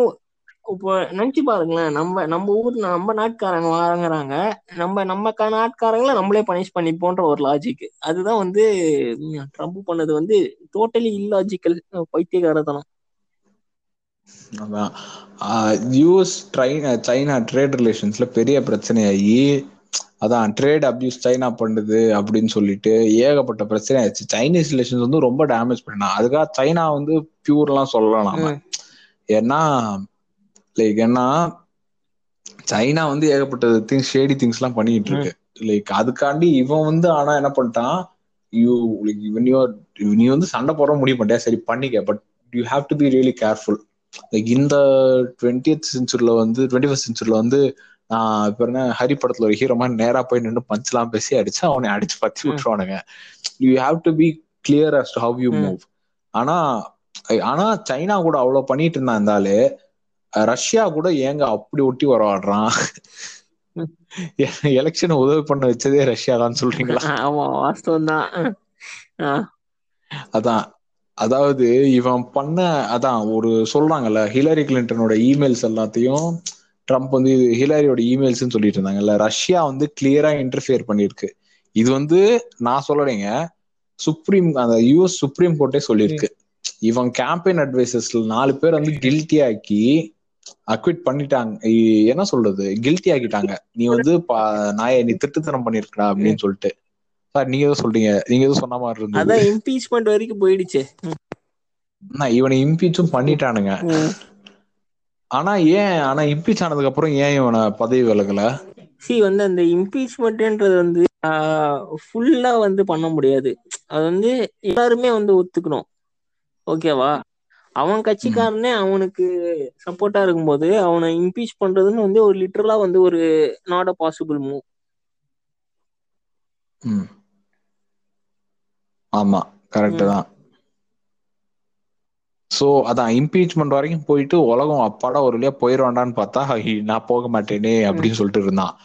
இப்போ நினைச்சு பாருங்களேன். நம்ம நம்ம ஊர் நம்ம நாட்டுக்காரங்க வாங்குறாங்க. நம்ம நம்ம நாட்டுக்காரங்கள நம்மளே பனிஷ் பண்ணிப்போன்ற ஒரு லாஜிக் அதுதான் வந்து ட்ரம்ப் பண்ணது வந்து டோட்டலி இல்லாஜிக்கல் பைத்தியகாரத்தனம் அதான். யூஎஸ் சைனா ட்ரேட் ரிலேஷன்ஸ்ல பெரிய பிரச்சனையாகி அதான் ட்ரேட் அப்யூஸ் சைனா பண்ணுது அப்படின்னு சொல்லிட்டு ஏகப்பட்ட பிரச்சனை ஆயிடுச்சு. சைனீஸ் ரிலேஷன்ஸ் வந்து ரொம்ப டேமேஜ் பண்ணா அதுக்காக சைனா வந்து பியூர்லாம் சொல்லலாம் ஏன்னா லைக் ஏன்னா சைனா வந்து ஏகப்பட்ட திங்ஸ் ஷேடி திங்ஸ் எல்லாம் பண்ணிட்டு இருக்கு. லைக் அதுக்காண்டி இவன் வந்து ஆனா என்ன பண்ணிட்டான்? யூ லைக் இவன் நீ வந்து சண்டை போட முடிவு பண்ணிட்டேன் சரி பண்ணிக்க. But you have to be really careful like இந்த டுவெண்ட்டி சென்ச்சுரியில வந்து டுவெண்ட்டி ஃபஸ்ட் சென்ச்சுரியில வந்து நான் இப்ப என்ன ஹரி படத்துல ஒரு ஹீரோ மாதிரி நேரா போய் நின்று பஞ்செல்லாம் பேசி அடிச்சு அவனை அடிச்சு பத்தி விட்டுருவானுங்க. You have to be clear as to how you move ஆனா ஆனா சைனா கூட அவ்வளவு பண்ணிட்டு இருந்தா இருந்தாலே ரஷ்யா கூட ஏங்க அப்படி ஒட்டி வரவாடுறான் எலெக்ஷன் உதவி பண்ண வச்சதே ரஷ்யா தான் சொல்றீங்களா ஆமா வாஸ்தவம் தான் அதான். அதாவது இவன் பண்ண அதான் ஒரு சொல்றாங்கல்ல ஹிலரி கிளின்டனோட இமெயில்ஸ் எல்லாத்தையும் ட்ரம்ப் வந்து ஹிலாரியோட இமெயில்ஸ் சொல்லிட்டு இருந்தாங்கல்ல ரஷ்யா வந்து கிளியரா இன்டர்ஃபியர் பண்ணிருக்கு இது வந்து நான் சொல்லலைங்க சுப்ரீம் அந்த யூஎஸ் சுப்ரீம் கோர்ட்டே சொல்லியிருக்கு. இவன் கேம்பெயின் அட்வைசர்ஸ்ல நாலு பேர் வந்து கில்ட்டி ஆக்கி அக்விட் பண்ணிட்டாங்க. என்ன சொல்றது? கில்ட்டி ஆக்கிட்டாங்க. நீ வந்து நாய நீ திட்டுத்தனம் பண்ணிருக்கா அப்படின்னு சொல்லிட்டு. சார் நீங்க எதுவும் சொல்றீங்க. நீங்க எதுவும் சொன்ன மாதிரி இருந்தது. அதான் இம்பீச்மெண்ட் வரைக்கும் போயிடுச்சு. இவனை இம்பீச்சும் பண்ணிட்டானுங்க. ஆனா ஏன் ஆனா இம்பீச் ஆனதுக்கு அப்புறம் ஏன் இவனை பதவி விலகல? சி வந்து அந்த இம்பீச்மெண்ட்ன்றது வந்து ஃபுல்லா வந்து பண்ண முடியாது. அது வந்து எல்லாருமே வந்து ஒத்துக்கணும். ஓகேவா? அவன் கட்சிக்காரனே அவனுக்கு சப்போர்ட்டா இருக்கும்போது அவனை இம்பீச் பண்றதுன்னு வந்து ஒரு லிட்டரலா வந்து ஒரு நாட் அ பாசிபிள் மூவ் ஆமா கரெக்ட் தான். சோ அதான் இம்பீச்மெண்ட் வரைக்கும் போயிட்டு உலகம் அப்பாடா ஒரு வழியா போயிடுவான்டான்னு பார்த்தா நான் போக மாட்டேனே அப்படின்னு சொல்லிட்டு இருந்தான்.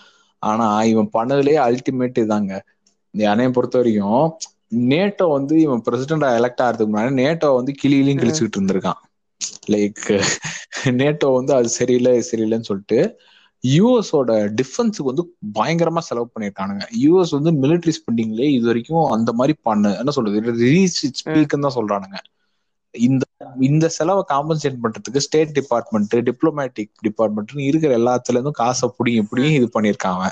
ஆனா இவன் பண்ணதுலயே அல்டிமேட் இதாங்க. என்னைய பொறுத்த வரைக்கும் நேட்டோ வந்து இவன் பிரசிடண்டா எலெக்ட் ஆகிறதுக்கு முன்னாடி நேட்டோ வந்து கிளியிலையும் கிழிச்சுக்கிட்டு இருந்திருக்கான். லைக் நேட்டோ வந்து அது சரியில்லை சரியில்லைன்னு சொல்லிட்டு யூஎஸோட டிஃபென்ஸுக்கு வந்து பயங்கரமா செலவு பண்ணியிருக்கானுங்க. யூஎஸ் வந்து மிலிட்ரி ஸ்பெண்டிங்லயே இது வரைக்கும் அந்த மாதிரி பண்ணு என்ன சொல்றது ரீச் ஸ்பீக்குன்னு தான் சொல்றானுங்க. இந்த இந்த செலவை காம்பன்சேட் பண்றதுக்கு ஸ்டேட் டிபார்ட்மெண்ட் டிப்ளமேட்டிக் டிபார்ட்மெண்ட் இருக்கிற எல்லாத்துல இருந்தும் காசை புடிங்க இப்படியும் இது பண்ணிருக்காங்க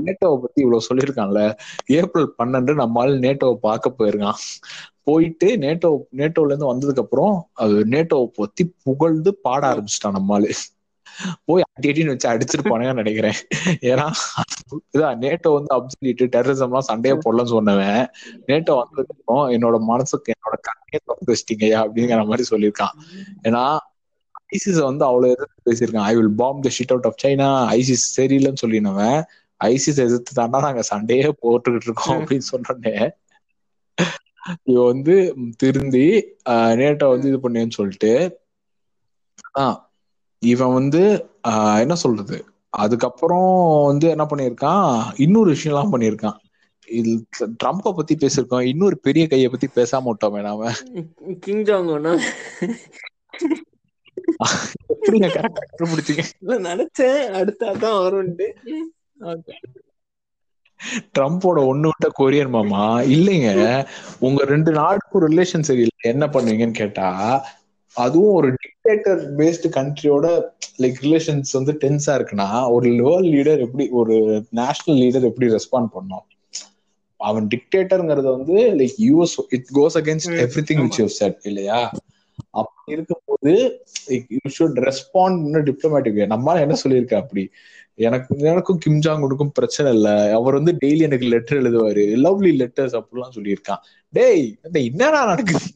நேட்டோவை பத்தி இவ்வளவு சொல்லியிருக்கான்ல. ஏப்ரல் பன்னெண்டு நம்மளால நேட்டோவை பார்க்க போயிருக்கான். போயிட்டு நேட்டோ நேட்டோல இருந்து வந்ததுக்கு அப்புறம் அது நேட்டோவை பத்தி புகழ்ந்து பாட ஆரம்பிச்சிட்டான் நம்மளால போய் அடி அடின்னு வச்சு அடிச்சிருப்பானுங்கன்னு நினைக்கிறேன். ஏன்னா இதான் நேட்டோ வந்து அப்சல்யூட் டெரரிசம் எல்லாம் சண்டையே போடலன்னு சொன்னவன். நேட்டோ வந்ததுக்கும் என்னோட மனசுக்கு என்னோட கண்ணையே திறந்து வச்சிட்டீங்கயா அப்படிங்கிற மாதிரி சொல்லியிருக்கான். ஏன்னா ஐசிஸ் வந்து அவ்வளவு எதிர்த்து பேசியிருக்கான். I will bomb the shit out of China ISIS சரியில்லைன்னு சொல்லினவன். ஐசிஸ் எதிர்த்து தாண்டா நாங்க சண்டையே போட்டுக்கிட்டு இருக்கோம் அப்படின்னு சொன்னோடனே இவ வந்து திருந்தி நேட்டோ வந்து இது பண்ணேன்னு சொல்லிட்டு ஆஹ் இவன் வந்து என்ன சொல்றது? அதுக்கப்புறம் வந்து என்ன பண்ணிருக்கான் இன்னொரு விஷயம் எல்லாம் பண்ணிருக்கான் இது ட்ரம்ப பத்தி பேசிருக்கோம் இன்னொரு பெரிய கைய பத்தி பேசாம விட்டோம் நாம. கிங் ஜாங் எப்படிங்க கரெக்டா கண்டுபிடிச்சீங்க. இல்ல நினைச்சேன். அடுத்தாதான் வரும்ட்டு. ட்ரம்போட ஒண்ணு விட்ட கொரியன் மாமா இல்லைங்க. உங்க ரெண்டு நாடுக்கும் ரிலேஷன் சரியில்லை. என்ன பண்ணுவீங்கன்னு கேட்டா அதுவும் ஒரு டிக்டேட்டர் பேஸ்டு கண்ட்ரியோட லைக் ரிலேஷன்ஸ் வந்து டென்ஸா இருக்குன்னா ஒரு வேர்ல்ட் லீடர் எப்படி ஒரு நேஷனல் லீடர் எப்படி ரெஸ்பாண்ட் பண்ணும் அவன் டிக்டேட்டருங்கிறது வந்து like US it goes against everything which you set இல்லையா? அப்படி இருக்கும்போது யூ ஷுட் ரெஸ்பாண்ட் டிப்ளமேட்டிக் நம்மளால என்ன சொல்லியிருக்க அப்படி? எனக்கு எனக்கும் கிம் ஜாங் உனுக்கும் பிரச்சனை இல்ல. அவர் வந்து டெய்லி எனக்கு லெட்டர் எழுதுவாரு. லவ்லி லெட்டர்ஸ் அப்படிலாம் சொல்லியிருக்கான். டேய் டேய், என்னடா நடக்குது?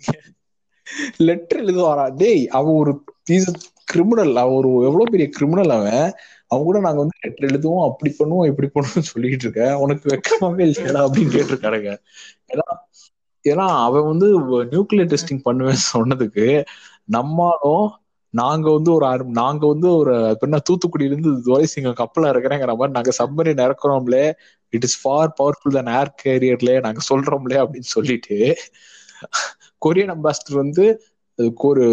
லெட்டர் எழுதுவாரா? டேய் அவன் ஒரு கிரிமினல் அவன் ஒரு எவ்வளவு பெரிய கிரிமினல் அவன். அவன் கூட நாங்க வந்து லெட்டர் எழுதுவோம் அப்படி பண்ணுவோம் இப்படி பண்ணுவோம் சொல்லிட்டு இருக்க. உனக்கு வெக்கமாவே இல்லையா அப்படின்னு கேட்டிருக்காருங்க ஏன்னா ஏன்னா அவன் வந்து நியூக்ளியர் டெஸ்டிங் பண்ணுவேன் சொன்னதுக்கு நம்மளும் நாங்க வந்து ஒரு அரு- நாங்க வந்து ஒரு பின்ன என்ன தூத்துக்குடியில இருந்து துரைசிங்கம் கப்பலா இருக்கிறேங்கிற மாதிரி நாங்க submarine இறக்குறோம்லே. It is far powerful than air கேரியர்ல நாங்க சொல்றோம்லே அப்படின்னு சொல்லிட்டு கொரியன் அம்பாசிடர் வந்து ஒரு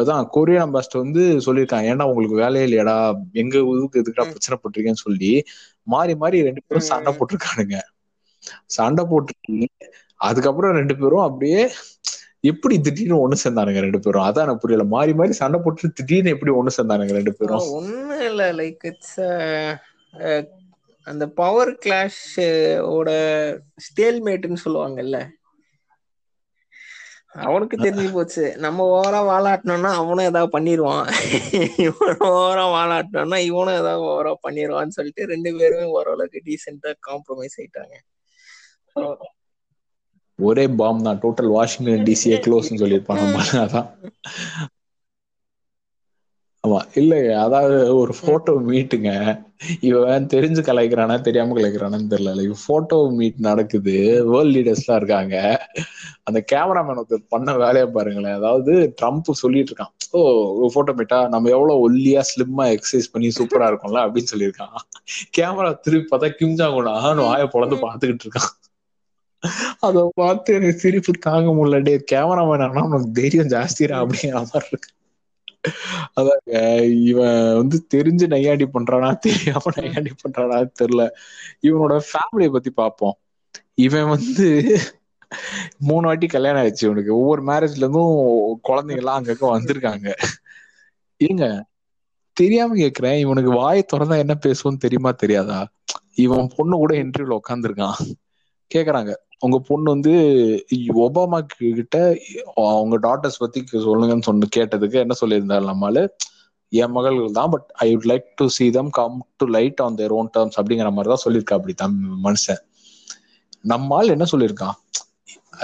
அதான் கொரியன் அம்பாசிடர் வந்து சொல்லியிருக்காங்க. ஏன்னா உங்களுக்கு வேலையே இல்லையாடா. எங்க இதுக்கு எதுக்குடா ம். பிரச்சனை போட்டிருக்கேன்னு சொல்லி மாறி மாறி ரெண்டு பேரும் சண்டை. போட்டிருக்கானுங்க. சண்டை போட்டு அதுக்கப்புறம் ரெண்டு பேரும் அப்படியே எப்படி திடீர்னு ஒண்ணு சேர்ந்தானுங்க ரெண்டு பேரும்? அதான் எனக்கு புரியல. மாறி மாறி சண்டை போட்டு திடீர்னு எப்படி ஒண்ணு சேர்ந்தானுங்க ரெண்டு பேரும்? ஒன்றும் இல்லை. லைக் இட்ஸ் அந்த பவர் கிளாஷ் ஓட ஸ்டேல்மேட்னு சொல்லுவாங்கல்ல. அவனுக்கு தெரிஞ்சு போச்சு. நம்ம ஓவரா வாலாட்டினோம்னா அவனும் ஏதாவது பண்ணிடுவான் இவனும் ஓவரா வாலாட்டினோம்னா இவனும் ஏதாவது ஓவரா பண்ணிடுவான்னு சொல்லிட்டு ரெண்டு பேருமே ஓரளவுக்கு டீசெண்டா காம்ப்ரமைஸ் ஆயிட்டாங்க. ஒரே பாம் தான். டோட்டல் வாஷிங்டன் டிசிஏ க்ளோஸ்னு சொல்லியிருப்பான். நம்ம அதான். ஆமா. இல்ல அதாவது ஒரு போட்டோ மீட்டுங்க இவன் தெரிஞ்சு கலாய்க்கிறானா தெரியாம கலாய்க்கிறானான்னு தெரியல. லைக் போட்டோ மீட் நடக்குது. வேர்ல்ட் லீடர்ஸ் எல்லாம் இருக்காங்க. அந்த கேமராமேன் ஒருத்தர் பண்ண வேலையை பாருங்களேன். அதாவது ட்ரம்ப் சொல்லிட்டு இருக்கான். ஓ போட்டோ மீட்டா நம்ம எவ்வளவு ஒல்லியா ஸ்லிம்மா எக்ஸசைஸ் பண்ணி சூப்பரா இருக்கும்ல அப்படின்னு சொல்லியிருக்கான். கேமரா திருப்பி பார்த்தா கிம் ஜாங் ஆணும் வாயை பொழந்து பாத்துக்கிட்டு இருக்கான். அத பார்த்து எனக்கு சிரிப்பு தாங்க முடியல. டே கேமராமேன் ஆனா உனக்கு தைரியம் ஜாஸ்திரா அப்படிங்கிற மாதிரி இருக்கு. அதாங்க இவன் வந்து தெரிஞ்சு நையாண்டி பண்றானா தெரியாம நையாண்டி பண்றானா தெரியல. இவனோட ஃபேமிலியை பத்தி பார்ப்போம் இவன் வந்து மூணு வாட்டி கல்யாணம் ஆயிடுச்சு இவனுக்கு. ஒவ்வொரு மேரேஜ்ல இருந்தும் குழந்தைங்க எல்லாம் அங்கங்க வந்திருக்காங்க. ஏங்க தெரியாம கேக்குறேன். இவனுக்கு வாயை திறந்தா என்ன பேசுவோம்னு தெரியுமா தெரியாதா? இவன் பொண்ணு கூட இன்டர்வியூல உட்காந்துருக்கான் கேக்குறாங்க. உங்க பொண்ணு வந்து ஒபாமா கிட்ட அவங்க டாட்டர்ஸ் பத்தி சொல்லுங்கன்னு சொன்ன கேட்டதுக்கு என்ன சொல்லியிருந்தாரு நம்மால என் மகள்கள் தான் but I would like to see them come to light on their own terms அப்படிங்கிற மாதிரி தான் சொல்லியிருக்கா அப்படி தம் மனுஷன். நம்மால் என்ன சொல்லியிருக்கான்?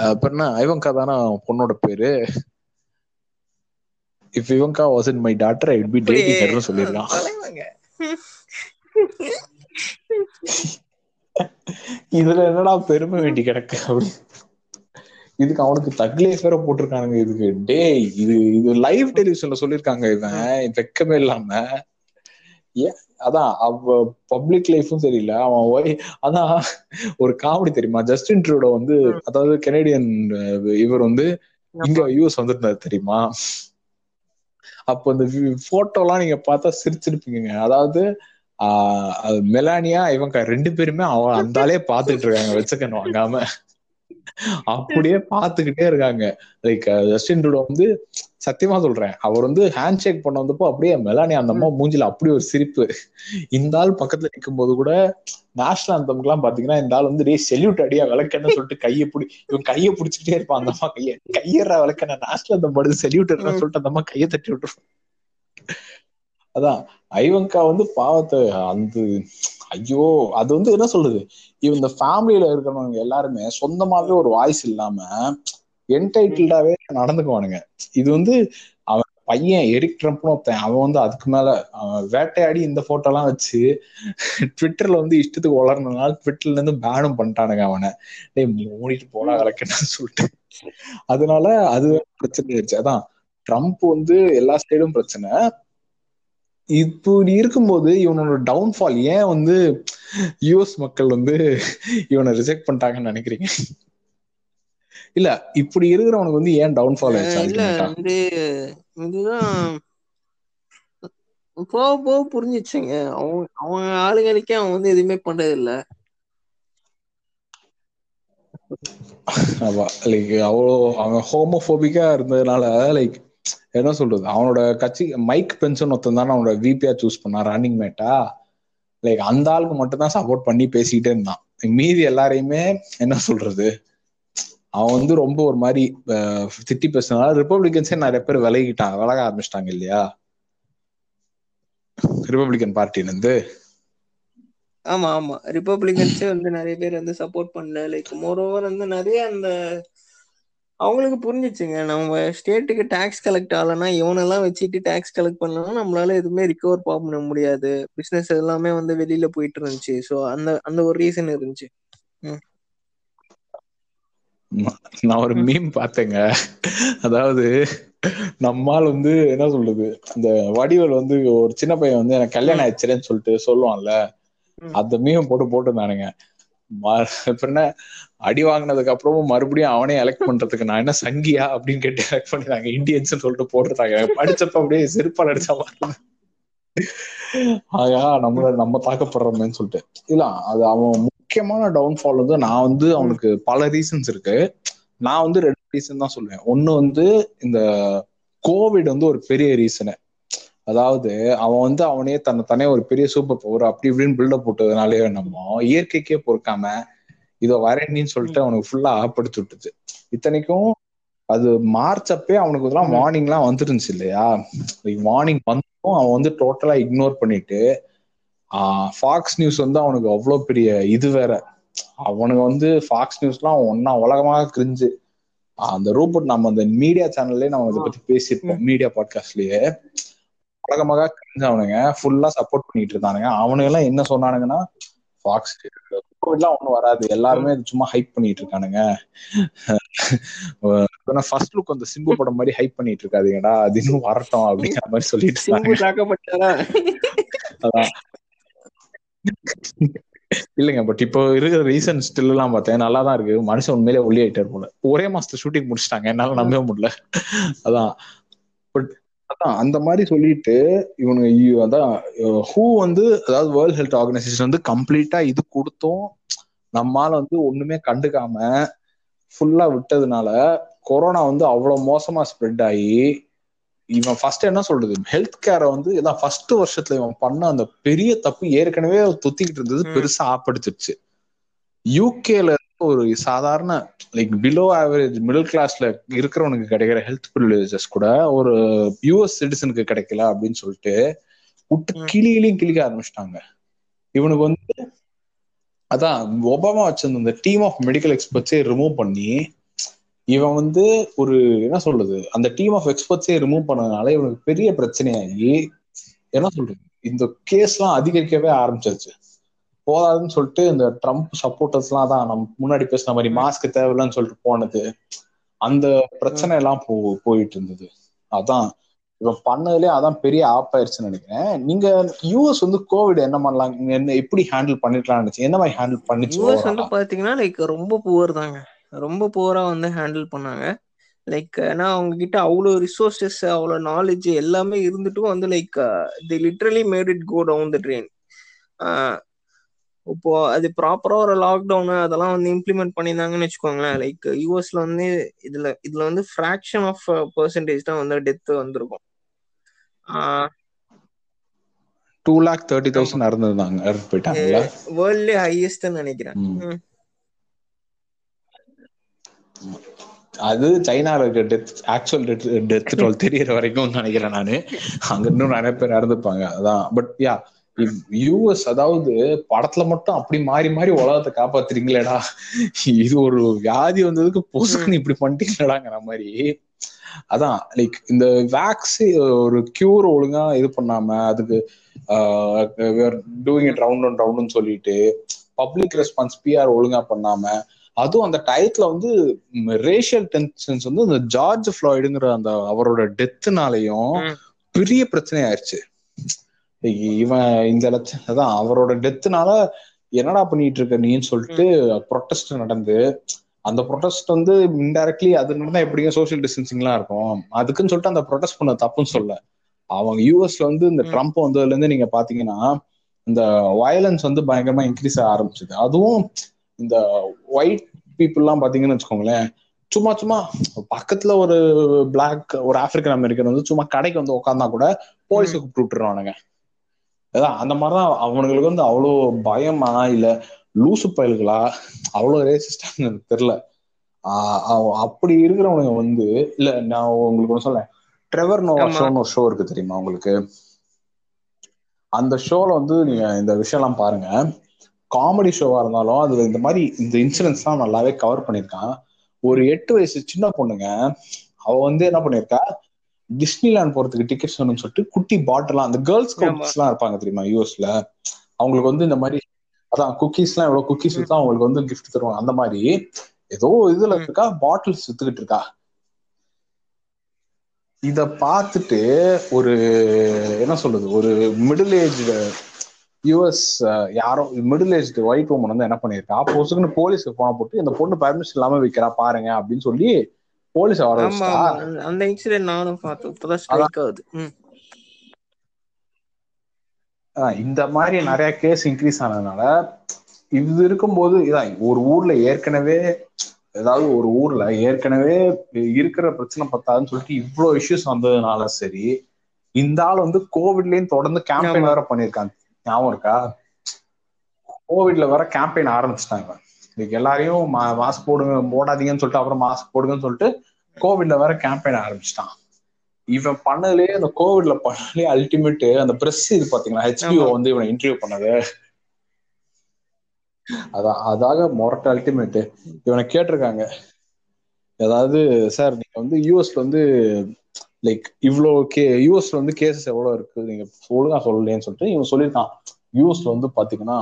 அப்ப என்ன ஐவங்கா தானே பொண்ணோட பேரு? If Ivanka was in my daughter I be இப்படி டேட்டிங் சொல்லியிருக்கான். இதுல என்னடா பெருமை வேண்டி கிடக்கு அப்படி இதுக்கு அவனுக்கு தக்லேஸ் வேற போட்டிருக்கானுங்க. இதுக்கு டேய் இது இது லைவ் டெலிவிஷன்ல சொல்லிருக்காங்க இவன். வெக்கமே இல்லாம. ஏன்? அதான் அவ பப்ளிக் லைஃபும் சரியில்லை. அவன் ஒய் அதான் ஒரு காமெடி தெரியுமா? ஜஸ்டின் ட்ரூடோ வந்து அதாவது கெனடியன் இவர் வந்து இங்க யூஎஸ் வந்திருந்தாரு தெரியுமா? அப்போ இந்த போட்டோ எல்லாம் நீங்க பார்த்தா சிரிச்சிருப்பீங்க அதாவது மெலானியா இவங்க ரெண்டு பேருமே அவ அந்த ஆளே பாத்துக்கிட்டு இருக்காங்க வச்சுக்கணும் வாங்காம. அப்படியே பாத்துக்கிட்டே இருக்காங்க. லைக் ஜஸ்டின் வந்து சத்தியமா சொல்றேன் அவர் வந்து ஹேண்ட் ஷேக் பண்ண வந்தப்போ அப்படியே மெலானியா அந்த அம்மா மூஞ்சில அப்படி ஒரு சிரிப்பு. இந்த ஆள் பக்கத்துல நிக்கும் போது கூட நேஷனல் அந்தம்க்கு எல்லாம் பாத்தீங்கன்னா இந்த ஆள் வந்து டே செல்யூட் அடியா விளக்கன்னு சொல்லிட்டு கையை பிடி இவன் கையை பிடிச்சிக்கிட்டே இருப்பான் அந்த அம்மா கைய. கையறா விளக்கண்ண நேஷனல் அந்தம் படுது செல்யூட் சொல்லிட்டு அந்த அம்மா கையை தட்டி விட்டுரும் அதான். ஐவங்கா வந்து பாவத்தை அந்த ஐயோ அது வந்து என்ன சொல்றது? இவன் இந்த ஃபேமிலியில இருக்கிறவங்க எல்லாருமே சொந்தமாவே ஒரு வாய்ஸ் இல்லாம என்டைட்டில்டாவே நடந்துக்குவானுங்க. இது வந்து அவன் பையன் எரிக் ட்ரம்ப்னு ஒருத்தன் அவன் வந்து அதுக்கு மேல அவன் வேட்டையாடி இந்த போட்டோ எல்லாம் வச்சு ட்விட்டர்ல வந்து இஷ்டத்துக்கு வளர்ந்ததுனால ட்விட்டர்ல இருந்து பேனும் பண்ணிட்டானுங்க அவனை. டேய் மூடிட்டு போனா விளக்கணும்னு சொல்லிட்டு. அதனால அது பிரச்சனை ஆயிடுச்சு. அதான் ட்ரம்ப் வந்து எல்லா சைடும் பிரச்சனை. இப்படி இருக்கும்போது இவனோட டவுன்ஃபால் ஏன் வந்து யூஎஸ் மக்கள் வந்து இவனை ரிஜெக்ட் பண்ணிட்டாங்கன்னு நினைக்கிறீங்க இல்ல இப்படி இருக்கிறவனுக்கு வந்து ஏன் டவுன்ஃபால் இல்ல? வந்து இதுதான் போக போக புரிஞ்சிச்சுங்க அவன் அவன் ஆளுங்களுக்கே அவன் வந்து எதுவுமே பண்றது இல்ல லைக் அவ்வளோ அவன் ஹோமோபோபிக்கா இருந்ததுனால லைக் என்ன சொல்றது? அவனோட கட்சி மைக் பென்சன் ஒருத்தன் தானே அவனோட விபியா சூஸ் பண்ணா ரன்னிங் மேட்டா லைக் அந்த ஆளுக்கு மட்டும் தான் சப்போர்ட் பண்ணி பேசிக்கிட்டே இருந்தான். மீதி எல்லாரையுமே என்ன சொல்றது? அவன் வந்து ரொம்ப ஒரு மாதிரி திட்டி பேசினால ரிப்பப்ளிகன்ஸே நிறைய பேர் விலகிட்டாங்க விலக ஆரம்பிச்சிட்டாங்க இல்லையா? ரிப்பப்ளிகன் பார்ட்டில இருந்து ஆமா. ஆமா ரிப்பப்ளிகன்ஸே வந்து நிறைய பேர் வந்து சப்போர்ட் பண்ணல. லைக் மோரோவர் வந்து நிறைய அந்த அவங்களுக்கு புரிஞ்சிச்சுங்க. நம்ம ஸ்டேட்டுக்கு டாக்ஸ் கலெக்ட் ஆகலன்னா இவனெல்லாம் வச்சுட்டு டாக்ஸ் கலெக்ட் பண்ணலாம் நம்மளால எதுவுமே ரிகவர் பண்ண முடியாது. பிசினஸ் எல்லாமே வந்து வெளியில போயிட்டு இருந்துச்சு. ஸோ அந்த அந்த ஒரு ரீசன் இருந்துச்சு. நான் ஒரு மீம் பார்த்தேங்க. அதாவது நம்மால் வந்து என்ன சொல்றது? இந்த வடிவல் வந்து ஒரு சின்ன பையன் வந்து எனக்கு கல்யாணம் ஆயிடுச்சுன்னு சொல்லிட்டு சொல்லுவான்ல? அந்த மீம் போட்டு போட்டுருந்தானுங்க. என்ன? அடி வாங்கினதுக்கு அப்புறமும் மறுபடியும் அவனே எலெக்ட் பண்றதுக்கு நான் என்ன சங்கியா அப்படின்னு கேட்டு எலெக்ட் பண்ணிருந்தாங்க இந்தியன்ஸ் சொல்லிட்டு போட்டுருந்தாங்க. படிச்சப்ப அப்படியே செருப்பால் அடிச்சா மாதிரி ஆயா நம்ம நம்ம தாக்கப்படுறோமேன்னு சொல்லிட்டு. இல்ல அது அவன் முக்கியமான டவுன்ஃபால் வந்து நான் வந்து அவனுக்கு பல ரீசன்ஸ் இருக்கு. நான் வந்து ரெண்டு ரீசன் தான் சொல்லுவேன். ஒன்னு வந்து இந்த கோவிட் வந்து ஒரு பெரிய ரீசனு அதாவது அவன் வந்து அவனே தன்னை தானே ஒரு பெரிய சூப்பர் பவர் அப்படி இப்படின்னு பில்டப் போட்டதுனாலே நம்ம இயற்கைக்கே பொறுக்காம இதை வரேன்னு சொல்லிட்டு அவனுக்கு ஃபுல்லா ஆப்படுத்தி விட்டுது. இத்தனைக்கும் அது மார்ச் அப்பே அவனுக்கு இதெல்லாம் வார்னிங் எல்லாம் வந்துருந்துச்சு இல்லையா? வார்னிங் வந்தும் அவன் வந்து டோட்டலா இக்னோர் பண்ணிட்டு ஃபாக்ஸ் நியூஸ் வந்து அவனுக்கு அவ்வளவு பெரிய இது வேற. அவனுக்கு வந்து ஃபாக்ஸ் நியூஸ்லாம் ஒன்னா உலகமாக கிரிஞ்சு. அந்த ரூபோட் நம்ம அந்த மீடியா சேனல்லே நம்ம இதை பத்தி பேசியிருப்போம் மீடியா பாட்காஸ்ட்லயே உலகமாக கிரிஞ்சவனுங்க ஃபுல்லா சப்போர்ட் பண்ணிட்டு இருந்தானுங்க. அவனுங்க எல்லாம் என்ன சொன்னானுங்கன்னா ஃபாக்ஸ் கோவிட்லாம் ஒண்ணும் வராது. எல்லாருமே சும்மா ஹைப் பண்ணிட்டு இருக்கானுங்க. ஃபர்ஸ்ட் லுக் அந்த சிம்பு படம் மாதிரி ஹைப் பண்ணிட்டு இருக்காதீங்கடா. அது இன்னும் வரட்டும் அப்படிங்கிற மாதிரி சொல்லிட்டு இல்லைங்க பட் இப்போ இருக்கிற ரீசன் ஸ்டில் எல்லாம் பார்த்தேன். நல்லா தான் இருக்கு. மனுஷன் உண்மையிலே ஒல்லி ஆயிட்டார் போல. ஒரே மாசத்துல ஷூட்டிங் முடிச்சிட்டாங்க. என்னால நம்பவே முடியல. அதான். பட் அதான் அந்த மாதிரி சொல்லிட்டு இவனுங்க அதான் ஹூ வந்து அதாவது வேர்ல்ட் ஹெல்த் ஆர்கனைசேஷன் வந்து கம்ப்ளீட்டா இது கொடுத்தும் நம்மால வந்து ஒண்ணுமே கண்டுக்காம ஃபுல்லா விட்டதுனால கொரோனா வந்து அவ்வளவு மோசமா ஸ்ப்ரெட் ஆகி இவன் ஃபர்ஸ்ட் என்ன சொல்றது? ஹெல்த் கேரை வந்து இதான் ஃபர்ஸ்ட் வருஷத்துல இவன் பண்ண அந்த பெரிய தப்பு ஏற்கனவே தொத்திக்கிட்டு இருந்தது பெருசா ஆப்படுத்துச்சு யூகேல ஒரு சாதாரண லைக் பிலோ ஆவரேஜ் மிடில் கிளாஸ்ல இருக்கிறவனுக்கு கிடைக்கிற ஹெல்த் ப்ரிவிலேஜஸ் கூட ஒரு யூஎஸ் சிட்டிசனுக்கு கிடைக்கல அப்படின்னு சொல்லிட்டு விட்டு கிளியிலையும் கிளிக்க ஆரம்பிச்சிட்டாங்க. இவனுக்கு வந்து அதான் ஒபாமா வச்சிருந்த இந்த டீம் ஆஃப் மெடிக்கல் எக்ஸ்பர்ட்ஸே ரிமூவ் பண்ணி இவன் வந்து ஒரு என்ன சொல்றது அந்த டீம் ஆஃப் எக்ஸ்பர்ட்ஸே ரிமூவ் பண்ணதுனால இவனுக்கு பெரிய பிரச்சனையாகி என்ன சொல்றது இந்த கேஸ் எல்லாம் அதிகரிக்கவே ஆரம்பிச்சிருச்சு. போதாதுன்னு சொல்லிட்டு இந்த ட்ரம்ப் சப்போர்ட்டர்ஸ் எல்லாம் தான் நம்ம முன்னாடி பேசின மாதிரி மாஸ்க் தேவையில்லைன்னு சொல்லிட்டு போனது. அந்த பிரச்சனை எல்லாம் போ போயிட்டு இருந்தது. அதான். இவன் பண்ணதுலயே அதான் பெரிய ஆப் ஆயிருச்சுன்னு நினைக்கிறேன். நீங்க யூஎஸ் வந்து கோவிட் என்ன பண்ணலாம் என்ன எப்படி ஹேண்டில் பண்ணிருக்கலாம்னு நினைச்சு என்ன மாதிரி ஹேண்டில் பண்ணிச்சு யூஎஸ் வந்து பாத்தீங்கன்னா லைக் ரொம்ப புவர் தாங்க. ரொம்ப புவரா வந்து ஹேண்டில் பண்ணாங்க. லைக் ஏன்னா அவங்க கிட்ட அவ்வளோ ரிசோர்சஸ் அவ்வளோ நாலேஜ் எல்லாமே இருந்துட்டும் வந்து like the literally made it go down the drain இப்போ அது ப்ராப்பரா ஒரு லாக்டவுன் அதெல்லாம் வந்து இம்ப்ளிமெண்ட் பண்ணியிருந்தாங்கன்னு வச்சுக்கோங்களேன். லைக் யூஎஸ்ல வந்து இதுல இதுல வந்து ஃபிராக்ஷன் ஆஃப் பர்சன்டேஜ் தான் வந்து டெத் வந்திருக்கும். டூ லேக் தேர்ட்டி தௌசண்ட் இறந்துருந்தாங்க போயிட்டாங்களா வேர்ல்ட்லயே ஹையஸ்ட்னு நினைக்கிறேன். அது சைனால இருக்க டெத் ஆக்சுவல் டெத் டெத் டுவெல் தெரியற வரைக்கும் நினைக்கிறேன் நானு. அங்க இன்னும் நிறைய பேர் இறந்துப்பாங்க அதான் பட் யா யூஎஸ் அதாவது படத்துல மட்டும் அப்படி மாறி மாறி உலகத்தை காப்பாத்துறீங்களேடா. இது ஒரு வியாதி வந்ததுக்கு பொசுக்குன்னு இப்படி பண்ணிட்டீங்களாங்கிற மாதிரி. அதான் லைக் இந்த வேக்சின் ஒரு கியூர் ஒழுங்கா இது பண்ணாம அதுக்கு டூயிங் இட் ரவுண்ட் அண்ட் ரவுண்ட்னு சொல்லிட்டு பப்ளிக் ரெஸ்பான்ஸ் பிஆர் ஒழுங்கா பண்ணாம அதுவும் அந்த டயத்துல வந்து ரேஷியல் டென்ஷன்ஸ் வந்து இந்த ஜார்ஜ் ஃபிளாய்டுங்கிற அந்த அவரோட டெத்துனாலையும் பெரிய பிரச்சனை ஆயிடுச்சு இவன் இந்த லட்சம் அதான் அவரோட டெத்துனால என்னடா பண்ணிட்டு இருக்க நீன்னு சொல்லிட்டு ப்ரொட்டஸ்ட் நடந்து அந்த ப்ரொட்டஸ்ட் வந்து இன்டைரக்ட்லி அது நடந்தா எப்படிங்க சோசியல் டிஸ்டன்சிங் எல்லாம் இருக்கும்? அதுக்குன்னு சொல்லிட்டு அந்த ப்ரொட்டஸ்ட் பண்ண தப்புன்னு சொல்ல. அவங்க யூஎஸ்ல வந்து இந்த ட்ரம்ப் வந்ததுல இருந்து நீங்க பாத்தீங்கன்னா இந்த வயலன்ஸ் வந்து பயங்கரமா இன்க்ரீஸ் ஆக ஆரம்பிச்சது. அதுவும் இந்த ஒயிட் பீப்புள் எல்லாம் பாத்தீங்கன்னு வச்சுக்கோங்களேன் சும்மா சும்மா பக்கத்துல ஒரு பிளாக் ஒரு ஆப்பிரிக்கன் அமெரிக்கன் வந்து சும்மா கடைக்கு வந்து உட்காந்தா கூட போலீஸை கூப்பிட்டு விட்டுருவானுங்க. அதான் அந்த மாதிரிதான் அவனுங்களுக்கு வந்து அவ்வளோ பயமா இல்ல லூசு பயல்களா? அவ்வளவு ரேசிஸ்டான்னு எனக்கு அவ- அப்படி இருக்கிறவனுங்க வந்து இல்ல நான் உங்களுக்கு ஒண்ணு சொல்லேன் ட்ரெவர் நோவா ஆமா. ஷோன்னு ஒரு ஷோ இருக்கு தெரியுமா உங்களுக்கு? அந்த ஷோல வந்து நீங்க இந்த விஷயம்லாம் பாருங்க. காமெடி ஷோவா இருந்தாலும் அதுல இந்த மாதிரி இந்த இன்சிடென்ட்ஸ்லாம் நல்லாவே கவர் பண்ணியிருக்கான். ஒரு எட்டு வயசு சின்ன பொண்ணுங்க அவ வந்து என்ன பண்ணிருக்கா டிஸ்னிலேண்ட் போறதுக்கு டிக்கெட்ஸ் வேணும்னு சொல்லிட்டு குட்டி பாட்டிலாம் அந்த கேர்ள்ஸ் எல்லாம் இருப்பாங்க தெரியுமா யூஎஸ்ல அவங்களுக்கு வந்து இந்த மாதிரி அதான் குக்கீஸ் எல்லாம் எவ்வளவு குக்கீஸ் வித்தா அவங்களுக்கு வந்து gift தருவாங்க. அந்த மாதிரி ஏதோ இதுல. இருக்கா பாட்டில்ஸ் வித்துக்கிட்டு இருக்கா? இத பார்த்துட்டு ஒரு என்ன சொல்றது ஒரு மிடில் ஏஜ் யூஎஸ் யாரோ மிடில் ஏஜ் ஒயிட் உமன் வந்து என்ன பண்ணிருக்கா பொசுக்குன்னு போலீஸ்க்கு போன போட்டு இந்த பொண்ணு பர்மிஷன் இல்லாம வைக்கிறா பாருங்க அப்படின்னு சொல்லி போலீஸ் ஆமா அந்த- இன்சிடென்ட் நானும் பார்த்தேன். இப்பதான் ஸ்ட்ரைக் ஆகுது. இந்த மாதிரி நிறைய கேஸ் இன்க்ரீஸ் ஆனதுனால இது இருக்கும்போது இதான் ஒரு ஊர்ல ஏற்கனவே ஏதாவது ஒரு ஊர்ல ஏற்கனவே இருக்கிற பிரச்சனை பத்தாதுன்னு சொல்லிட்டு இவ்வளவு இஷ்யூஸ் வந்ததுனால சரி இந்த ஆள் வந்து கோவிட்லயும் தொடர்ந்து கேம்பெயின். வேற பண்ணிருக்காங்க ஞாபகம் இருக்கா? கோவிட்ல வேற கேம்பெயின் ஆரம்பிச்சிட்டாங்க. இன்னைக்கு எல்லாரையும் மாஸ்க் போடுங்க போடாதீங்கன்னு சொல்லிட்டு அப்புறம் மாஸ்க் போடுங்கன்னு சொல்லிட்டு கோவிட்ல வேற கேம்பெயின் ஆரம்பிச்சிட்டான். இவன் பண்ணதுலயே அந்த கோவிட்ல பண்ணதுலயே அல்டிமேட் அந்த பிரஸ் இது பாத்தீங்களா? ஹெச்பிஓ. வந்து இவனை இன்டர்வியூ பண்ணது. அதான் அதாக மொரட்ட அல்டிமேட் இவனை கேட்டிருக்காங்க. அதாவது சார் நீங்க வந்து யூஎஸ்ல வந்து லைக் இவ்வளோ கே யூஎஸ்ல வந்து கேசஸ் எவ்வளவு இருக்கு? நீங்க ஒழுங்கா சொல்லலையேன்னு சொல்லிட்டு இவன் சொல்லியிருக்கான். யூஎஸ்ல வந்து பாத்தீங்கன்னா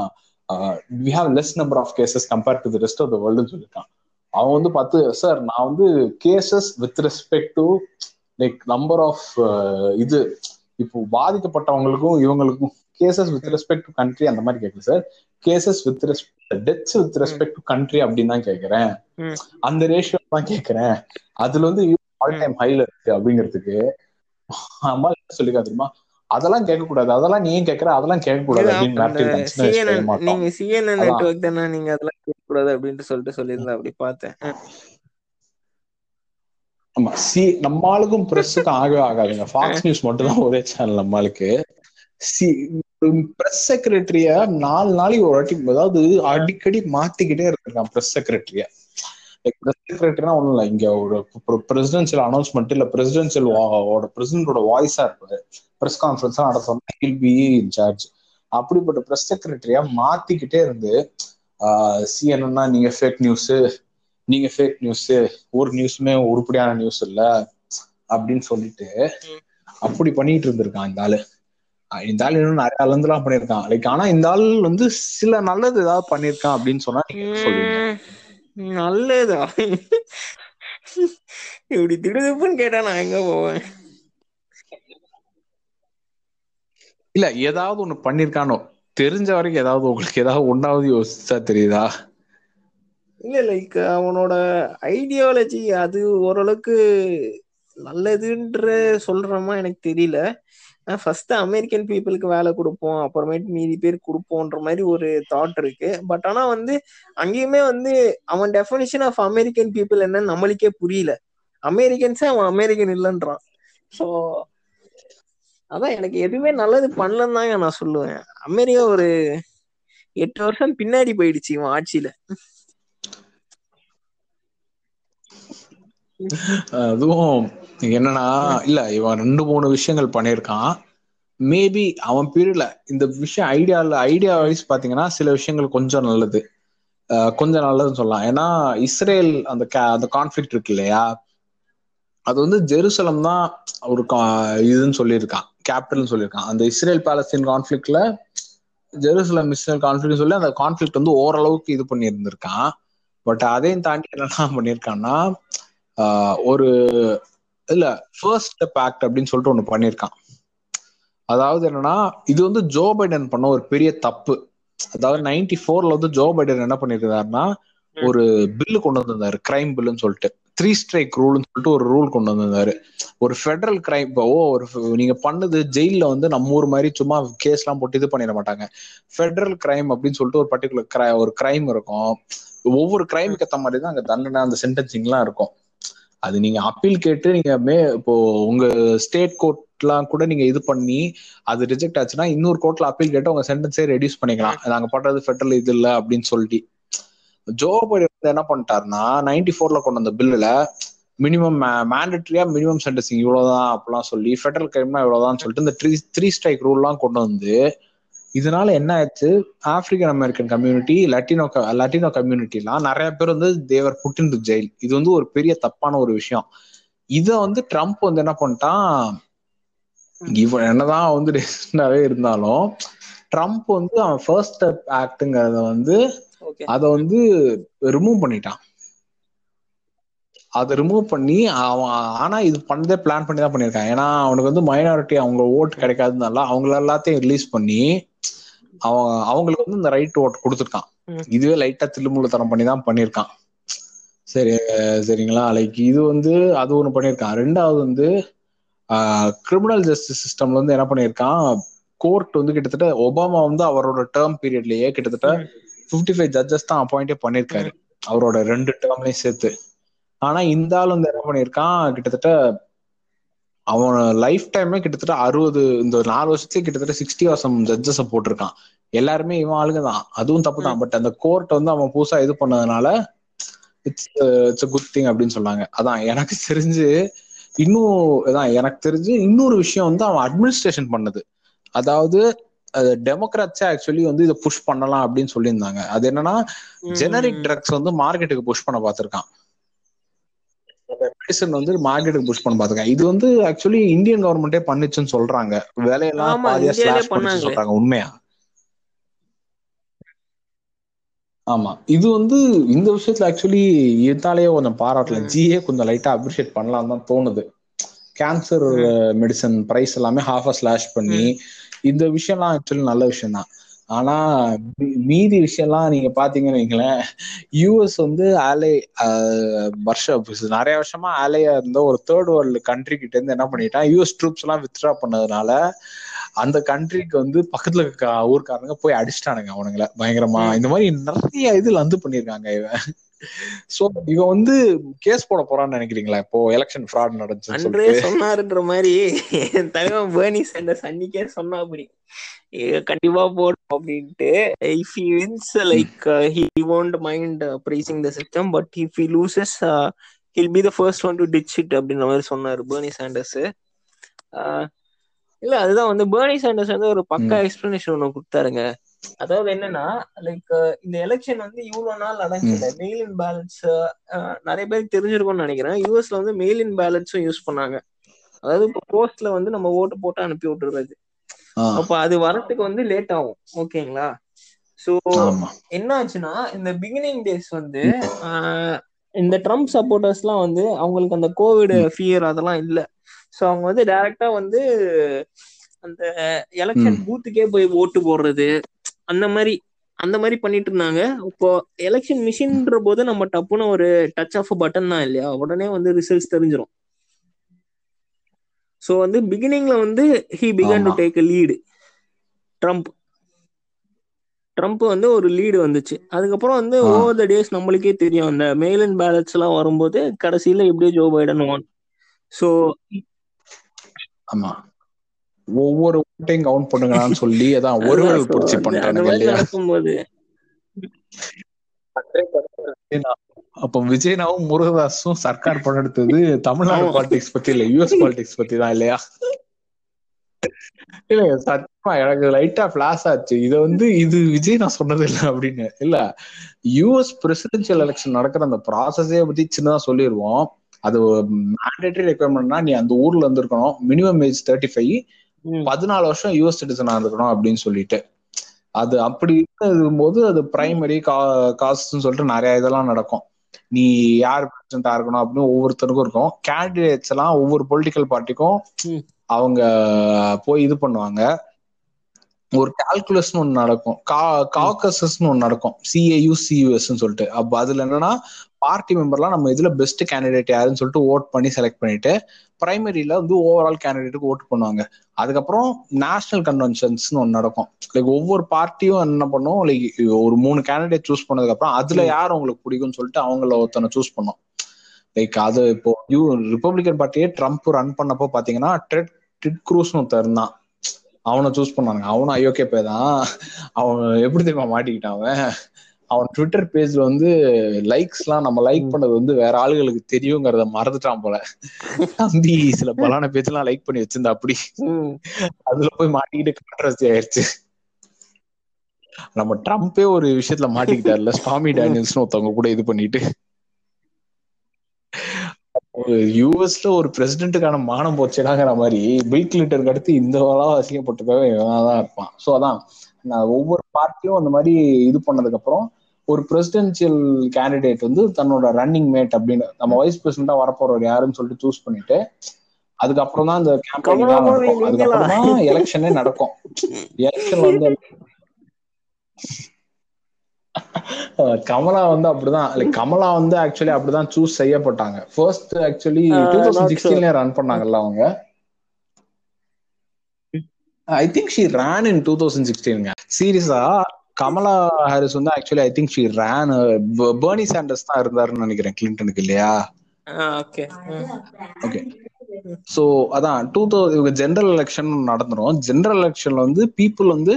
we have less number of cases compare to the rest of the வேர்ல்டுன்னு சொல்லியிருக்கான் அவன் வந்து பார்த்து சார் நான் வந்து cases with respect to like number of இது இப்போ பாதிக்கப்பட்டவங்களுக்கும் இவங்களுக்கும் cases with respect to country அந்த மாதிரி கேட்கல sir cases with respect deaths with respect to country அப்படின்னு தான் கேட்கிறேன். அந்த ரேஷியோ தான் கேட்கிறேன். அதுல வந்து ஆல் டைம் ஹைல இருக்கு அப்படிங்கிறதுக்கு அம்மா சொல்லிக்கா தெரியுமா? அதெல்லாம் கேட்க கூடாது அதெல்லாம் நீ ஏன் கேட்கற? அதெல்லாம் கேட்க கூடாது இது அப்படின்னு நீங்க சிஎன்என் அதான். நெட்வொர்க் தானே நீங்க அதெல்லாம் கேட்கக்கூடாது அப்படின்ட்டு சொல்லிட்டு சொல்லியிருந்தா அப்படி பார்த்தேன். ஆமா. சி நம்ம ஆளுக்கும் பிரஸ்ஸுக்கும் ஆகவே ஆகாதுங்க. ஃபாக்ஸ் நியூஸ் மட்டும் தான் ஒரே சேனல் நம்ம ஆளுக்கு சி பிரஸ் செக்ரட்டரிய நாலு நாளைக்கு ஒரு வாட்டி அதாவது அடிக்கடி மாத்திக்கிட்டே இருக்கான் பிரஸ் செக்ரட்டரிய செக்ரட்டரினா ஒண்ணும் இல்ல இங்க ஒரு பிரசிடென்சியல் அனௌன்ஸ்மெண்ட் இல்ல பிரசிடென்சியல் பிரசிடென்டோட வாய்ஸா இருப்பாரு பிரஸ் கான்ஃபரன்ஸ் நடத்தணும் ஹில் பி இன்சார்ஜ் அப்படிப்பட்ட பிரஸ் செக்ரட்டரியா மாத்திக்கிட்டே இருந்து சிஎன்னா நீங்க ஃபேக் நியூஸ் நீங்க ஃபேக் நியூஸ் ஒரு நியூஸுமே உருப்படியான நியூஸ் இல்ல அப்படின்னு சொல்லிட்டு அப்படி பண்ணிட்டு இருந்திருக்கான் இந்த ஆளு. இந்த ஆள் இன்னும் நிறைய அலந்துலாம் பண்ணிருக்கான் லைக் ஆனா இந்த ஆள் வந்து சில நல்லது ஏதாவது பண்ணிருக்கான் அப்படின்னு சொன்னா நீங்க சொல்லுங்க. நல்லதா? இப்படி திடுதுப்புன்னு கேட்டா நான் எங்க போவேன்? இல்ல ஏதாவது ஒண்ணு பண்ணிருக்கானோ? தெரிஞ்ச வரைக்கும் ஏதாவது உங்களுக்கு ஏதாவது ஒன்னாவது யோசிச்சா தெரியுதா? இல்ல லைக் அவனோட ஐடியாலஜி அது ஓரளவுக்கு நல்லதுன்ற சொல்றமா எனக்கு தெரியல. ஃபர்ஸ்ட் அமெரிக்கன் பீப்புளுக்கு வேலை கொடுப்போம். அப்புறமேட்டு மீதி பேர் கொடுப்போன்ற மாதிரி ஒரு தாட் இருக்கு. பட் ஆனா வந்து அங்கேயுமே வந்து அவன் டெஃபினிஷன் ஆஃப் அமெரிக்கன் பீப்புள் என்னன்னு நம்மளுக்கே புரியல. அமெரிக்கன்ஸே அவன் அமெரிக்கன் இல்லைன்றான். ஸோ அதான் எனக்கு எதுவுமே நல்லது பண்ணலன்னு தாங்க நான் சொல்லுவேன். அமெரிக்கா ஒரு எட்டு வருஷம் பின்னாடி போயிடுச்சு இவன் ஆட்சியில. அதுவும் என்னன்னா இல்ல இவன் ரெண்டு மூணு விஷயங்கள் பண்ணியிருக்கான். மேபி அவன் பீரியட்ல இந்த விஷயம் ஐடியால ஐடியா வைஸ் பாத்தீங்கன்னா சில விஷயங்கள் கொஞ்சம் நல்லது. கொஞ்சம் நல்லதுன்னு சொல்லலாம். ஏன்னா இஸ்ரேல் அந்த அந்த கான்ஃபிளிக் இருக்கு இல்லையா? அது வந்து ஜெருசலம் தான் ஒரு கா- இதுன்னு சொல்லியிருக்கான். கேபிட்டல்னு சொல்லியிருக்கான். அந்த இஸ்ரேல் பாலஸ்தீன் கான்ஃபிளிக்ல ஜெருசலம் இஸ்ரேல் கான்ஃபிளிக் சொல்லி அந்த கான்ஃபிளிக் வந்து ஓரளவுக்கு இது பண்ணி இருந்திருக்கான் பட் அதையும் தாண்டி என்னென்ன பண்ணியிருக்கான்னா ஒரு இல்ல ஃபர்ஸ்ட் ஸ்டெப் ஆக்ட் அப்படின்னு சொல்லிட்டு ஒண்ணு பண்ணியிருக்கான். அதாவது என்னன்னா இது வந்து ஜோ பைடன் பண்ண ஒரு பெரிய தப்பு. அதாவது நைன்டி ஃபோர்ல வந்து ஜோ பைடன் என்ன பண்ணிருக்காருன்னா ஒரு பில்லு கொண்டு வந்திருந்தாரு கிரைம் பில்லுன்னு சொல்லிட்டு. த்ரீ ஸ்ட்ரைக் ரூல்னு சொல்லிட்டு ஒரு ரூல் கொண்டு வந்திருந்தாரு. ஒரு ஃபெடரல் கிரைம் இப்போ ஒரு நீங்க பண்ணது ஜெயில வந்து நம்ம ஊர் மாதிரி சும்மா கேஸ் எல்லாம் போட்டு இது பண்ணிட மாட்டாங்க. ஃபெடரல் கிரைம் அப்படின்னு சொல்லிட்டு ஒரு பர்டிகுலர் ஒரு கிரைம் இருக்கும். ஒவ்வொரு கிரைமுக்கு ஏத்த மாதிரி தான் அங்க தண்டனை அந்த சென்டென்சிங் எல்லாம் இருக்கும். அது நீங்க அப்பீல் கேட்டு நீங்க மே இப்போ உங்க ஸ்டேட் கோர்ட்லாம் கூட நீங்க இது பண்ணி அது ரிஜெக்ட் ஆச்சுன்னா இன்னொரு கோர்ட்ல அப்பீல் கேட்டு உங்க சென்டென்ஸே ரெடியூஸ் பண்ணிக்கலாம். நாங்க பண்றது ஃபெடரல் இது இல்ல அப்படின்னு சொல்லிட்டு. ஜோ பைடன் என்ன பண்ணிட்டாருன்னா நைன்டி ஃபோர்ல கொண்டு வந்த பில்லுல மினிமம் மேண்டட்ரியா மினிமம் சென்டென்சிங் இவ்வளவுதான் அப்படிலாம் சொல்லி ஃபெடரல் கிரைம்னா இவ்வளவுதான் சொல்லிட்டு இந்த த்ரீ த்ரீ ஸ்ட்ரைக் ரூல்லாம் கொண்டு வந்து இதனால என்ன ஆச்சு African American community Latino Latino கம்யூனிட்டிலாம் நிறைய பேர் வந்து தேவர் புட் இன் ஜெயில் இது வந்து ஒரு பெரிய தப்பான ஒரு விஷயம். இத வந்து ட்ரம்ப் வந்து என்ன பண்ணிட்டான்? இவன் என்னதான் வந்து ரெசிஸ்டாவே இருந்தாலும் ட்ரம்ப் வந்து அவன் ஃபர்ஸ்ட் ஸ்டெப் ஆக்டுங்கிறத வந்து அத வந்து ரிமூவ் பண்ணிட்டான். அதை ரிமூவ் பண்ணி அவன் ஆனா இது பண்ணதே பிளான் பண்ணி தான் பண்ணியிருக்கான். ஏன்னா அவனுக்கு வந்து மைனாரிட்டி அவங்க ஓட்டு கிடைக்காததுனால அவங்கள எல்லாத்தையும் ரிலீஸ் பண்ணி அவன் அவங்களுக்கு வந்து இந்த ரைட் ஓட்டு கொடுத்துருக்கான். இதுவே லைட்டா தில்லுமுள்ளுத்தனம் பண்ணி தான் பண்ணியிருக்கான் சரி சரிங்களா? லைக் இது வந்து அது ஒண்ணு பண்ணியிருக்கான் ரெண்டாவது வந்து கிரிமினல் ஜஸ்டிஸ் சிஸ்டம்ல வந்து என்ன பண்ணியிருக்கான் கோர்ட் வந்து கிட்டத்தட்ட ஒபாமா வந்து அவரோட டேர்ம் பீரியட்லயே கிட்டத்தட்ட ம். பிப்டி ஃபைவ் ஜட்ஜஸ் தான் அப்பாயிண்டே பண்ணிருக்காரு. அவரோட ரெண்டு டேர்ம்லயும் சேர்த்து. ஆனா இந்த ஆள் வந்து என்ன பண்ணியிருக்கான் கிட்டத்தட்ட அவன் லைஃப் டைமே கிட்டத்தட்ட அறுபது இந்த நாலு வருஷத்துக்கு கிட்டத்தட்ட சிக்ஸ்டி வருஷம் ஜட்ஜஸ் போட்டிருக்கான். எல்லாருமே இவன் ஆளுங்க தான் அதுவும் தப்பு தான் பட் அந்த கோர்ட் வந்து அவன் புதுசா இது பண்ணதுனால இட்ஸ் இட்ஸ் குட் திங் அப்படின்னு சொன்னாங்க. அதான் எனக்கு தெரிஞ்சு இன்னும் அதான் எனக்கு தெரிஞ்சு இன்னொரு விஷயம் வந்து அவன் அட்மினிஸ்ட்ரேஷன் பண்ணது. அதாவது டெமோக்ராட்ஸே ஆக்சுவலி வந்து இதை புஷ் பண்ணலாம் அப்படின்னு சொல்லியிருந்தாங்க. அது என்னன்னா ஜெனரிக் ட்ரக்ஸ் வந்து மார்க்கெட்டுக்கு புஷ் பண்ண பார்த்திருக்கான். மெடிசன் வந்து மார்க்கெட்டுக்கு புஷ் பண்ண பார்த்திருக்கான் இது வந்து ஆக்சுவலி இந்தியன் கவர்மெண்டே பண்ணுச்சுன்னு சொல்றாங்க. விலையெல்லாம் பாதியா ஸ்லாஷ் பண்ணாங்களே. சொல்றாங்க உண்மையா? ஆமா. இது வந்து இந்த விஷயத்துல ஆக்சுவலி இருந்தாலே கொஞ்சம் பாராட்டலாம் ம். ஜிஏ கொஞ்சம் லைட்டா அப்ரிஷியேட் பண்ணலாம் தான் தோணுது. கேன்சர் மெடிசன் பிரைஸ் எல்லாமே ஹாஃபா ஸ்லாஷ் பண்ணி இந்த விஷயம்லாம் ஆக்சுவலி நல்ல விஷயம் தான் ஆனா மீதி விஷயம்லாம் நீங்க பாத்தீங்கன்னு வைங்களேன் யூஎஸ் வந்து ஆலை வருஷம் நிறைய வருஷமா ஆலையா இருந்த ஒரு தேர்ட் வேர்ல்டு கண்ட்ரி கிட்ட இருந்து என்ன பண்ணிட்டான் யூஎஸ் ட்ரூப்ஸ் எல்லாம் வித்ட்ரா பண்ணதுனால அந்த கண்ட்ரிக்கு வந்து பக்கத்துல இருக்க ஊர்க்காரங்க போய் அடிச்சிட்டானுங்க அவனுங்கள. பயங்கரமா. இந்த மாதிரி நிறைய இதுல வந்து பண்ணிருக்காங்க இவன். சோ இவன் வந்து கேஸ் போட போறான்னு நினைக்கிறீங்களா? இப்போ எலெக்ஷன் ஃப்ராட் நடந்துச்சுன்னு அன்றே சொன்னாருன்ற மாதிரி தலைவன் பேர்னி சாண்டர்ஸ் அன்னைக்கே சொன்னா அப்படி "ஏ, கண்டிப்பா போடும் அப்படின்ட்டு. If he wins like he won't mind praising the system but if he loses he'll be the first one to ditch it அப்படின்ற மாதிரி சொன்னாரு பேர்னி சாண்டர்ஸ் இல்ல அதுதான் வந்து பேர்னி சாண்டர்ஸ் வந்து ஒரு பக்கா எக்ஸ்பிளனேஷன் ஒண்ணு கொடுத்தாருங்க. அதாவது என்னன்னா லைக் இந்த எலெக்ஷன் வந்து இவ்வளவு நாள் நடந்துச்சுல மெயில் இன் பேலன்ஸ் நிறைய பேருக்கு தெரிஞ்சிருக்கும்னு நினைக்கிறேன். யூஎஸ்ல வந்து மெயில் இன் பேலன்ஸும் யூஸ் பண்ணாங்க. அதாவது இப்போ போஸ்ட்ல வந்து நம்ம ஓட்டு போட்டு அனுப்பி விட்டுறது. அப்ப அது வரதுக்கு வந்து லேட் ஆகும். ஓகேங்களா? சோ என்ன ஆச்சுன்னா இந்த பிகினிங் டேஸ் வந்து இந்த ட்ரம்ப் சப்போர்ட்டர்ஸ்லாம் வந்து அவங்களுக்கு அந்த கோவிட் ஃபியர் அதெல்லாம் இல்ல. சோ அவங்க வந்து டைரக்டா வந்து அந்த எலெக்ஷன். பூத்துக்கே போய் ஓட்டு போடுறது. அந்த மாதிரி அந்த மாதிரி பண்ணிட்டு இருந்தாங்க இப்போ எலெக்ஷன் மிஷின்ற போது நம்ம டப்புன்னு ஒரு டச் ஆஃப் பட்டன் தான் இல்லையா? உடனே வந்து ரிசல்ட்ஸ் தெரிஞ்சிரும். சோ வந்து பிகினிங்ல வந்து he began to. Take lead Trump Trump வந்து ஒரு லீடு வந்துச்சு. அதுக்கப்புறம் வந்து. ஓவர் த டேஸ் நம்மளுக்கே தெரியும். அந்த மெயில் அண்ட் பேலட்ஸ் எல்லாம் வரும்போது கடைசியில எப்படியோ ஜோ பைடன் ஒன் ஸோ ஆமா. ஒவ்வொரு ஓட்டையும் கவுண்ட் பண்ணுங்களான்னு சொல்லி அதான் பூர்த்தி அந்த பண்றானுங்க மாதிரி இல்லையா? அப்ப விஜயனாவும் முருகதாஸும் சர்க்கார் படம் எடுத்தது தமிழ்நாடு. பாலிடிக்ஸ் பத்தி இல்ல யூஎஸ் பாலிடிக்ஸ் பத்தி தான் இல்லையா? இல்ல சத்தியமா எனக்கு லைட்டா பிளாஸ் ஆச்சு. இத வந்து இது விஜய் நான் சொன்னது இல்ல அப்படின்னு. இல்ல யூஎஸ் பிரசிடென்சியல் எலெக்ஷன் நடக்கிற அந்த ப்ராசஸே பத்தி சின்னதா சொல்லிடுவோம் அது மேண்டேட்டரி ரெக்குவயர்மெண்ட்னா நீ அந்த ஊர்ல இருந்திருக்கணும். மினிமம் ஏஜ் தேர்ட்டி ஃபைவ் பதினாலு வருஷம் யூஎஸ் சிட்டிசனா இருக்கணும் அப்படின்னு சொல்லிட்டு. அது அப்படி இருக்கும்போது அது பிரைமரி காஸ்ட்னு சொல்லிட்டு நிறைய இதெல்லாம் நடக்கும். நீ யார் பிரசிடண்டா இருக்கணும் அப்படின்னு ஒவ்வொருத்தருக்கும் இருக்கும். கேண்டிடேட்ஸ் எல்லாம் ஒவ்வொரு பொலிட்டிக்கல் பார்ட்டிக்கும். அவங்க போய் இது பண்ணுவாங்க. ஒரு கால்குலஸ்னு ஒண்ணு நடக்கும். கா காக்கசஸ்னு ஒண்ணு நடக்கும். சிஏயு சியூஎஸ்ன்னு சொல்லிட்டு. அப்ப அதுல என்னன்னா பார்ட்டி மெம்பர்லாம் நம்ம இதுல பெஸ்ட் கேண்டிடேட் யாருன்னு சொல்லிட்டு ஓட் பண்ணி செலக்ட் பண்ணிட்டு பிரைமரியில வந்து ஓவரால் கேண்டிடேட்டுக்கு ஓட் பண்ணுவாங்க. அதுக்கப்புறம் நேஷனல் கன்வென்ஷன்ஸ்னு ஒன்று நடக்கும். லைக் ஒவ்வொரு பார்ட்டியும் என்ன பண்ணும்? லைக் ஒரு மூணு கேண்டிடேட் சூஸ் பண்ணதுக்கு அப்புறம் அதுல யார் உங்களுக்கு பிடிக்கும்னு சொல்லிட்டு அவங்கள ஒருத்தனை சூஸ் பண்ணும். லைக் அது இப்போ யூ ரிப்பப்ளிகன் பார்ட்டியே ட்ரம்ப் ரன் பண்ணப்போ பாத்தீங்கன்னா டெட் டிட் க்ரூஸ்னு ஒருத்தர் இருந்தான். அவனை சூஸ் பண்ணாங்க அவனும் ஐயோகே பே தான். அவன் எப்படி தெரியுமா மாட்டிக்கிட்டான் அவன்? அவன் ட்விட்டர் பேஜ்ல வந்து லைக்ஸ் எல்லாம் நம்ம லைக் பண்ணது வந்து வேற ஆளுகளுக்கு தெரியுங்கிறத மறந்துட்டான் போல. தம்பி சில பலான பேஜ் எல்லாம் லைக் பண்ணி வச்சிருந்தா அப்படி. அதுல போய் மாட்டிக்கிட்டு கான்ட்ரவர்சி ஆயிருச்சு நம்ம ட்ரம்ப்பே ஒரு விஷயத்துல மாட்டிக்கிட்டாருல ஸ்டாமி டேனியல்ஸ்னு ஒருத்தவங்க கூட இது பண்ணிட்டு. யூஎஸ்ல ஒரு பிரசிடென்ட்டுக்கான மானம் போச்சுடாங்கிற மாதிரி பில் கிளின்டனுக்கு அடுத்து இந்த வேளா அசிங்கப்பட்டதாக தான் இருப்பான். ஸோ அதான். நான் ஒவ்வொரு பார்ட்டியும் அந்த மாதிரி இது பண்ணதுக்கு அப்புறம் ஒரு பிரசிடென்சியல் கேண்டிடேட் வந்து தன்னோட ரன்னிங் மேட் அப்படின்னு நம்ம வைஸ் பிரசிடண்டா வரப்போறவர் யாருன்னு சொல்லிட்டு சூஸ் பண்ணிட்டு அதுக்கப்புறம் தான் இந்த கேம்பெயின் நடக்கும்? அதுக்கப்புறம் தான் எலெக்ஷனே நடக்கும். எலெக்ஷன் வந்து கமலா வந்து அப்படிதான். லைக் கமலா வந்து ஆக்சுவலி அப்படிதான் சூஸ் செய்யப்பட்டாங்க. ஃபர்ஸ்ட் ஆக்சுவலி டூ தௌசண்ட் சிக்ஸ்டீன்ல ரன் பண்ணாங்கல்ல அவங்க? I think she ran in two thousand சிக்ஸ்டீனுங்க சீரியஸா கமலா ஹாரிஸ் வந்து actually I think she ran Bernie Sanders தான் இருந்தாருன்னு நினைக்கிறேன் கிளின்டனுக்கு இல்லையா? ஓகே ஓகே சோ அதான் டூ தௌசண்ட் ஜெனரல் எலெக்ஷன் நடந்துரும். ஜெனரல் எலெக்ஷன்ல வந்து பீப்புள் வந்து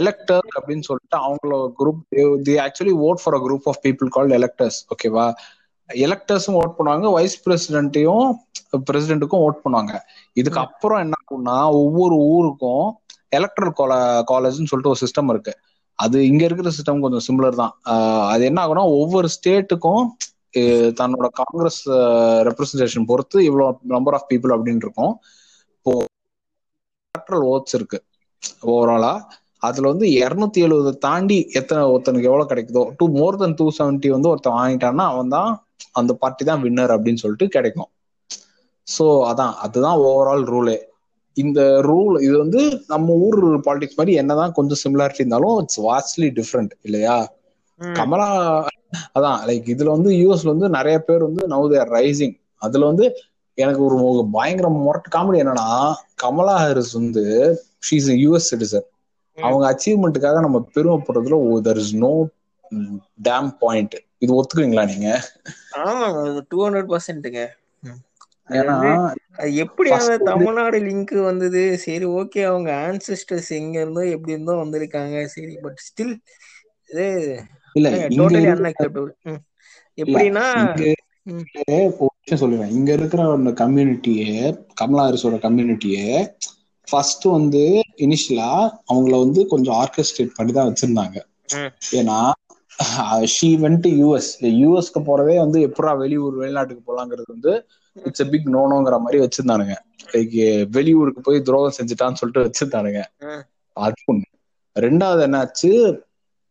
எலெக்டர் அப்படின்னு சொல்லிட்டு அவங்கள group the actually vote for a group of people called electors ஓகேவா எலெக்டர்ஸும் ஓட் பண்ணுவாங்க வைஸ் பிரசிடென்ட்டையும் பிரசிடென்ட்டுக்கும் ஓட் பண்ணுவாங்க. இதுக்கு அப்புறம் என்ன ஆகும்னா ஒவ்வொரு ஊருக்கும் எலக்ட்ரல் காலேஜ்னு சொல்லிட்டு ஒரு சிஸ்டம் இருக்கு. அது இங்க இருக்கிற சிஸ்டம் கொஞ்சம் சிம்லர் தான். அது என்ன ஆகும்னா ஒவ்வொரு ஸ்டேட்டுக்கும் தன்னோட காங்கிரஸ் ரெப்ரஸன்டேஷன் பொறுத்து இவ்வளவு நம்பர் ஆஃப் பீப்புள் அப்படின்னு இருக்கும். இப்போ எலக்ட்ரல் ஓட்ஸ் இருக்கு. ஓவராலா அதுல வந்து இருநூத்தி எழுபது தாண்டி எத்தனை ஒருத்தனுக்கு எவ்வளவு கிடைக்குதோ two more than two seventy வந்து ஒருத்தன் வாங்கிட்டான்னா அவன் தான் அந்த பார்ட்டி தான் வின்னர் அப்படின்னு சொல்லிட்டு கிடைக்கும். ஸோ அதான். அதுதான் ஓவரால் ரூலே இந்த ரூல் இது வந்து நம்ம ஊர் பாலிடிக்ஸ் மாதிரி என்னதான் கொஞ்சம் சிமிலாரிட்டி இருந்தாலும் இட்ஸ் வாஸ்ட்லி டிஃப்ரெண்ட் இல்லையா? கமலா அதான் லைக் இதுல வந்து யூஎஸ்ல வந்து நிறைய பேர் வந்து நவ் தேர் ரைசிங் அதுல வந்து எனக்கு ஒரு பயங்கர முரட்டு காமெடி என்னன்னா கமலா ஹாரிஸ் வந்து ஷீஸ் யூஎஸ் சிட்டிசன் அவங்க அச்சீவ்மெண்ட்டுக்காக நம்ம பெருமைப்படுறதுல there is no damn point இது ஒத்துக்குவீங்களா நீங்க? ஆமாங்க டூ ஹண்ட்ரட் பர்சன்ட்டுங்க ஏன்னா எப்படி அந்த தமிழ்நாடு லிங்க் வந்தது? சரி ஓகே அவங்க ஆன்சிஸ்டர்ஸ் எங்க இருந்தோ எப்படி இருந்தோ வந்திருக்காங்க. சரி பட் ஸ்டில் இது இல்ல டோட்டலி அன்அக்செப்டபிள் எப்படின்னா. ஒரு சொல்லுவேன் இங்க இருக்கிற அந்த கம்யூனிட்டியே கமலா ஹாரிஸோட கம்யூனிட்டியே ஃபர்ஸ்ட் வந்து இனிஷியலா அவங்கள வந்து கொஞ்சம் ஆர்கெஸ்ட்ரேட் பண்ணி தான் வச்சிருந்தாங்க. ஏன்னா ஷீ வென்ட் யூஎஸ் யூஎஸ்க்கு போறதே வந்து எப்படா வெளியூர் வெளிநாட்டுக்கு போலாங்கிறது வந்து இட்ஸ் பிக் நோனோங்கிற மாதிரி வச்சிருந்தானுங்க. லைக் வெளியூருக்கு போய் துரோகம் செஞ்சுட்டான்னு சொல்லிட்டு வச்சிருந்தானுங்க. அது ஒண்ணு. ரெண்டாவது என்னாச்சு?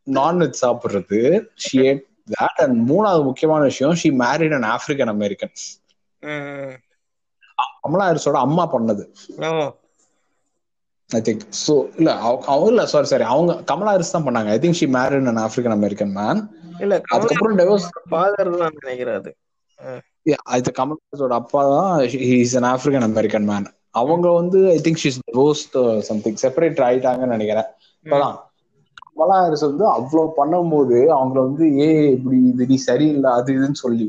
நான்வெஜ் சாப்பிடுறது. ஷி ஏட் தட் அண்ட் மூணாவது முக்கியமான விஷயம் she married and African American hmm, Kamala ஹாரிஸோட அம்மா பண்ணது. ஐ திங்க் சோ இல்ல அவ- அவங்க இல்ல சாரி சாரி அவங்க கமலா ஹாரிஸ் தான் பண்ணாங்க. I think she married and African American man இல்ல அதுக்கப்புறம் டிவோர்ஸ் ஃபாதர் தான் நினைக்கிறேன் அது அது கமல் ஹாரிஸோட அப்பா தான் is an African American man அவங்க வந்து I think she's divorced something separate ஆயிட்டாங்கன்னு நினைக்கிறேன். இப்பதான் கமலா ஹாரிஸ் வந்து அவ்வளவு பண்ணும்போது அவங்கள வந்து ஏ இப்படி இது நீ சரியில்லை அது இதுன்னு சொல்லி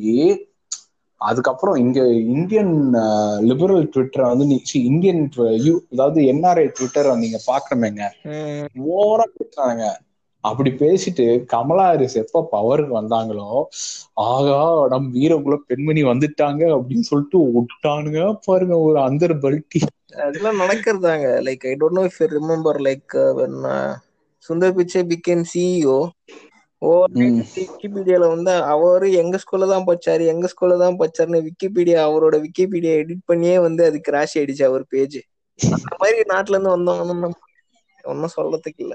அதுக்கப்புறம் இங்க இந்தியன் லிபரல் ட்விட்டரை வந்து நீ இந்தியன் யூ அதாவது என்ஆர்ஐ ட்விட்டரை நீங்க பாக்கணுமேங்க. ம், ஓவரா பேசுறாங்க. அப்படி பேசிட்டு கமலா ஹாரிஸ் எப்ப பவருக்கு வந்தாங்களோ ஆகா நம் வீரகுல பெண்மணி வந்துட்டாங்க அப்படின்னு சொல்லிட்டு விட்டானுங்க. பாருங்க ஒரு அந்தர் பல்ட்டி அதெல்லாம் நடக்கிறதாங்க. Like I don't know if you remember like Sundar Pichai became CEO. விக்கிபீடியால வந்து அவரு எங்க ஸ்கூல்ல தான் படிச்சாரு எங்க ஸ்கூல்ல தான் படிச்சாருன்னு விக்கிபீடியா அவரோட விக்கிபீடியா எடிட் பண்ணியே வந்து அது கிராஷ் ஆயிடுச்சு அவர் பேஜ் அந்த மாதிரி நாட்டுல இருந்து வந்தவங்க ஒன்னும் சொல்றதுக்கு இல்ல.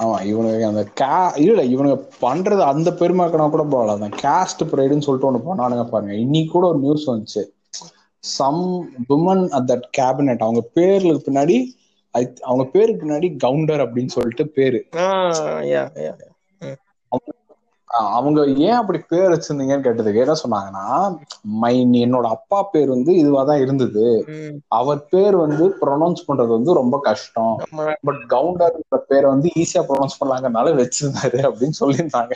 ஆமா இவனுக்கு அந்த கா இல்ல இவனுங்க பண்றது அந்த பெருமாக்கனா கூட போகல. அந்த காஸ்ட் ப்ரைடுன்னு சொல்லிட்டு ஒண்ணு பண்ணானுங்க பாருங்க. இன்னைக்கு கூட ஒரு நியூஸ் வந்துச்சு. Some women at that cabinet அவங்க பேருக்கு பின்னாடி அவங்க பேருக்கு பின்னாடி கவுண்டர் அப்படின்னு சொல்லிட்டு பேரு. அவங்க ஏன் அப்படி பேர் வச்சிருந்தீங்கன்னு கேட்டதுக்கு என்ன சொன்னாங்கன்னா மை என்னோட அப்பா பேர் வந்து இதுவாதான் இருந்தது. அவர் பேர் வந்து ப்ரொனவுன்ஸ் பண்றது வந்து ரொம்ப கஷ்டம். பட் கவுண்டர்ன்ற பேரை வந்து ஈஸியா ப்ரொனவுன்ஸ் பண்ணலாங்கனால வச்சிருந்தாரு அப்படின்னு சொல்லியிருந்தாங்க.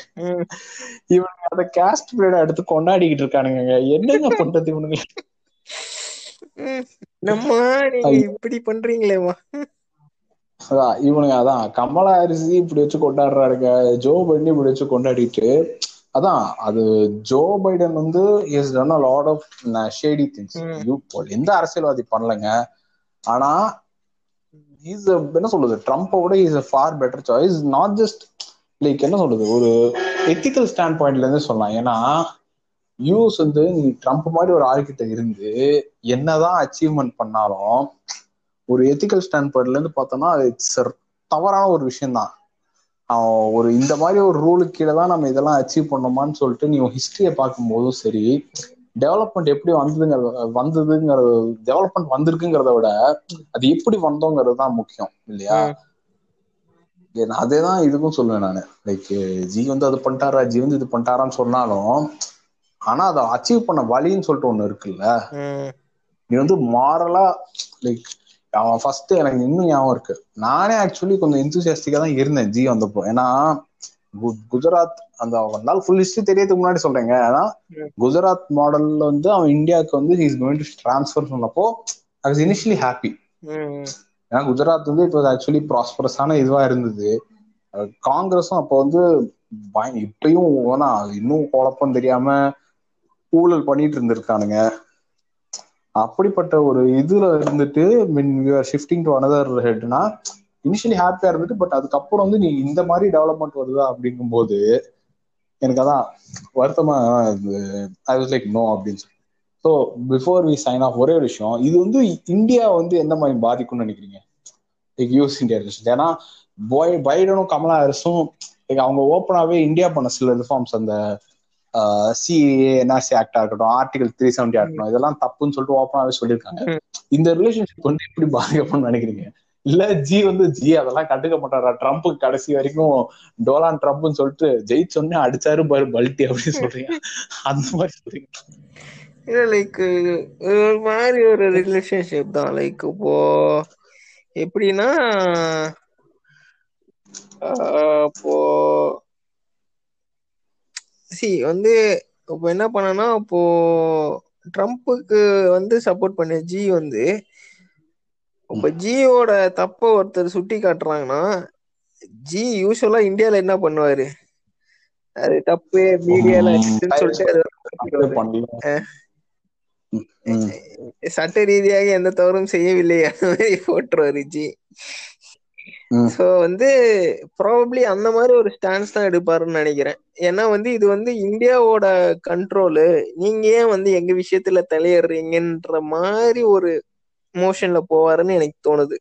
இவனுங்க அந்த கேஸ்ட் பீரியட எடுத்து கொண்டாடிக்கிட்டு இருக்கானுங்க என்னங்க பண்றது இவனுங்க? நம்ம இப்படி பண்றீங்களேமா இவனுங்க அதான் கமலா அரிசி இப்படி வச்சு கொண்டாடுறாருங்க ஜோ பைடன் இப்படி வச்சு கொண்டாடிட்டு அதான் அது ஜோ பைடன் வந்து is done a lot of shady things you எந்த அரசியல்வாதி பண்ணலங்க. ஆனா இஸ் என்ன சொல்றது ட்ரம்ப்போட is a far better choice not just like என்ன சொல்றது ஒரு எத்திக்கல் ஸ்டாண்ட் பாயிண்ட்ல இருந்து சொல்லலாம். ஏன்னா யூஸ் வந்து நீ ட்ரம்ப் மாதிரி ஒரு ஆள்கிட்ட இருந்து என்னதான் அச்சீவ்மெண்ட் பண்ணாலும் ஒரு எத்திக்கல் ஸ்டாண்ட் பாயிண்ட்ல இருந்து பார்த்தோம்னா இட்ஸ் தவறான ஒரு விஷயம் தான் ஒரு இந்த மாதிரி ஒரு ரூலுக்கு கீழே தான் நம்ம இதெல்லாம் அச்சீவ் பண்ணோமான்னு சொல்லிட்டு நீ ஹிஸ்டரியை பார்க்கும்போதும் சரி டெவலப்மெண்ட் எப்படி வந்ததுங்கிறத வந்ததுங்கிறது டெவலப்மெண்ட் வந்திருக்குங்கிறத விட அது எப்படி வந்தோங்கிறது தான் முக்கியம் இல்லையா? அதே தான் இதுக்கும் சொல்லுவேன் நான். லைக் ஜி வந்து அது பண்ணிட்டாரா ஜி வந்து இது பண்ணிட்டாரான்னு சொன்னாலும் ஆனா அதை அச்சீவ் பண்ண வழின்னு சொல்லிட்டு ஒண்ணு இருக்குல்ல? நீ வந்து மாரலா லைக் அவன் ஃபர்ஸ்ட் எனக்கு இன்னும் ஞாபகம் இருக்கு. நானே ஆக்சுவலி கொஞ்சம் இன்சூசியாஸ்டிக்கா தான் இருந்தேன் ஜி வந்தப்போ. ஏன்னா குஜராத் அந்த நாள் ஃபுல் ஹிஸ்டரி தெரியறதுக்கு முன்னாடி சொல்றேங்க. ஆனா குஜராத் மாடல்ல வந்து அவன் இந்தியாவுக்கு வந்து ஹீஸ் கோயிங் டு டிரான்ஸ்ஃபர் சொன்னப்போ ஐ வாஸ் இனிஷியலி ஹாப்பி ஏன்னா குஜராத் வந்து இப்போ ஆக்சுவலி ப்ராஸ்பரஸான இதுவா இருந்தது. காங்கிரஸும் அப்போ வந்து இப்பயும் இன்னும் குழப்பம் தெரியாம ஊழல் பண்ணிட்டு இருந்திருக்கானுங்க. அப்படிப்பட்ட ஒரு இதுல இருந்துட்டு மின் ஷிஃப்டிங் டு அனதர் ஹெட்னா இனிஷியலி ஹாப்பியா இருந்துட்டு பட் அதுக்கப்புறம் வந்து நீ இந்த மாதிரி டெவலப்மெண்ட் வருதா அப்படிங்கும் போது எனக்கு அதான் வருத்தமா ஐ வாஸ் லைக் நோ அப்படின்னு சொல்லி. So before we sign off ஒரே விஷயம் இது வந்து இந்தியா வந்து எந்த மாதிரி பாதிக்கும்னு நினைக்கிறீங்க? லைக் யூஎஸ் இந்தியா ரிலேஷன் ஏன்னா பாய் பைடனும் கமலா ஹாரிஸும் அவங்க ஓப்பனாகவே இந்தியா பண்ண சில ரிஃபார்ம்ஸ் அந்த சிஏ என்ஆர்சி ஆக்டா இருக்கட்டும் ஆர்டிகல் த்ரீ செவன்டி இருக்கட்டும் இதெல்லாம் தப்புன்னு சொல்லிட்டு ஓப்பனாவே சொல்லியிருக்காங்க. இந்த ரிலேஷன்ஷிப் வந்து எப்படி பாதிக்கப்படும் நினைக்கிறீங்க? இல்ல ஜி வந்து ஜி அதெல்லாம் கண்டுக்க மாட்டாரா? ட்ரம்ப் கடைசி வரைக்கும் டோலான் ட்ரம்ப்னு சொல்லிட்டு ஜெயிச்சோடனே அடிச்சாரு பாரு பல்ட்டி அப்படின்னு சொல்றீங்க. அந்த மாதிரி சொல்றீங்க. இல்ல லைக் ஒரு மாதிரி ஒரு ரிலேஷன்ஷிப் தான். லைக் இப்போ எப்படின்னா இப்போ சி வந்து இப்போ என்ன பண்ணனா இப்போ ட்ரம்ப்புக்கு வந்து சப்போர்ட் பண்ண ஜி வந்து இப்ப ஜியோட தப்ப ஒருத்தர் சுட்டி காட்டுறாங்கன்னா ஜி யூஸ்வலா இந்தியால என்ன பண்ணுவாரு? அது தப்பு மீடியால சொல்லிட்டு சட்ட ரீதியாக எந்த தவறும் செய்யவில்லை அந்த மாதிரி போட்டுருவாரு ஜி சோ வந்து ப்ராபப்ளி அந்த மாதிரி ஒரு ஸ்டான்ஸ் தான் எடுப்பாருன்னு நினைக்கிறேன். ஏன்னா வந்து இது வந்து இந்தியாவோட கண்ட்ரோலு நீங்க ஏன் வந்து எங்க விஷயத்துல தலையிடுறீங்கன்ற மாதிரி ஒரு மோஷன்ல போவாருன்னு எனக்கு தோணுது.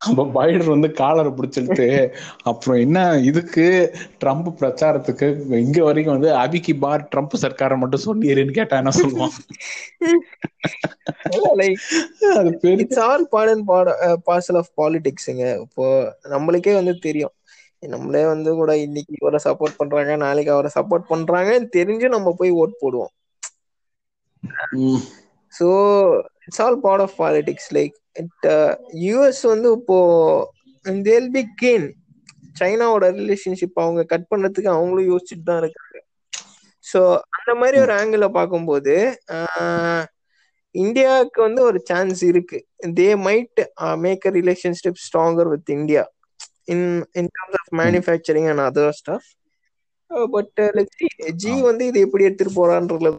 அப்ப பைடன் வந்து காலரை பிடிச்சிட்டு அப்புறம் என்ன இதுக்கு ட்ரம்ப் பிரச்சாரத்துக்கு இங்க வரைக்கும் வந்து அபிகி பார் ட்ரம்ப் சர்க்கார மட்டும் சொல்லிடுன்னு கேட்டா என்ன சொல்லுவான்? ஆல் அண்ட் பார்சல் ஆஃப் பாலிடிக்ஸுங்க இப்போ நம்மளுக்கே வந்து தெரியும். நம்மளே வந்து கூட இன்னைக்கு இவரை சப்போர்ட் பண்றாங்க நாளைக்கு அவரை சப்போர்ட் பண்றாங்கன்னு தெரிஞ்சு நம்ம போய் ஓட் போடுவோம். So it's all part of politics like US வந்து இப்போ தேல் பி கீன் சைனாவோட ரிலேஷன்ஷிப் அவங்க கட் பண்றதுக்கு அவங்களும் யோசிச்சுட்டு தான் இருக்காங்க. ஸோ அந்த மாதிரி ஒரு ஆங்கிள் பார்க்கும்போது இந்தியாவுக்கு வந்து ஒரு சான்ஸ் இருக்கு. They might make a relationship stronger with India in in terms of manufacturing and other stuff but like Xi வந்து இது எப்படி எடுத்துட்டு போறான்றது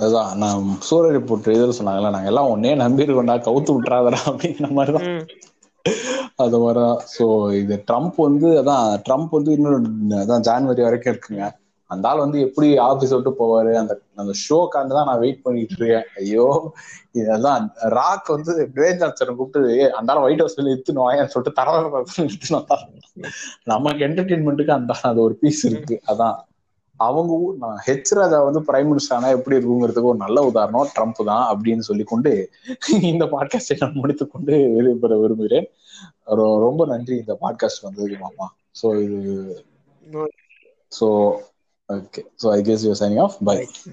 அதான் நான் சூரிய ரிப்போர்ட் இதில் சொன்னாங்கல்ல நாங்க எல்லாம் ஒன்னே நம்பியிருக்கோம்டா கவுத்து விட்டுறாதடா அப்படிங்கிற மாதிரிதான். அது மாதிரிதான். சோ இது ட்ரம்ப் வந்து அதான் ட்ரம்ப் வந்து இன்னும் அதான் ஜான்வரி வரைக்கும் இருக்குங்க. அந்த ஆள் வந்து எப்படி ஆபீஸ் விட்டு போவாரு? அந்த அந்த ஷோக்காண்டு தான் நான் வெயிட் பண்ணிட்டு இருக்கேன். ஐயோ இதெல்லாம் ராக் வந்து ட்வேன் ஜான்சன் கூப்பிட்டு அந்த ஆள் ஒயிட் ஹவுஸ்ல எடுத்துன்னு வாயான்னு சொல்லிட்டு தரவா நமக்கு என்டர்டைன்மெண்ட்டுக்கு அந்த அது ஒரு பீஸ் இருக்கு. அதான். அவங்க ஹெச் ராஜா வந்து பிரைம் மினிஸ்டர் ஆனா எப்படி இருக்குங்கிறதுக்கு ஒரு நல்ல உதாரணம். ட்ரம்ப் தான் அப்படின்னு சொல்லி கொண்டு இந்த பாட்காஸ்டை நான் முடித்துக் கொண்டு விரும்புகிறேன். ரொம்ப நன்றி இந்த பாட்காஸ்ட் வந்ததுக்கு மாமா. ஸோ இது. So okay so I guess you signing off bye Bye.